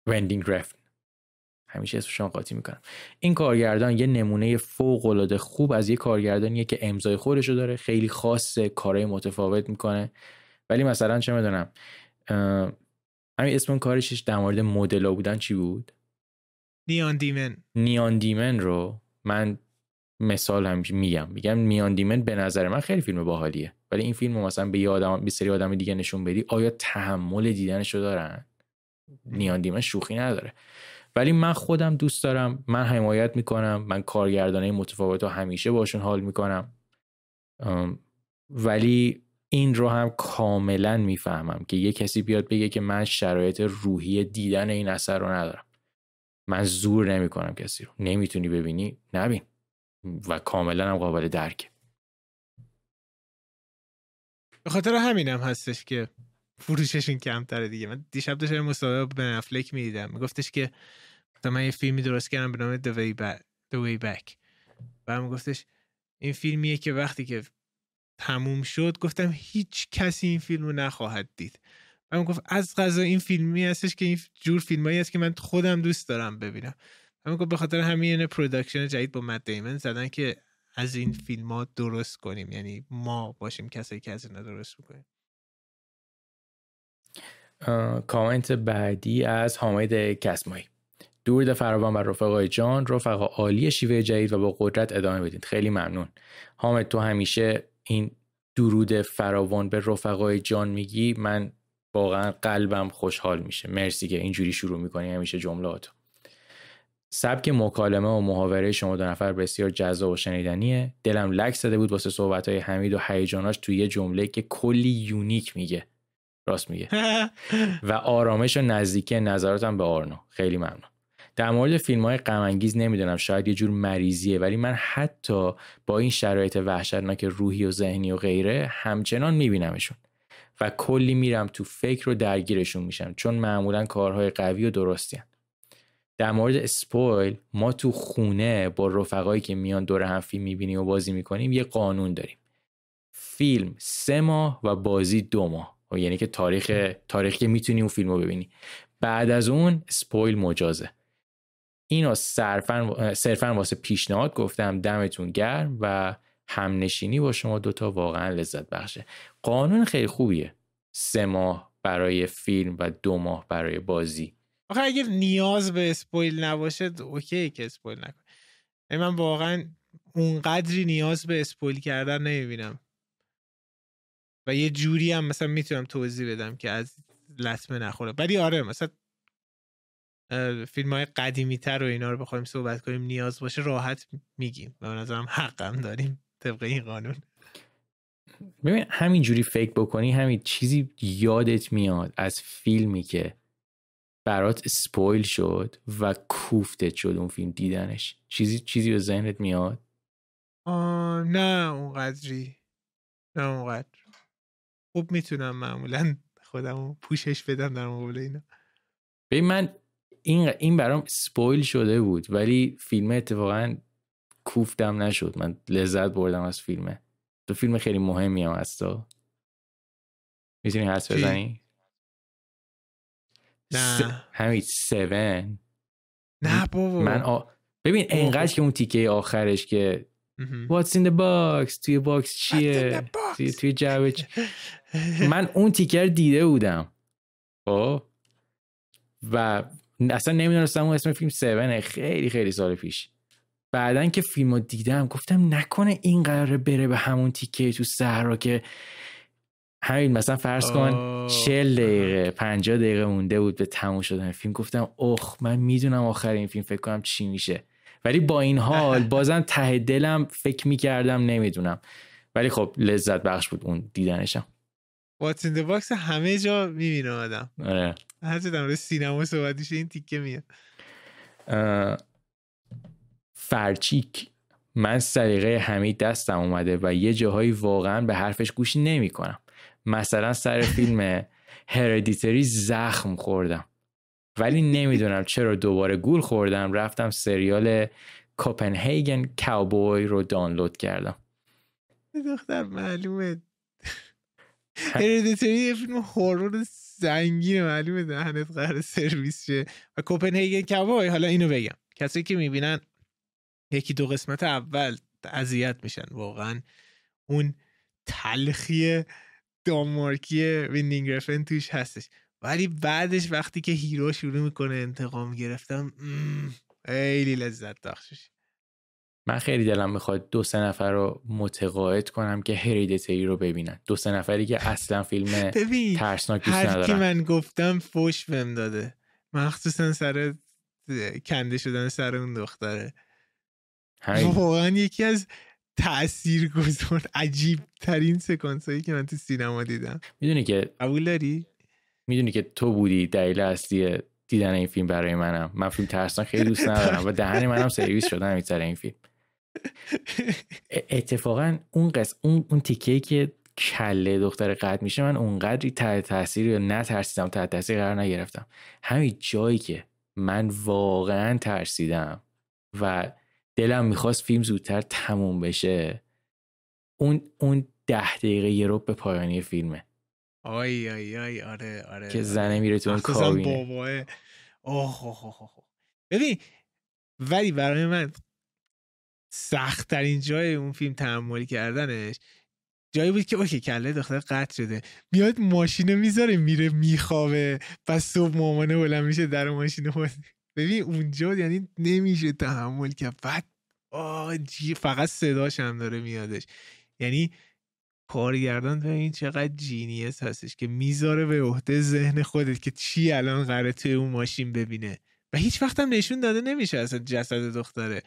وندینگ رفت همیشه اسمشون قاطی می‌کنم. این کارگردان یه نمونه فوق العاده خوب از یه کارگردانیه که امضای خودش رو داره خیلی خاصه کارهای متفاوت می‌کنه. ولی مثلا چه می‌دونم همین اسم کارش در مورد مدل بودن چی بود؟ نیان دیمن. نیان دیمن رو من مثال همیشه میگم. میگم نیان دیمن به نظر من خیلی فیلم باحالیه. ولی این فیلم رو مثلا به یه آدم به سری آدم دیگه نشون بدی آیا تحمل دیدنشو دارن؟ نیان دیمن شوخی نداره. ولی من خودم دوست دارم من حمایت می‌کنم من کارگردانه متفاوت رو همیشه باشون حال می‌کنم. ولی این رو هم کاملا می‌فهمم که یه کسی بیاد بگه که من شرایط روحی دیدن این اثر رو ندارم. من زور نمی‌کنم کسی رو. نمی‌تونی ببینی؟ نبین. و کاملا هم قابل درک به خاطر همینم هستش که فروششون کمتره دیگه. من دیشب داشتم مصاحبه بن افلک می‌دیدم. میگفتش که من یه فیلمی درست کردم به نام The Way Back, The Way Back. و گفتش این فیلمیه که وقتی که تموم شد گفتم هیچ کسی این فیلم رو نخواهد دید. و گفت از قضا این فیلمی هستش که این جور فیلمایی هست که من خودم دوست دارم ببینم. و گفت به خاطر همین production جدید با مت دیمن زدن که از این فیلم ها درست کنیم. یعنی ما باشیم کسایی که از این درست می‌کنیم. کامنت بعدی از حامد کسمایی. درود فراوان بر رفقای جان. رفقا عالی شیوه جدید و با قدرت ادامه بدید خیلی ممنون. حامد تو همیشه این درود فراوان به رفقای جان میگی من واقعا قلبم خوشحال میشه. مرسی که اینجوری شروع می‌کنی همیشه جملاتو سبک مکالمه و محاوره شما دو نفر بسیار جذاب و شنیدنیه. دلم لک زده بود واسه صحبت های حمید و هیجاناش توی یه جمله که کلی یونیک میگه. راست میگه. و آرامش و نزدیکی نظراتم به آرنو. خیلی ممنون. در مورد فیلم های غمانگیز نمی‌دونم شاید یه جور مریضیه ولی من حتی با این شرایط وحشتناک روحی و ذهنی و غیره همچنان میبینمشون. و کلی میرم تو فکر و درگیرشون میشم چون معمولا کارهای قوی و درستی هن. در مورد اسپویل ما تو خونه با رفقایی که میان دور هم فیلم می‌بینیم و بازی می‌کنیم یه قانون داریم. فیلم سه ماه و بازی دو ماه. و یعنی که تاریخ تاریخی که می‌تونی اون فیلم رو ببینی. بعد از اون سپویل مجازه. اینو صرفا صرفا واسه پیشنهاد گفتم دمتون گرم و همنشینی با شما دوتا واقعا لذت بخشه. قانون خیلی خوبیه. سه ماه برای فیلم و دو ماه برای بازی. آخه اگر نیاز به spoil نباشه اوکی که spoil نکن. من واقعا اونقدری نیاز به spoil کردن نمی‌بینم. و یه جوری هم مثلا می‌تونم توضیح بدم که از لطمه نخوره. ولی آره مثلا فیلم های قدیمی تر و اینا رو بخوایم صحبت کنیم نیاز باشه راحت میگیم. به نظرم حقم داریم طبق این قانون. ببین همینجوری فکر بکنی همین چیزی یادت میاد از فیلمی که برات سپویل شد و کوفتت شد اون فیلم دیدنش. چیزی چیزی به ذهنت میاد؟ آه نه اونقدری. نه اونقدر. خوب می‌تونم معمولا خودم پوشش بدم در مقابل اینا. ببین من این این برام سپویل شده بود ولی فیلم اتفاقا کوفتم نشد. من لذت بردم از فیلمه. تو فیلم خیلی مهمی هم هست تو می‌تونی حدس بزنی؟ نه. همین Seven. نه بابا. من آ... ببین انقدر که اون تیکه آخرش که What's in the box توی box چیه؟ توی, توی جعبه من اون تیکه رو دیده بودم. خب؟ و اصلا نمی‌دونستم اون اسم فیلم 7 خیلی خیلی سال پیش. بعدا که فیلم رو دیدم گفتم نکنه این قراره بره به همون تیکه تو صحرا که همین مثلا فرض کن 40 دقیقه 50 دقیقه مونده بود به تموم شدن فیلم. گفتم اخ من می‌دونم آخر این فیلم فکر کنم چی میشه. ولی با این حال بازم ته دلم فکر می‌کردم نمی‌دونم. ولی خب لذت بخش بود اون دیدنشم. What's in box همه جا می‌بینه آدم. آره. هر در سینما صحبتیش این تیکه میاد. فرچیک. من سلیقه حمید دستم اومده و یه جاهایی واقعا به حرفش گوش نمی‌کنم. مثلا سر فیلم هردیتری زخم خوردم. ولی نمی‌دونم چرا دوباره گول خوردم رفتم سریال کوپنهیگن کاوبوی رو دانلود کردم. دختر معلومه. هردیتری یه فیلم هورور زنگین معلومه دهنت قرار سرویس شه. و کوپنهیگن کاوبوی حالا اینو بگم. کسی که می‌بینن یکی دو قسمت اول اذیت میشن. واقعا اون تلخی دانمارکی وایندینگ رفن توش هستش. ولی بعدش وقتی که hero شروع می‌کنه انتقام گرفتن خیلی لذت بخشش. من خیلی دلم می‌خواد دو سه نفر رو متقاعد کنم که Hereditary رو ببینن. دو سه نفری که اصلا فیلم ترسناک دوست ندارن. هر من گفتم فوش بهم داده. مخصوصا سر کنده شدن سر اون دختره. واقعا یکی از تأثیر گذار عجیب ترین سکانس هایی که من تو سینما دیدم. می‌دونی که قبول داری؟ می‌دونی که تو بودی دلیل اصلی دیدن این فیلم برای منم. من فیلم ترسان خیلی دوست ندارم و دهن منم سرویس شدن سر این فیلم. اتفاقا اون قص اون اون تیکه که کله دختر قد میشه من اونقدری تحت تاثیر یا نترسیدم تحت تاثیر قرار نگرفتم. همین جایی که من واقعا ترسیدم و دلم می‌خواست فیلم زودتر تموم بشه اون اون ده دقیقه یه رو به پایانی فیلمه. آی آی آی آره آره که زنه میره تو اون کابینه. باباه. اوه اوه اوه. ببین ولی برای من سخت ترین جای اون فیلم تحمل کردنش. جایی بود که اوکی کله دختر قطع شده. میاد ماشینو می‌ذاره میره میخوابه. پس صبح مامانه بلند میشه در ماشینو ببین اونجا یعنی نمیشه تحمل کرد. بعد فقط صداش هم داره میادش. یعنی کارگردان به این چقدر جینیس هستش که می‌ذاره به عهده ذهن خودت که چی الان قراره توی اون ماشین ببینه. و هیچ وقت هم نشون داده نمیشه اصلا جسد دختره.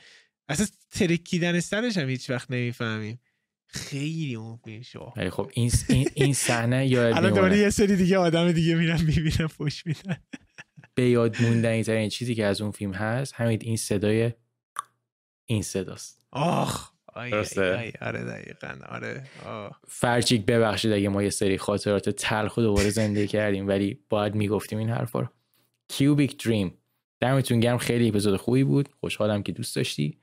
اصلا ترکیدن سرش هم هیچ وقت نمی‌فهمیم. خیلی اون فیلم ولی خب این این صحنه یاد الان دوباره یه سری دیگه آدم دیگه میرن می‌بینن فوش میدن. به یاد موندنی ترین چیزی که از اون فیلم هست همین این صدای این صداست. آخ. آره دقیقا. آره. فرچیک ببخشید اگه ما یه سری خاطرات تلخ دوباره زنده کردیم ولی باید می‌گفتیم این حرفا رو. کیوبیک دریم دمتون گرم. خیلی اپیزود خوبی بود. خوشحالم که دوست داشتی.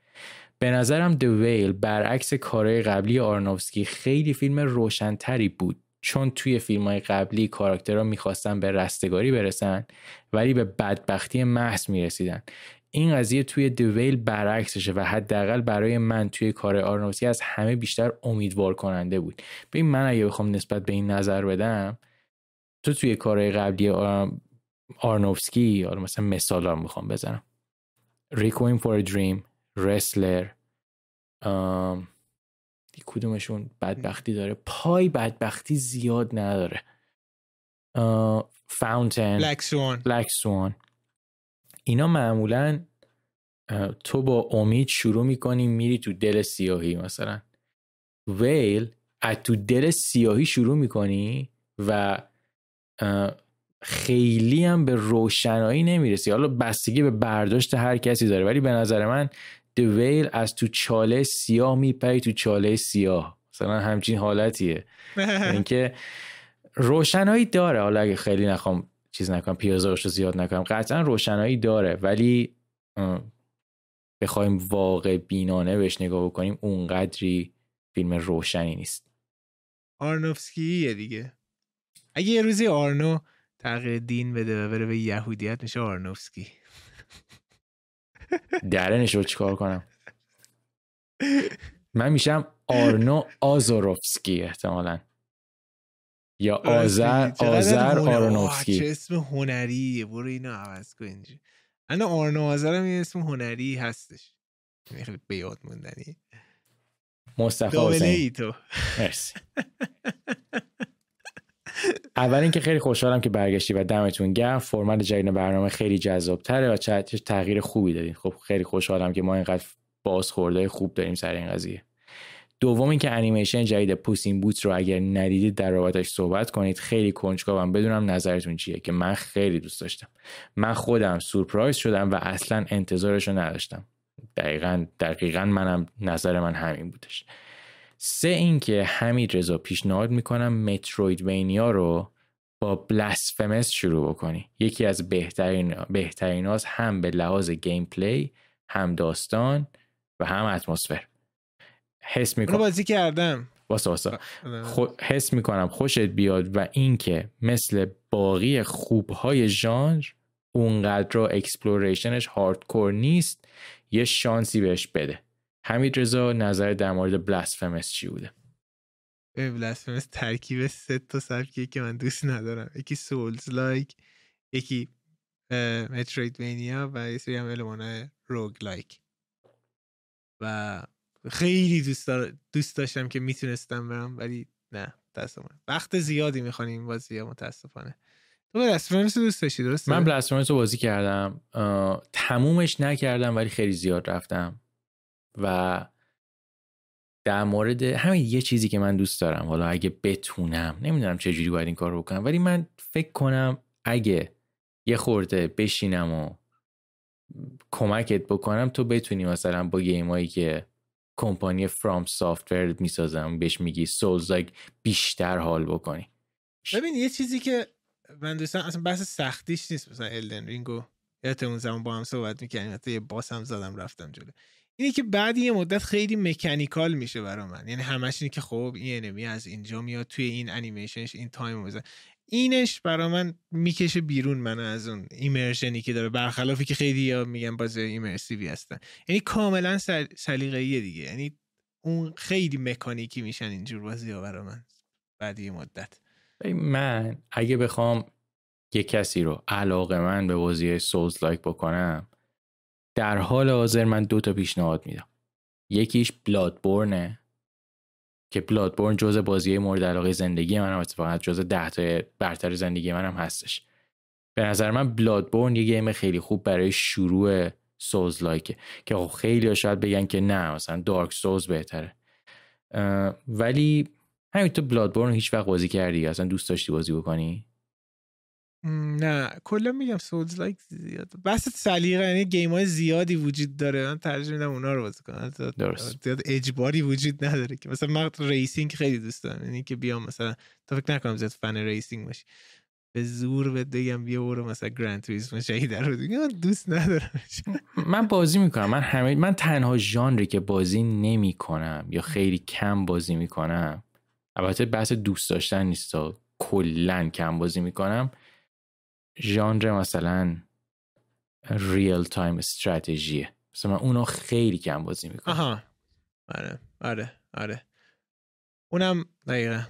به نظرم ویل برعکس کارهای قبلی آرنوفسکی خیلی فیلم روشنتری بود. چون توی فیلم های قبلی کاراکترها می‌خواستن به رستگاری برسن ولی به بدبختی محض می‌رسیدن. این قضیه توی دویل برعکسشه و حداقل برای من توی کار آرنوفسکی از همه بیشتر امیدوار کننده بود. ببین من اگه بخوام نسبت به این نظر بدم تو توی کارهای قبلی آرنوفسکی مثلا مثال هم می‌خوام بزنم. ریکوین فور دریم رسلر. کدومشون بدبختی داره؟ پای بدبختی زیاد نداره. فاونتن بلک سوان اینا معمولا تو با امید شروع می‌کنی میری تو دل سیاهی مثلا. ویل از تو دل سیاهی شروع می‌کنی و خیلی هم به روشنایی نمی‌رسی. حالا بستگی به برداشت هر کسی داره. ولی به نظر من دویل از تو چاله سیاه میپری تو چاله سیاه. مثلا همچین حالتیه. اینکه روشنایی داره. حالا اگه خیلی نخوام چیز نکنم پیازارش رو زیاد نکنم قطعا روشنایی داره. ولی بخوایم واقع بینانه بهش نگاه بکنیم اونقدری فیلم روشنی نیست. آرنوفسکیه دیگه. اگه یه روزی آرنو تغییر دین بده و بره به یهودیت میشه آرنوفسکی. درنش رو چیکار کنم؟ من میشم آرنو آزوروفسکی احتمالا. یا آذر آذر آرونوفسکی چه اسم هنریه. برو اینو عوض کن اینجا انا آرنو آذرم یه اسم هنری هستش. خیلی به یاد موندنی مصطفی حسین تو. مرسی. اول اینکه خیلی خوشحالم که برگشتی و دمتون گرم. فرمت جدید برنامه خیلی جذاب تره و چه تغییر خوبی دادین خب خیلی خوشحالم که ما اینقدر بازخورده خوب داریم سر این قضیه. دوم اینکه انیمیشن جدید پوسین بوت رو اگر ندیدید در رابطش صحبت کنید. خیلی کنجکاوم. بدونم نظرتون چیه که من خیلی دوست داشتم. من خودم سورپرایز شدم و اصلا انتظارش رو نداشتم. دقیقا دقیقا منم نظر من همین بودش. سه اینکه حمید رضا پیشنهاد می‌کنم مترویدوینیا رو با بلاسفمس شروع بکنی. یکی از بهترین بهترین هم به لحاظ گیم پلی هم داستان و هم اتمسفر حس می‌کنم بازی کردم. واسه واسه. خو... حس می‌کنم خوشت بیاد و اینکه مثل باقی خوبهای ژانر اونقدر exploration ش hardcore نیست یه شانسی بهش بده. حمید رضا نظر در مورد Blasphemous چی بوده؟ Blasphemous ترکیب سه تا سبکیه که من دوست ندارم. یکی souls-like یکی metroidvania و یه سری هم roguelike و خیلی دوست, دوست داشتم که می‌تونستم برم ولی نه متاسفانه وقت زیادی می‌خواد این بازی متاسفانه. تو بلاسفمس دوست داشتی درسته؟ من بلاسفمس رو بازی کردم تمومش نکردم ولی خیلی زیاد رفتم. و در مورد همین یه چیزی که من دوست دارم حالا اگه بتونم نمی‌دونم چه جوری باید این کار رو بکنم ولی من فکر کنم اگه یه خورده بشینم و کمکت بکنم تو بتونی مثلا با گیمایی که کمپانی فرام سافتور می‌سازم بهش میگی سولز بیشتر حال بکنی. ببین یه چیزی که من دوستم اصلا بحث سختیش نیست مثلا Elden Ring و یادت اون زمان با هم صحبت می‌کنیم حتی یه boss هم زدم رفتم جلو. اینه که بعد یه مدت خیلی mechanical میشه برا من. یعنی همش اینه که خب این enemy از اینجا میاد توی این انیمیشنش این time بزن اینش برا من می‌کشه بیرون من از اون immersion ی که داره. برخلافی که خیلی یا میگن باز immersive ی هستن. یعنی کاملا سلیقه‌ایه دیگه. یعنی اون خیلی مکانیکی میشن اینجور بازی ها برا من. بعد یه مدت. من اگه بخوام یه کسی رو علاقه‌مند به بازی souls-like بکنم در حال حاضر من دو تا پیشنهاد میدم. یکیش Bloodborne ه که Bloodborne جزء بازی مورد علاقه زندگی منم اتفاقا جزء ده تا برتر زندگی منم هستش. به نظر من Bloodborne یه game خیلی خوب برای شروع souls-like ه که خب خیلی شاید بگن که نه مثلا Dark Souls بهتره. ولی همینطور Bloodborne هیچ وقت بازی کردی؟ اصلا دوست داشتی بازی بکنی؟ نه. کلا میگم souls-like زیاد. بحث سلیقه یعنی game های زیادی وجود داره. من ترجیح میدم اونا رو بازی کنم. درست. زیاد اجباری وجود نداره که. مثلا من racing خیلی دوست دارم. یعنی که بیام مثلا تو فکر نکنم زیاد fan racing باشی. به زور به بگم بیا برو مثلا Gran Turismo شهید رو. دیگه من دوست ندارم. من بازی می‌کنم. من همه من تنها ژانری که بازی نمی‌کنم یا خیلی کم بازی می‌کنم البته بحث دوست داشتن نیست تا کلا کم بازی می‌کنم ژانر مثلا real-time strategy ه مثلا من اونو خیلی کم بازی می‌کنم. آها. آره آره آره. اونم دقیقا.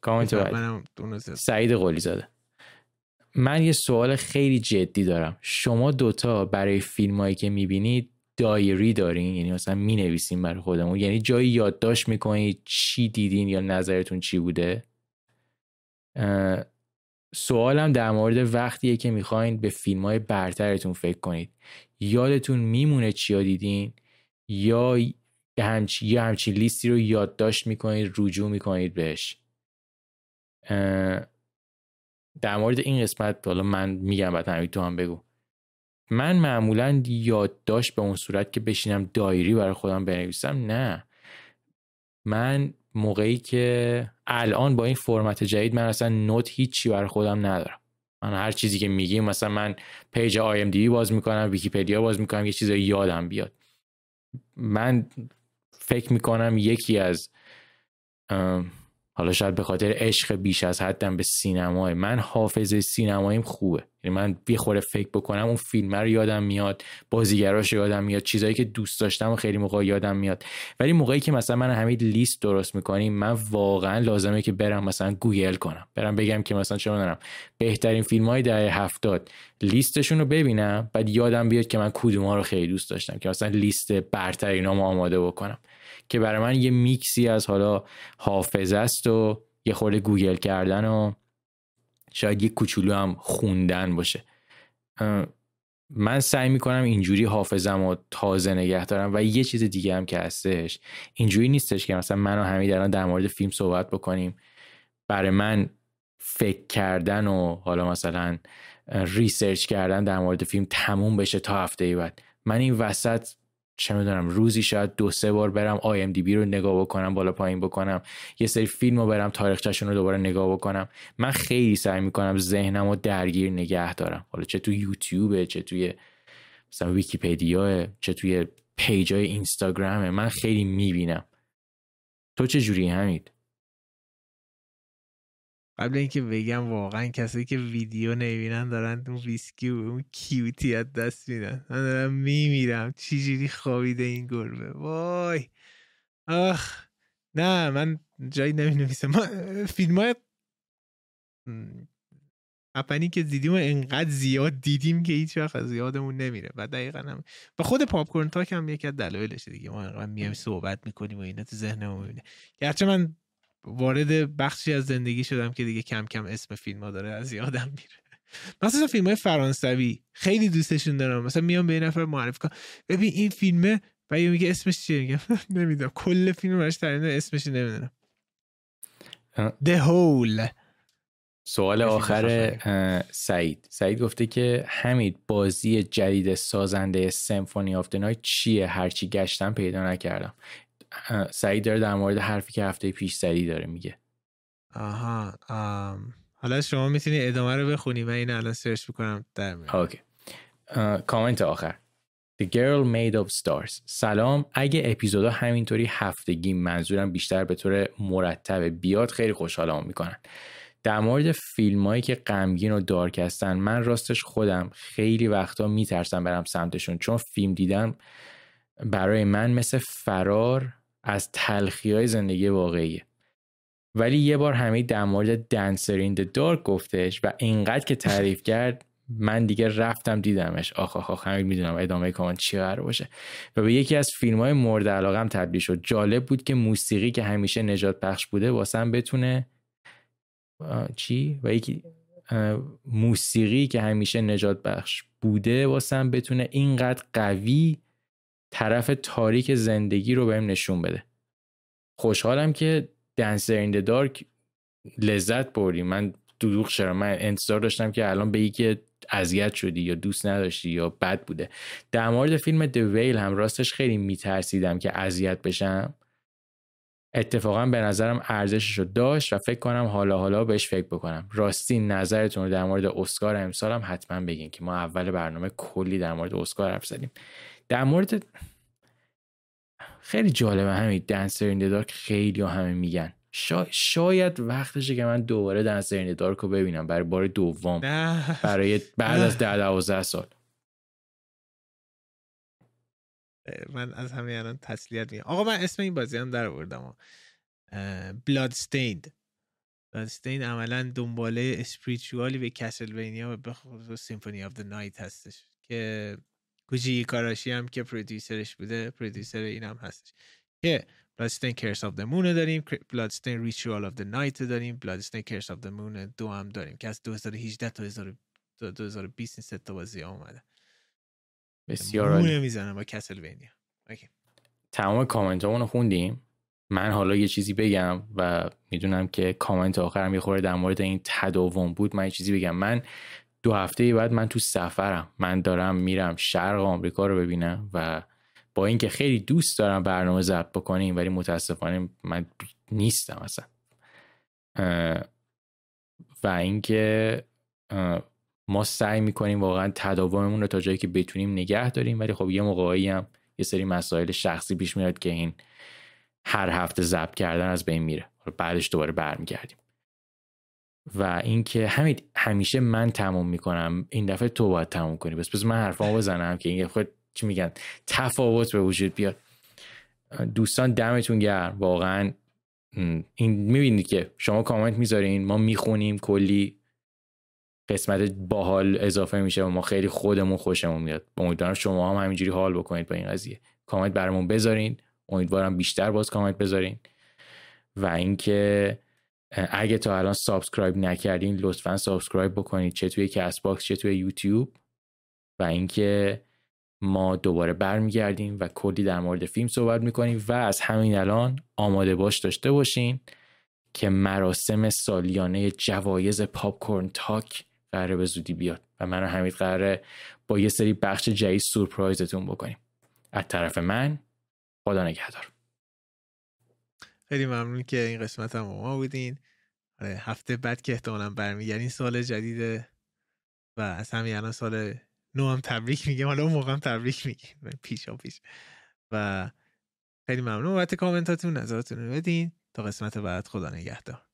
کامنت سعید قولی زاده. من یه سوال خیلی جدی دارم. شما دوتا برای فیلم هایی که می‌بینید دایری دارین؟ یعنی مثلا می‌نویسین برای خودمون. یعنی جایی یادداشت می‌کنید چی دیدین یا نظرتون چی بوده؟ سوالم در مورد وقتیه که می‌خواین به فیلم های برترتون فکر کنید. یادتون میمونه چیا دیدین؟ یا همچی یا همچین لیستی رو یادداشت می‌کنید رجوع می‌کنید بهش؟ در مورد این قسمت حالا من میگم بعد همین تو هم بگو. من معمولا یادداشت به اون صورت که بشینم دایری برای خودم بنویسم نه. من موقعی که الان با این فرمت جدید من اصلا نوت هیچی برای خودم ندارم. من هر چیزی که میگیم مثلا من page IMDb باز می‌کنم ویکیپدیا باز می‌کنم یه چیزایی یادم بیاد. من فکر می‌کنم یکی از حالا شاید به خاطر عشق بیش از حدم به سینما من حافظه سینماییم خوبه. یعنی من یه خورده فکر بکنم اون فیلم رو یادم میاد بازیگراش یادم میاد چیزایی که دوست داشتم و خیلی موقع یادم میاد. ولی موقعی که مثلا من همین لیست درست می‌کنیم من واقعا لازمه که برم مثلا گوگل کنم. برم بگم که مثلا چه می‌دونم بهترین فیلم های دهه هفتاد لیستشون رو ببینم بعد یادم بیاد که من کدوم ها رو خیلی دوست داشتم که مثلا لیست برترینامو آماده بکنم. که برای من یه میکسی از حالا حافظه است و یه خورده گوگل کردن و شاید یه کوچولو هم خوندن باشه. من سعی می‌کنم اینجوری حافظم و تازه نگه دارم و یه چیز دیگه هم که هستش اینجوری نیستش که مثلا من و همین الان در مورد فیلم صحبت بکنیم. برای من فکر کردن و حالا مثلا research کردن در مورد فیلم تموم بشه تا هفته بعد. من این وسط چه می‌دونم روزی شاید دو سه بار برم IMDb رو نگاه بکنم بالا پایین بکنم. یه سری فیلم رو برم تاریخچه‌شون رو دوباره نگاه بکنم. من خیلی سعی می‌کنم ذهنم رو درگیر نگه دارم. حالا چه تو یوتیوبه چه توی مثلا ویکیپدیا چه توی page های اینستاگرامه. من خیلی می‌بینم. تو چه جوری همید قبل اینکه بگم واقعا کسی که ویدیو نمی‌بینن دارن اون ویسکی و اون کیوتی از دست میدن. من دارم میمیرم. چجوری خوابیده این گربه؟ وای! آخ! نه من جایی نمی نویسم فیلم های اپنی که دیدیم انقدر زیاد دیدیم که هیچ وقت از یادمون نمیره. و دقیقا هم و خود Popcorn Talk هم یکی از دلایلشه دیگه. ما انقدر میایم صحبت می‌کنیم و اینا تو ذهنمون می‌مونه. گرچه من وارد بخشی از زندگی شدم که دیگه کم کم اسم فیلم ها داره از یادم میره. مثلا فیلم های فرانسوی. خیلی دوستشون دارم. مثلا میام به این نفر معرفی کنم. ببین این فیلمه و یه میگه اسمش چیه؟ میگم نمی‌دونم. کل فیلم براش تعریف اسمش نمی‌دونم. حالا. سوال آخر سعید. سعید گفته که همین بازی جدید سازنده Symphony of Night چیه؟ هرچی گشتم پیدا نکردم. سعید داره در مورد حرفی که هفته پیش زدی داره میگه. آها حالا شما می‌تونی ادامه رو بخونی من این الان سرچ بکنم در اوکی. کامنت آخر. The Girl Made of Stars. سلام اگه اپیزودا همینطوری هفتگی منظورم بیشتر به طور مرتبه بیاد خیلی خوشحالم می‌کنن. در مورد فیلمایی که غمگین و دارک هستن من راستش خودم خیلی وقتا میترسم برم سمتشون چون فیلم دیدم برای من مثل فرار از تلخی های زندگی واقعیه. ولی یه بار همه در مورد دنسر این دارک گفتش و اینقدر که تعریف کرد من دیگه رفتم دیدمش. آخ آخ آخ همین می‌دونم ادامه کامنت چی قرار باشه. و به یکی از فیلم های مورد علاقم تبدیل شد. جالب بود که موسیقی که همیشه نجات بخش بوده واسم بتونه چی؟ و یکی موسیقی که همیشه نجات بخش بوده واسم بتونه اینقدر قوی طرف تاریک زندگی رو بهم نشون بده. خوشحالم که دنسر این دارک لذت بردی. من دروغ شدم. من انتظار داشتم که الان بگی که اذیت شدی یا دوست نداشتی یا بد بوده. در مورد فیلم دویل هم راستش خیلی میترسیدم که اذیت بشم. اتفاقا به نظرم ارزشش رو داشت و فکر کنم حالا حالا بهش فکر بکنم. راستی نظرتون رو در مورد اسکار امسال هم حتما بگین که ما اول برنامه کلی در مورد اسکار حرف زدیم. در مورد خیلی جالبه همین Dancer in Dark خیلی همه میگن. شاید وقتشه که من دوباره Dancer in Dark رو ببینم برای بار دوم. برای بعد از ده دوازده سال. من از همه الان تسلیت میگم. آقا من اسم این بازی هم در آوردم. Bloodstained Bloodstained عملا دنباله spiritual ی به Castlevania و به خصوص Symphony of Night هستش که کوجی ایگاراشی هم که producer ش بوده producer این هم هستش. که Bloodstained Curse of Moon داریم Bloodstained Ritual of the Night داریم Bloodstained Curse of the Moon دو هم داریم که از 2018 تا 2020 این سه بازی آمده بسیار عالی. می‌زنم با Castlevania تمام کامنت رو خوندیم. من حالا یه چیزی بگم و می‌دونم که کامنت آخرم یه خورده در مورد این تداوم بود من یه چیزی بگم. من دو هفته بعد من تو سفرم. من دارم میرم شرق آمریکا رو ببینم و با اینکه خیلی دوست دارم برنامه ضبط بکنیم ولی متاسفانه من نیستم اصلا. و اینکه ما سعی می‌کنیم واقعا تداوممون رو تا جایی که بتونیم نگه داریم ولی خب یه موقعی هم یه سری مسائل شخصی پیش میاد که این هر هفته ضبط کردن از بین میره. بعدش دوباره برمیگردیم. و اینکه همین همیشه من تموم می‌کنم. این دفعه تو باید تموم کنی. بس بس من حرفامو بزنم که این خود چی میگن تفاوت به وجود بیاد. دوستان دمتون گرم. واقعا این می‌بینید که شما کامنت می‌ذارین ما می‌خونیم کلی. قسمت باحال اضافه میشه و ما خیلی خودمون خوشمون میاد. امیدوارم شما هم همینجوری حال بکنید با این قضیه. کامنت برامون بذارین. امیدوارم بیشتر باز کامنت بذارین. و اینکه اگه تا الان subscribe نکردین لطفا subscribe بکنید. چه توی Castbox چه توی یوتیوب. و اینکه ما دوباره برمیگردیم و کلی در مورد فیلم صحبت می‌کنیم و از همین الان آماده باش داشته باشین که مراسم سالیانه جوایز Popcorn Talk قراره به زودی بیاد. و من و حمید قراره با یه سری بخش جدید سورپرایزتون بکنیم. از طرف من خدا نگهدار. خیلی ممنون که این قسمت هم ما بودین. آره، هفته بعد که احتمالا برمیگردین سال جدیده و از همین الان سال نو هم تبریک میگیم. حالا اون موقع هم تبریک میگیم. پیشا پیش. و خیلی ممنون. بابت کامنتاتون نظراتتون رو بدین. تا قسمت بعد خدا نگهدار.